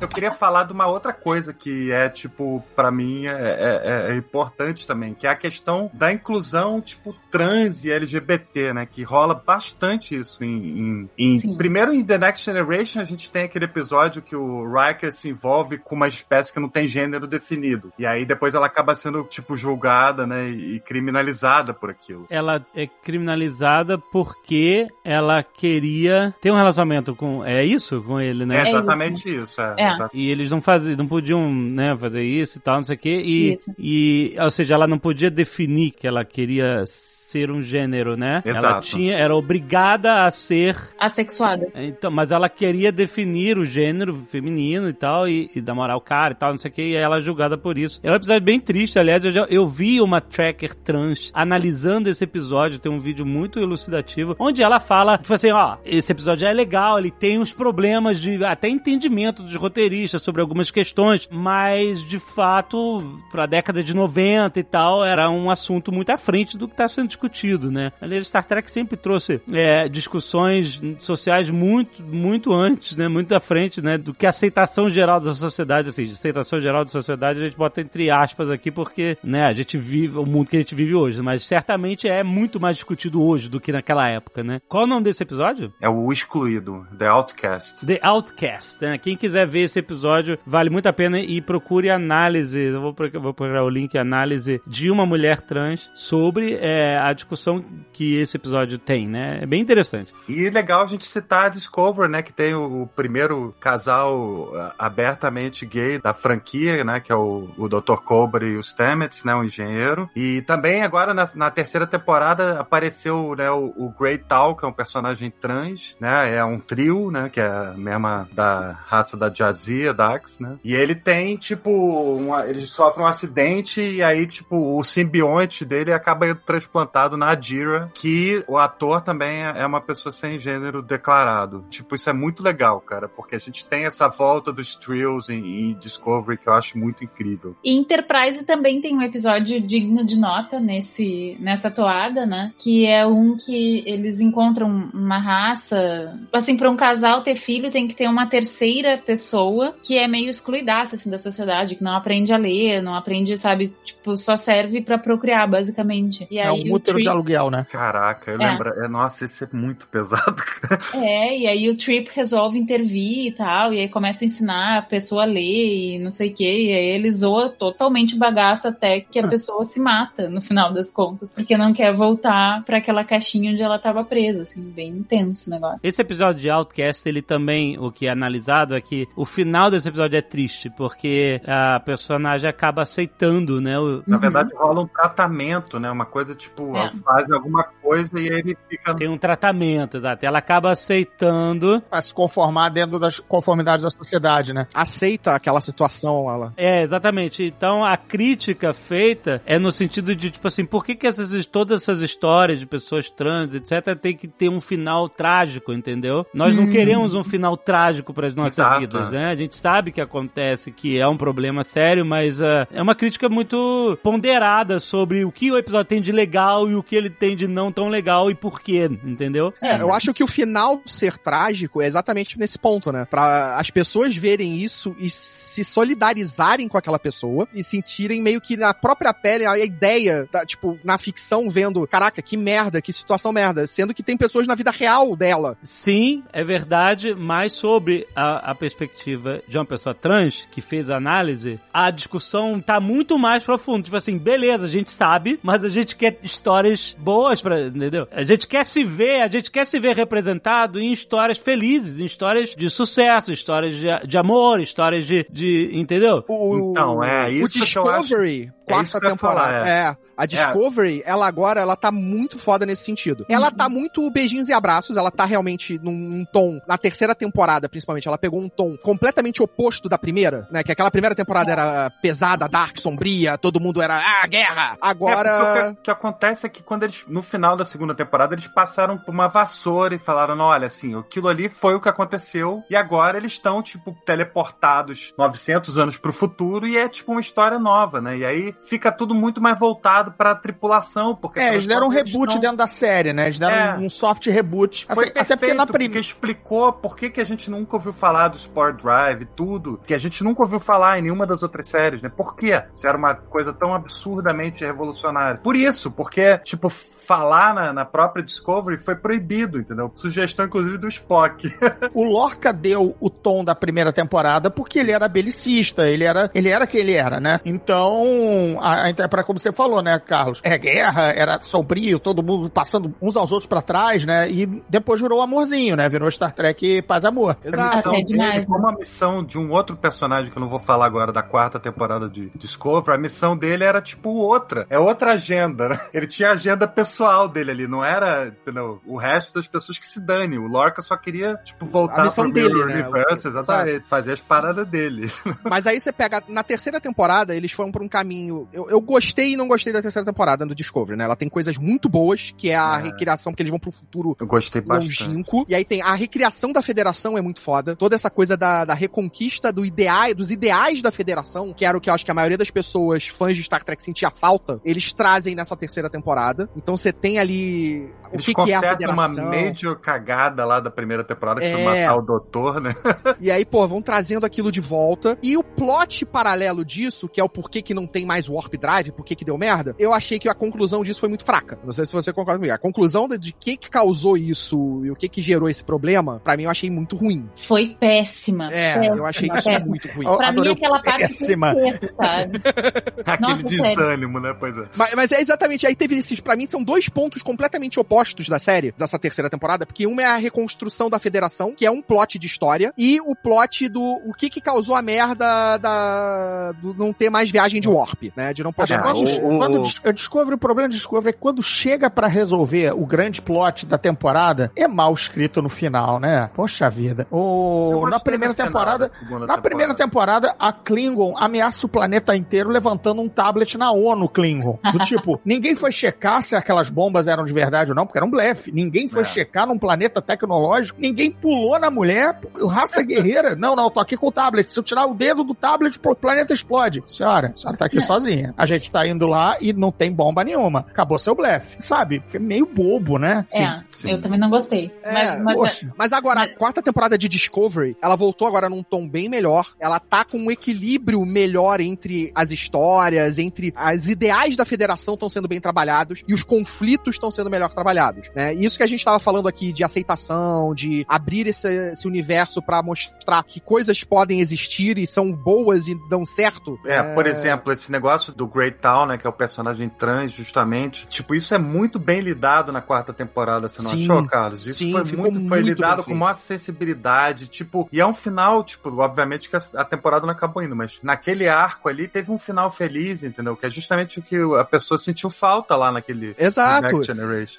Eu queria falar de uma outra coisa que é, tipo, pra mim é, é- é importante também, que é a questão da inclusão, tipo, trans e LGBT, né? Que rola bastante isso em. em- em- primeiro, em The Next Generation, a gente tem aquele episódio que o Riker se envolve com uma espécie que não tem gênero definido. E aí depois ela acaba sendo, tipo, julgada, né? E criminalizada por aquilo. Ela é criminalizada porque ela queria ter um relacionamento com. É isso? Com ele, né? É exatamente isso. é, É. exato. E eles não faziam, não podiam, né, fazer isso e tal, não sei o quê. E, Isso. e, ou seja, ela não podia definir que ela queria ser um gênero, né? Ela Exato. tinha, era obrigada a ser Assexuada. então, mas ela queria definir o gênero feminino e tal, e, e namorar o cara e tal, não sei o que, e ela é julgada por isso. É um episódio bem triste, aliás, eu, já, eu vi uma tracker trans analisando esse episódio, tem um vídeo muito elucidativo, onde ela fala, tipo assim, ó, esse episódio é legal, ele tem uns problemas de até entendimento dos roteiristas sobre algumas questões, mas de fato, pra década de 90 e tal, era um assunto muito à frente do que tá sendo discutido, né? Aliás, Star Trek sempre trouxe é, discussões sociais muito, muito antes, né? Muito à frente, né? Do que a aceitação geral da sociedade, assim, de aceitação geral da sociedade, a gente bota entre aspas aqui porque, né? A gente vive o mundo que a gente vive hoje, mas certamente é muito mais discutido hoje do que naquela época, né? Qual o nome desse episódio? É o excluído, The Outcast. The Outcast, né? Quem quiser ver esse episódio, vale muito a pena e procure análise, eu vou procurar o link, análise de uma mulher trans sobre é, a discussão que esse episódio tem, né? É bem interessante. E legal a gente citar a Discovery, né? Que tem o, primeiro casal ah, abertamente gay da franquia, né? Que é o, o Dr. Cobra e o Stamets, né? O engenheiro. E também agora na, na terceira temporada apareceu né, o, o Grey Tal, que é um personagem trans, né? É um trio, né? Que é a mesma da raça da Jazia, Dax, né? E ele tem, tipo, uma, ele sofre um acidente e aí, tipo, o simbionte dele acaba transplantado na Adira, que o ator também é uma pessoa sem gênero declarado. Tipo, isso é muito legal, cara, porque a gente tem essa volta dos trios em, em Discovery que eu acho muito incrível. E Enterprise também tem um episódio digno de nota nesse, nessa toada, né? Que é um que eles encontram uma raça. Assim, para um casal ter filho, tem que ter uma terceira pessoa que é meio excluidaça, assim, da sociedade, que não aprende a ler, não aprende, sabe? Tipo, só serve pra procriar, basicamente. E É aí um o útero de aluguel, né? Caraca, eu É. lembro. É, nossa, esse é muito pesado, cara. É, e aí o Trip resolve intervir e tal, e aí começa a ensinar a pessoa a ler e não sei o que, e aí ele zoa totalmente o bagaço até que a pessoa se mata no final das contas, porque não quer voltar pra aquela caixinha onde ela tava presa, assim, bem intenso o negócio. Esse episódio de Outcast, ele também, o que é analisado é que o final desse episódio é triste, porque a personagem acaba aceitando, né? o- Na Uhum. verdade, rola um tratamento, né? Uma coisa tipo, É. ela faz alguma coisa e ele fica. Tem um tratamento, exato. Ela acaba aceitando. Pra se conformar dentro das conformidades da sociedade, né? Aceita aquela situação lá. lá. É, exatamente. Então a crítica feita é no sentido de, tipo assim, por que, que essas, todas essas histórias de pessoas trans, etc., tem que ter um final trágico, entendeu? Nós não Hum. queremos um final trágico para as nossas Exato, vidas, é. né? A gente sabe que acontece, que é um problema sério, mas ah, é uma crítica muito ponderada sobre o que o episódio tem de legal e o que ele tem de não tão legal e por quê, entendeu? É, eu acho que o final ser trágico é exatamente nesse ponto, né? Pra as pessoas verem isso e se solidarizarem com aquela pessoa e sentirem meio que na própria pele a ideia, da, tipo, na ficção, vendo, caraca, que merda, que situação merda, sendo que tem pessoas na vida real dela. Sim, é verdade, mas sobre a, a perspectiva de uma pessoa trans que fez a análise, a discussão tá muito mais profunda. Tipo assim, beleza, a gente sabe, mas a gente quer histórias boas para, entendeu? A gente quer se ver, a gente quer se ver representado em histórias felizes, em histórias de sucesso, histórias de, de amor, histórias de, de entendeu? O, Então, é o isso que eu acho. Discovery, quarta que eu ia temporada. falar, é. A Discovery, ela agora, ela tá muito foda nesse sentido. Ela tá muito beijinhos e abraços, ela tá realmente num, num tom, na terceira temporada, principalmente, ela pegou um tom completamente oposto da primeira, né? Que aquela primeira temporada era pesada, dark, sombria, todo mundo era, ah, guerra! É, Agora... o que, o que acontece é que quando eles, no final da segunda temporada, eles passaram por uma vassoura e falaram, "Não, olha, assim, aquilo ali foi o que aconteceu e agora eles estão, tipo, teleportados 900 anos pro futuro e é, tipo, uma história nova, né? E aí fica tudo muito mais voltado pra tripulação, porque... É, eles deram um reboot estão- dentro da série, né? Eles deram É. um soft reboot. Foi Assim, até porque na primeira. explicou por que, que a gente nunca ouviu falar do Sport Drive e tudo, que a gente nunca ouviu falar em nenhuma das outras séries, né? Por quê? Isso era uma coisa tão absurdamente revolucionária. Por isso, porque, tipo, falar na, na própria Discovery foi proibido, entendeu? Sugestão, inclusive, do Spock. O Lorca deu o tom da primeira temporada porque ele era belicista, ele era, ele era quem ele era, né? Então, a, a interpretação, como você falou, né, Carlos? É guerra, era sombrio, todo mundo passando uns aos outros pra trás, né? E depois virou amorzinho, né? Virou Star Trek Paz Amor. A Exato. missão É demais, dele, né? como a missão de um outro personagem que eu não vou falar agora da quarta temporada de Discovery, a missão dele era tipo outra. É outra agenda, né? Ele tinha a agenda pessoal dele ali, não era, entendeu? O resto das pessoas que se dane. O Lorca só queria, tipo, voltar A missão pro dele, né? Universe, exatamente, fazer as paradas dele. Mas aí você pega, na terceira temporada, eles foram por um caminho. Eu, eu gostei e não gostei da terceira temporada do Discovery, né? Ela tem coisas muito boas, que é a É. recriação, porque eles vão pro futuro Eu gostei bastante. longínquo. E aí tem a recriação da federação é muito foda. Toda essa coisa da, da reconquista do ideais, dos ideais da federação, que era o que eu acho que a maioria das pessoas, fãs de Star Trek, sentia falta, eles trazem nessa terceira temporada. Então você tem ali o Eles que, que é a consertam uma federação. major cagada lá da primeira temporada, que É. foi matar o doutor, né? E aí, pô, vão trazendo aquilo de volta. E o plot paralelo disso, que é o porquê que não tem mais Warp Drive, porquê que deu merda, eu achei que a conclusão disso foi muito fraca. Não sei se você concorda comigo. A conclusão de, de que que causou isso e o que que gerou esse problema, pra mim eu achei muito ruim. Foi péssima. É, péssima, eu achei isso péssima. muito ruim. Pra Adorei mim, aquela parte péssima. esqueço, sabe? Aquele Nossa, sério. desânimo, né? Pois é. Mas, mas é exatamente, aí teve esses, pra mim, são dois pontos completamente opostos da série, dessa terceira temporada, porque uma é a reconstrução da federação, que é um plot de história, e o plot do o que que causou a merda da, do não ter mais viagem de warp, né, de não poder Ah, mais... o- o- Quando o- eu descobri o problema de Discovery é que quando chega pra resolver o grande plot da temporada, é mal escrito no final, né? Poxa vida. O, na primeira temporada, na primeira temporada, a Klingon ameaça o planeta inteiro levantando um tablet na ONU Klingon. Do tipo, ninguém foi checar se aquelas bombas eram de verdade ou não, porque era um blefe. Ninguém foi É. checar num planeta tecnológico. Ninguém pulou na mulher, raça guerreira. Não, não, eu tô aqui com o tablet. Se eu tirar o dedo do tablet, o planeta explode. Senhora, a senhora tá aqui sozinha. A gente tá indo lá e não tem bomba nenhuma. Acabou seu blefe. Sabe? Foi meio bobo, né? É, sim. eu também não gostei. É, mas, mas Poxa. Mas agora, a quarta temporada de Discovery, ela voltou agora num tom bem melhor. Ela tá com um equilíbrio melhor entre as histórias, entre as ideais da federação estão sendo bem trabalhados e os conflitos estão sendo melhor trabalhados, né? Isso que a gente tava falando aqui de aceitação, de abrir esse, esse universo pra mostrar que coisas podem existir e são boas e dão certo. É, por exemplo, esse negócio do Great Town, né, que é o personagem trans, justamente. Tipo, isso é muito bem lidado na quarta temporada, você não Sim. achou, Carlos? Isso Sim, foi ficou muito, foi muito lidado com maior sensibilidade, tipo, e é um final, tipo, obviamente que a, a temporada não acabou ainda, mas naquele arco ali teve um final feliz, entendeu? Que é justamente o que a pessoa sentiu falta lá naquele Exato.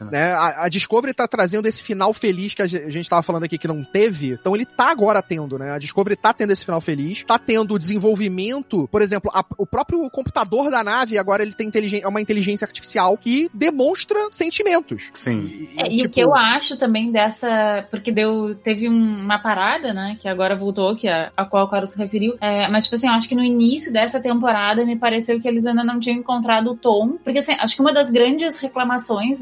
Né? né? A, a Discovery tá trazendo esse final feliz que a ge- a gente tava falando aqui que não teve, então ele tá agora tendo, né? A Discovery tá tendo esse final feliz, tá tendo o desenvolvimento, por exemplo, a- o próprio computador da nave agora ele tem inteligen- é uma inteligência artificial que demonstra sentimentos. Sim. É, e tipo, o que eu acho também dessa. Porque deu, teve um- uma parada, né? Que agora voltou, que a, a qual o Carlos se referiu. É, mas, tipo assim, eu acho que no início dessa temporada me pareceu que eles ainda não tinham encontrado o tom. Porque, assim, acho que uma das grandes reclamações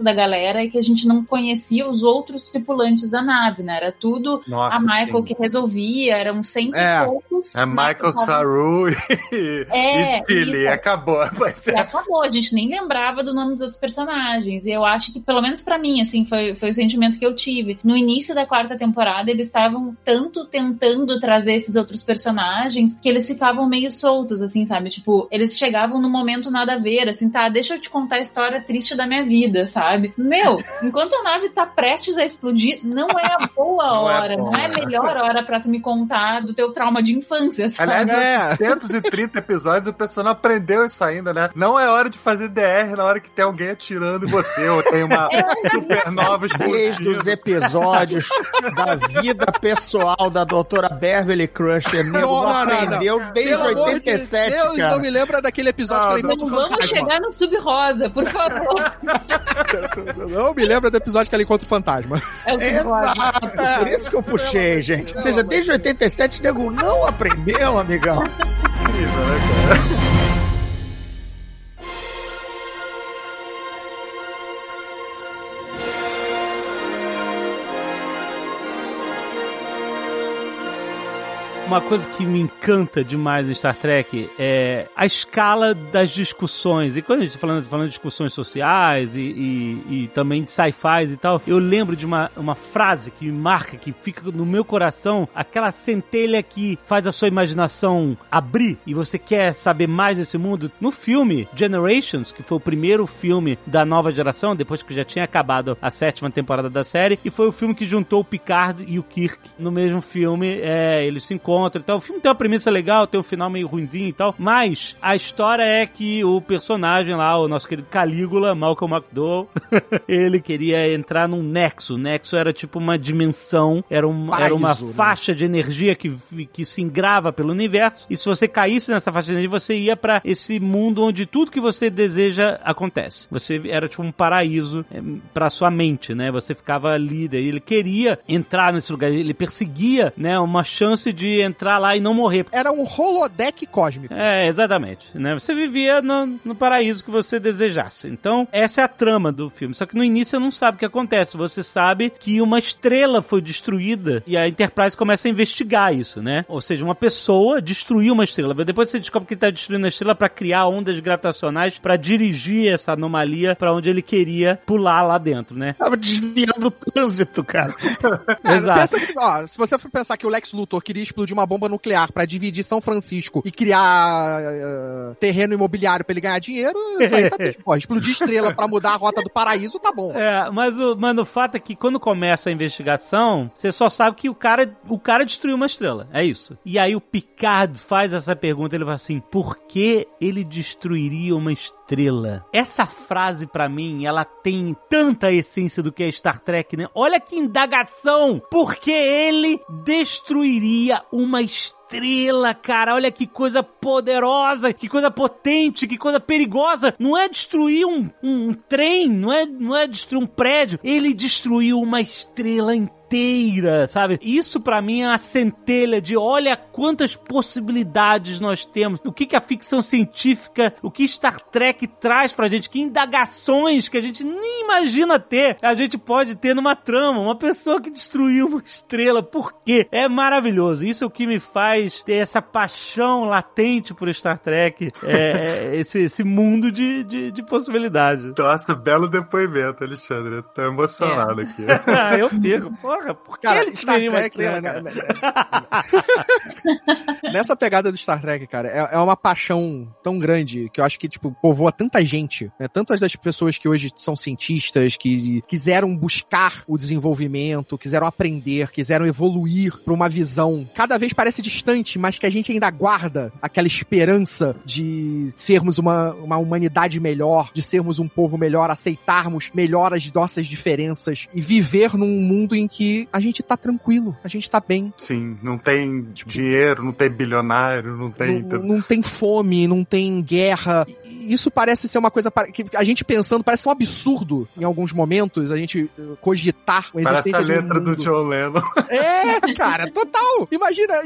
da galera é que a gente não conhecia os outros tripulantes da nave, né? Era tudo Nossa, a Michael sim. que resolvia, eram sempre É. poucos. É né, Michael Saru e, É, e Tilly, isso. acabou. Ser E acabou, a gente nem lembrava do nome dos outros personagens. E eu acho que, pelo menos pra mim, assim, foi, foi o sentimento que eu tive. No início da quarta temporada, eles estavam tanto tentando trazer esses outros personagens que eles ficavam meio soltos, assim, sabe? Tipo, eles chegavam no momento nada a ver, assim, tá, deixa eu te contar a história triste da minha vida, sabe? Meu, enquanto a nave tá prestes a explodir, não é a boa Não é hora, bom, não é a né? melhor hora pra tu me contar do teu trauma de infância, sabe? Aliás, É. em 230 episódios, o pessoal não aprendeu isso ainda, né? Não é hora de fazer DR na hora que tem alguém atirando em você, ou tem uma supernova Desde os explodindo. episódios da vida pessoal da doutora Beverly Crusher, nego, não, Não, aprendeu não. desde Pelo amor de 87, Deus, cara. não me lembra daquele episódio Ah, que ela não Vamos fantasma. chegar no sub-rosa, por favor. Não me lembra do episódio que ela encontra o fantasma. É o. Exato, por isso que eu puxei, gente. Ou seja, desde 87, nego não aprendeu, amigão. Incrível, né, cara? Uma coisa que me encanta demais em Star Trek é a escala das discussões. E quando a gente tá falando, falando de discussões sociais e, e- e também de sci-fi e tal, eu lembro de uma, uma frase que me marca, que fica no meu coração, aquela centelha que faz a sua imaginação abrir e você quer saber mais desse mundo. No filme Generations, que foi o primeiro filme da nova geração, depois que já tinha acabado a sétima temporada da série, e foi o filme que juntou o Picard e o Kirk no mesmo filme. É, eles se encontram e tal. O filme tem uma premissa legal, tem um final meio ruinzinho e tal, mas a história é que o personagem lá, o nosso querido Calígula, Malcolm McDowell, ele queria entrar num nexo. O nexo era tipo uma dimensão, era, um, era uma Paraíso, né? faixa de energia que, que se engrava pelo universo, e se você caísse nessa faixa de energia, você ia pra esse mundo onde tudo que você deseja acontece. Você era tipo um paraíso é, pra sua mente, né? Você ficava ali, daí ele queria entrar nesse lugar, ele perseguia, né, uma chance de entrar lá e não morrer. Era um holodeck cósmico. É, exatamente. Né? Você vivia no, no paraíso que você desejasse. Então, essa é a trama do filme. Só que no início você não sabe o que acontece. Você sabe que uma estrela foi destruída e a Enterprise começa a investigar isso, né? Ou seja, uma pessoa destruiu uma estrela. Depois você descobre que ele tá destruindo a estrela para criar ondas gravitacionais para dirigir essa anomalia para onde ele queria pular lá dentro, né? Tava desviando o trânsito, cara. Cara, Exato. pensa que, ó, se você for pensar que o Lex Luthor queria explodir uma bomba nuclear pra dividir São Francisco e criar eh, terreno imobiliário pra ele ganhar dinheiro, isso aí tá explodir estrela pra mudar a rota do paraíso, tá bom. É, mas o, mas o fato é que quando começa a investigação, você só sabe que o cara, o cara destruiu uma estrela. É isso. E aí o Picard faz essa pergunta, ele fala assim: por que ele destruiria uma estrela? Essa frase, pra mim, ela tem tanta essência do que é Star Trek, né? Olha que indagação! Por que ele destruiria uma estrela? Estrela, cara. Olha que coisa poderosa, que coisa potente, que coisa perigosa. Não é destruir um, um, trem, não é, não é destruir um prédio. Ele destruiu uma estrela inteira, sabe? Isso pra mim é uma centelha de olha quantas possibilidades nós temos. O que, que a ficção científica, o que Star Trek traz pra gente, que indagações que a gente nem imagina ter, a gente pode ter numa trama. Uma pessoa que destruiu uma estrela, por quê? É maravilhoso. Isso é o que me faz ter essa paixão latente por Star Trek, é, é esse, esse mundo de, de, de possibilidades. Nossa, belo depoimento, Alexandre. Eu tô emocionado aqui. Ah, eu fico, porra, por que Cara, ele Star Trek, estrela, né, cara? Nessa pegada do Star Trek, cara, é, é uma paixão tão grande que eu acho que, tipo, povoa tanta gente, né? Tantas das pessoas que hoje são cientistas, que quiseram buscar o desenvolvimento, quiseram aprender, quiseram evoluir pra uma visão cada vez parece distante, mas que a gente ainda guarda aquela esperança de sermos uma, uma humanidade melhor, de sermos um povo melhor, aceitarmos melhor as nossas diferenças e viver num mundo em que a gente tá tranquilo, a gente tá bem. Sim, não tem dinheiro, não tem bilionário, não tem. Não, não tem fome, não tem guerra. Isso parece ser uma coisa que a gente pensando, parece um absurdo em alguns momentos, a gente eh, cogitar a Parece existência a de um letra do. John Lennon. É, cara, total. Imagina,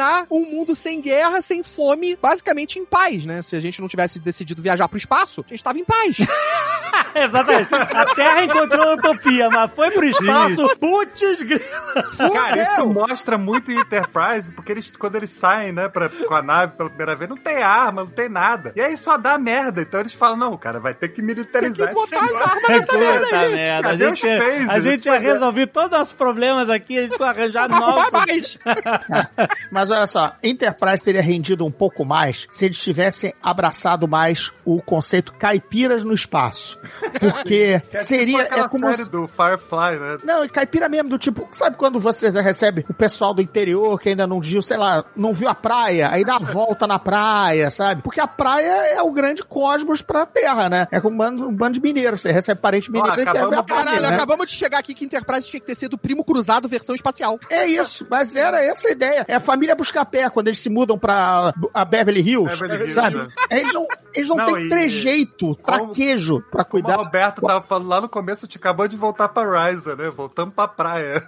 imaginar um mundo sem guerra, sem fome, basicamente em paz, né? Se a gente não tivesse decidido viajar pro espaço, a gente tava em paz. Exatamente. A Terra encontrou a utopia, mas foi pro espaço, putz, grila. Cara, isso mostra muito em Enterprise, porque eles, quando eles saem, né, pra, com a nave pela primeira vez, não tem arma, não tem nada. E aí só dá merda. Então eles falam, não, cara, vai ter que militarizar Tem que esse botar as armas nessa merda aí. merda. A Cadê gente, os phasers? a gente ia resolver todos os problemas aqui, a gente foi arranjar Não vai novos. mais. Mas olha só, Enterprise teria rendido um pouco mais se eles tivessem abraçado mais o conceito caipiras no espaço. Porque É seria. tipo é como série do Firefly, né? Não, e caipira mesmo, do tipo, sabe quando você recebe o pessoal do interior que ainda não viu, sei lá, não viu a praia, aí dá a volta na praia, sabe? Porque a praia é o grande cosmos pra terra, né? É como um bando, um bando de mineiro, você recebe parente mineiro e quer ver a acabamos- praia, Caralho, né? acabamos de chegar aqui que Enterprise tinha que ter sido primo cruzado versão espacial. É isso, mas era essa a ideia. É a família Buscapé, quando eles se mudam pra a Beverly Hills, Beverly Hills, sabe? né? Eles não, eles não, Não, têm e- trejeito, traquejo pra Como cuidar. a Roberta tava falando lá no começo, gente acabou de voltar pra Ryza, né? Voltamos pra praia.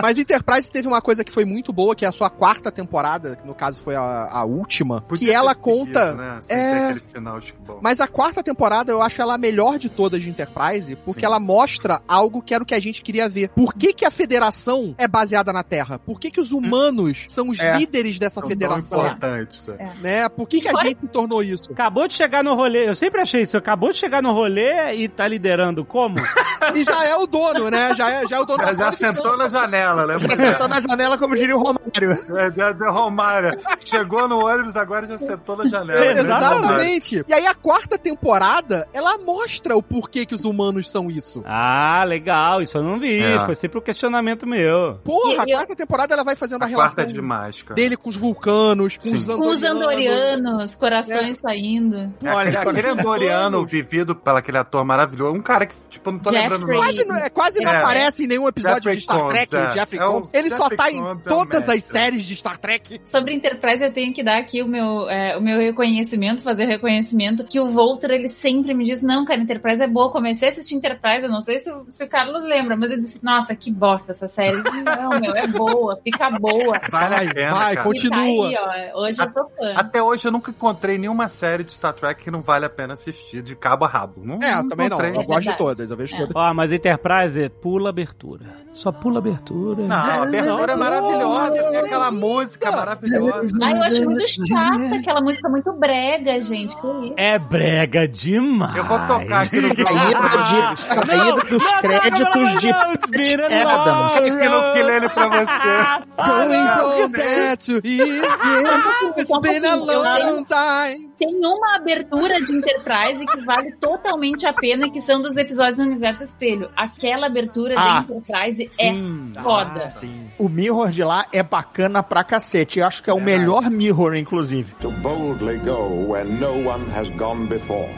Mas Enterprise teve uma coisa que foi muito boa, que é a sua quarta temporada, que no caso foi a, a última, que Podia ela ter conta. seguido, né? Sem é, aquele final, tipo, bom. Mas a quarta temporada eu acho ela a melhor de todas de Enterprise, porque Sim. ela mostra algo que era o que a gente queria ver. Por que, que a federação é baseada na Terra? Por que, que os humanos são os É. líderes dessa São tão federação? importantes, né? Né? Por que, que a gente se tornou isso? Acabou de chegar no rolê. Eu sempre achei isso. Acabou de chegar no rolê e tá liderando como? E já é o dono, né? Já é, já é o dono Já, da já sentou na janela, né? Você sentou na janela, como diria o Romário. É, já deu Romário. Chegou no ônibus, agora já sentou na janela. né? Exatamente. E aí a quarta temporada, ela mostra o porquê que os humanos são isso. Ah, legal. Isso eu não vi. É. Foi sempre um questionamento meu. Porra, E- a e- quarta temporada ela vai fazendo a, A relação quarta é demais, cara. dele com os vulcanos, com Sim. os Com os andorianos. andorianos, corações saindo. É, aquele, aquele andoriano vivido pelo aquele ator maravilhoso. Um cara que, tipo, não tô Jeffrey. lembrando o nome. Quase, não, é, quase não É. aparece em nenhum episódio Jeffrey de Star Combs, Trek, é. Jeffrey É Combs. Ele só Jeffrey tá em Combs é o todas as séries de Star Trek. Sobre Enterprise, eu tenho que dar aqui o meu, é, o meu reconhecimento, fazer o reconhecimento, que o Volter, ele sempre me diz, não, cara, Enterprise é boa. Comecei a assistir Enterprise, eu não sei se, o- se o Carlos lembra, mas eu disse, nossa, que bosta essa série. Não, meu, é boa, fica boa. Vale a Vai, pena, vai, cara. continua. Tá aí, ó, hoje eu sou fã. Até hoje eu nunca encontrei nenhuma série de Star Trek que não vale a pena assistir de cabo a rabo. Não, É, eu também não. Eu É gosto de verdade. todas, eu vejo É. todas. Ó, mas Enterprise pula abertura. Só pula abertura. Não, a abertura é maravilhosa, tem aquela música maravilhosa. Ai, eu acho muito chata aquela música muito brega, gente. Que isso? É brega demais. Eu vou tocar aqui no Saída, de, saída dos créditos de Adams. aqui no ukulele pra você. Going here, yeah, it's been a long time. Tem uma abertura de Enterprise que vale totalmente a pena, que são dos episódios do Universo Espelho. Aquela abertura Ah, de Enterprise Sim. é foda. Ah, sim. O Mirror de lá é bacana pra cacete. Eu acho que é o melhor Mirror, inclusive. To boldly go where no one has gone before.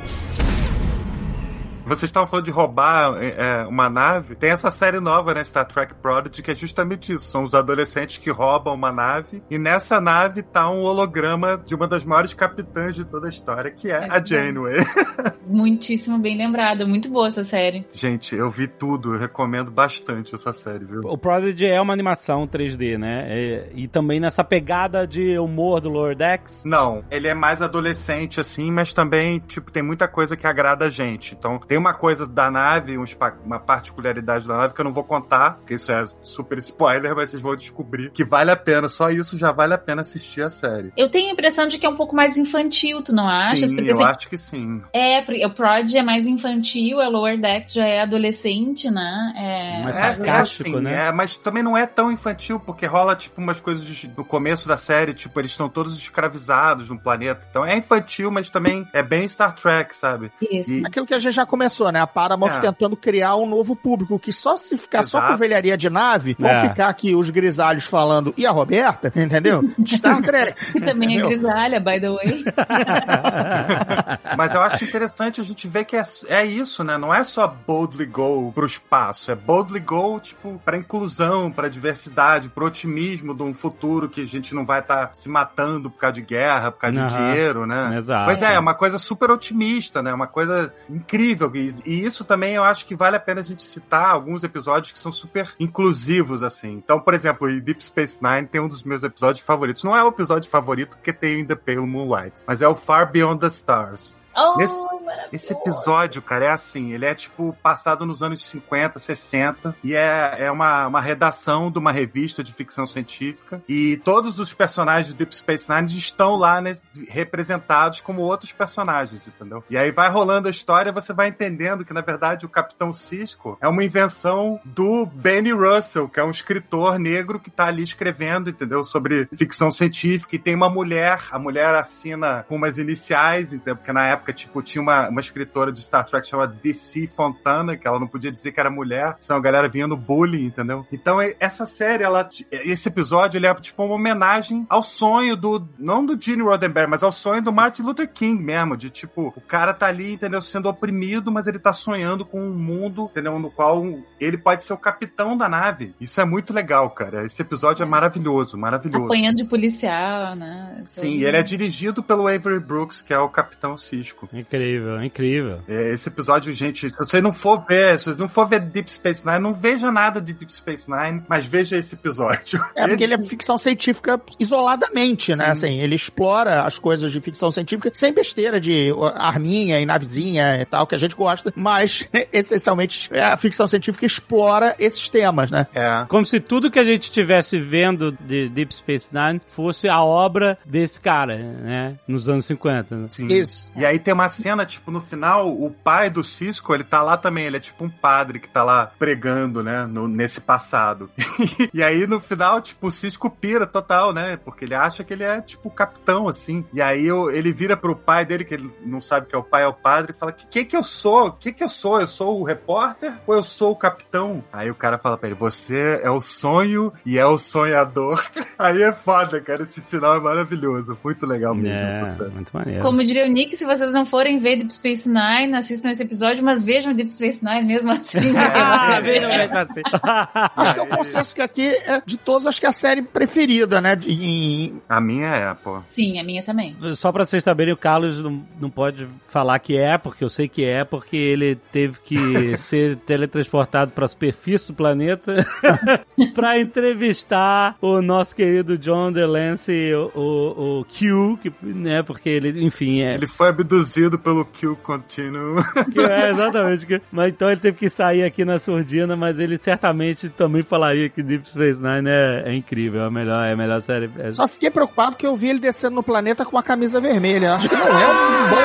Vocês estavam falando de roubar é, uma nave. Tem essa série nova, né? Star Trek Prodigy, que é justamente isso. São os adolescentes que roubam uma nave. E nessa nave tá um holograma de uma das maiores capitãs de toda a história, que é, É a Janeway. Muitíssimo bem lembrada. Muito boa essa série. Gente, eu vi tudo. Eu recomendo bastante essa série, viu? O Prodigy é uma animação 3D, né? É- e também nessa pegada de humor do Lower Decks. Não, ele é mais adolescente, assim, mas também, tipo, tem muita coisa que agrada a gente. Então, tem uma coisa da nave, uma particularidade da nave que eu não vou contar, porque isso é super spoiler, mas vocês vão descobrir que vale a pena. Só isso já vale a pena assistir a série. Eu tenho a impressão de que é um pouco mais infantil, tu não achas? sim, Porque eu você- acho que sim. É, porque o Prod é mais infantil, a Lower Decks já é adolescente, né? É, Mais É, sarcástico, é assim, né? é, mas também não é tão infantil, porque rola, tipo, umas coisas de- no começo da série, tipo, eles estão todos escravizados no planeta. Então é infantil, mas também é bem Star Trek, sabe? Isso. E- Aquilo que a gente já começou, né? A Paramount É. tentando criar um novo público, que só se ficar só Exato. com velharia de nave, vão É. ficar aqui os grisalhos falando, e a Roberta, entendeu? De Star Trek. Que também é grisalha, by the way. Mas eu acho interessante a gente ver que é, é isso, né? Não é só boldly go pro espaço, é boldly go, tipo, pra inclusão, pra diversidade, pro otimismo de um futuro que a gente não vai estar se matando por causa de guerra, por causa de Aham. dinheiro, né? Exato. Pois é, é uma coisa super otimista, né? Uma coisa incrível. E, e isso também eu acho que vale a pena a gente citar alguns episódios que são super inclusivos, assim. Então, por exemplo, em Deep Space Nine tem um dos meus episódios favoritos. Não é o episódio favorito porque tem The Pale Moonlight, mas é o Far Beyond the Stars. Oh, Nesse- maravilhoso. Esse episódio, cara, é assim, ele é tipo passado nos anos 50, 60, e é, é uma, uma redação de uma revista de ficção científica, e todos os personagens do Deep Space Nine estão lá né, representados como outros personagens, entendeu? E aí vai rolando a história, você vai entendendo que, na verdade, o Capitão Cisco é uma invenção do Benny Russell, que é um escritor negro que tá ali escrevendo, entendeu? Sobre ficção científica, e tem uma mulher, a mulher assina com umas iniciais, entendeu? Porque na época, tipo, tinha uma uma, uma escritora de Star Trek chamada DC Fontana, que ela não podia dizer que era mulher, senão a galera vinha no bullying, entendeu? Então é- essa série, ela, esse episódio, ele é tipo uma homenagem ao sonho do, não do Gene Roddenberry, mas ao sonho do Martin Luther King mesmo, de tipo, o cara tá ali, entendeu, sendo oprimido, mas ele tá sonhando com um mundo, entendeu, no qual ele pode ser o capitão da nave. Isso é muito legal, cara. Esse episódio é maravilhoso, maravilhoso. Apanhando de policial, né? Sim, e ele é dirigido pelo Avery Brooks, que é o Capitão Cisco. Incrível, incrível. É, Esse episódio, gente, se você não for ver, se você não for ver Deep Space Nine, não veja nada de Deep Space Nine, mas veja esse episódio. É porque Esse- ele é ficção científica isoladamente, né? Assim, ele explora as coisas de ficção científica sem besteira de arminha e navezinha e tal, que a gente gosta, mas essencialmente é, a ficção científica explora esses temas, né? É. Como se tudo que a gente estivesse vendo de Deep Space Nine fosse a obra desse cara, né? Nos anos 50. né? Sim. Isso. E aí tem uma cena, tipo, no final, o pai do Cisco, ele tá lá também, ele é tipo um padre que tá lá pregando, né, no- nesse passado. e aí no final, tipo, o Cisco pira total, né, porque ele acha que ele é, tipo, o capitão, assim. E aí ele vira pro pai dele, que ele não sabe que é o pai, é o padre, e fala, que que que eu sou? Que que eu sou? Eu sou o repórter ou eu sou o capitão? Aí o cara fala pra ele, você é o sonho e é o sonhador. aí é foda, cara, esse final é maravilhoso, muito legal mesmo essa É, série. muito maneiro. Como diria o Nick, se vocês não forem ver Deep Space Nine, assistam esse episódio, mas vejam Deep Space Nine mesmo assim. Ah, veja mesmo assim. Acho que é o consenso que aqui é de todos, acho que é a série preferida, né? Em, A minha é, pô. Sim, a minha também. Só pra vocês saberem, o Carlos não, não pode falar que é, porque eu sei que é, porque ele teve que ser teletransportado pra superfície do planeta pra entrevistar o nosso querido John DeLancey, o, o, o Q, que, né, porque ele, enfim, é... Ele foi abduzido pelo Kill Continuum. que é, exatamente. mas então ele teve que sair aqui na surdina, mas ele certamente também falaria que Deep Space Nine é, é incrível, é a melhor, é a melhor série. É- Só fiquei preocupado que eu vi ele descendo no planeta com uma camisa vermelha. Acho que não é um bom.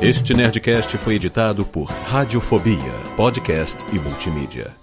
Este Nerdcast foi editado por Radiofobia, podcast e multimídia.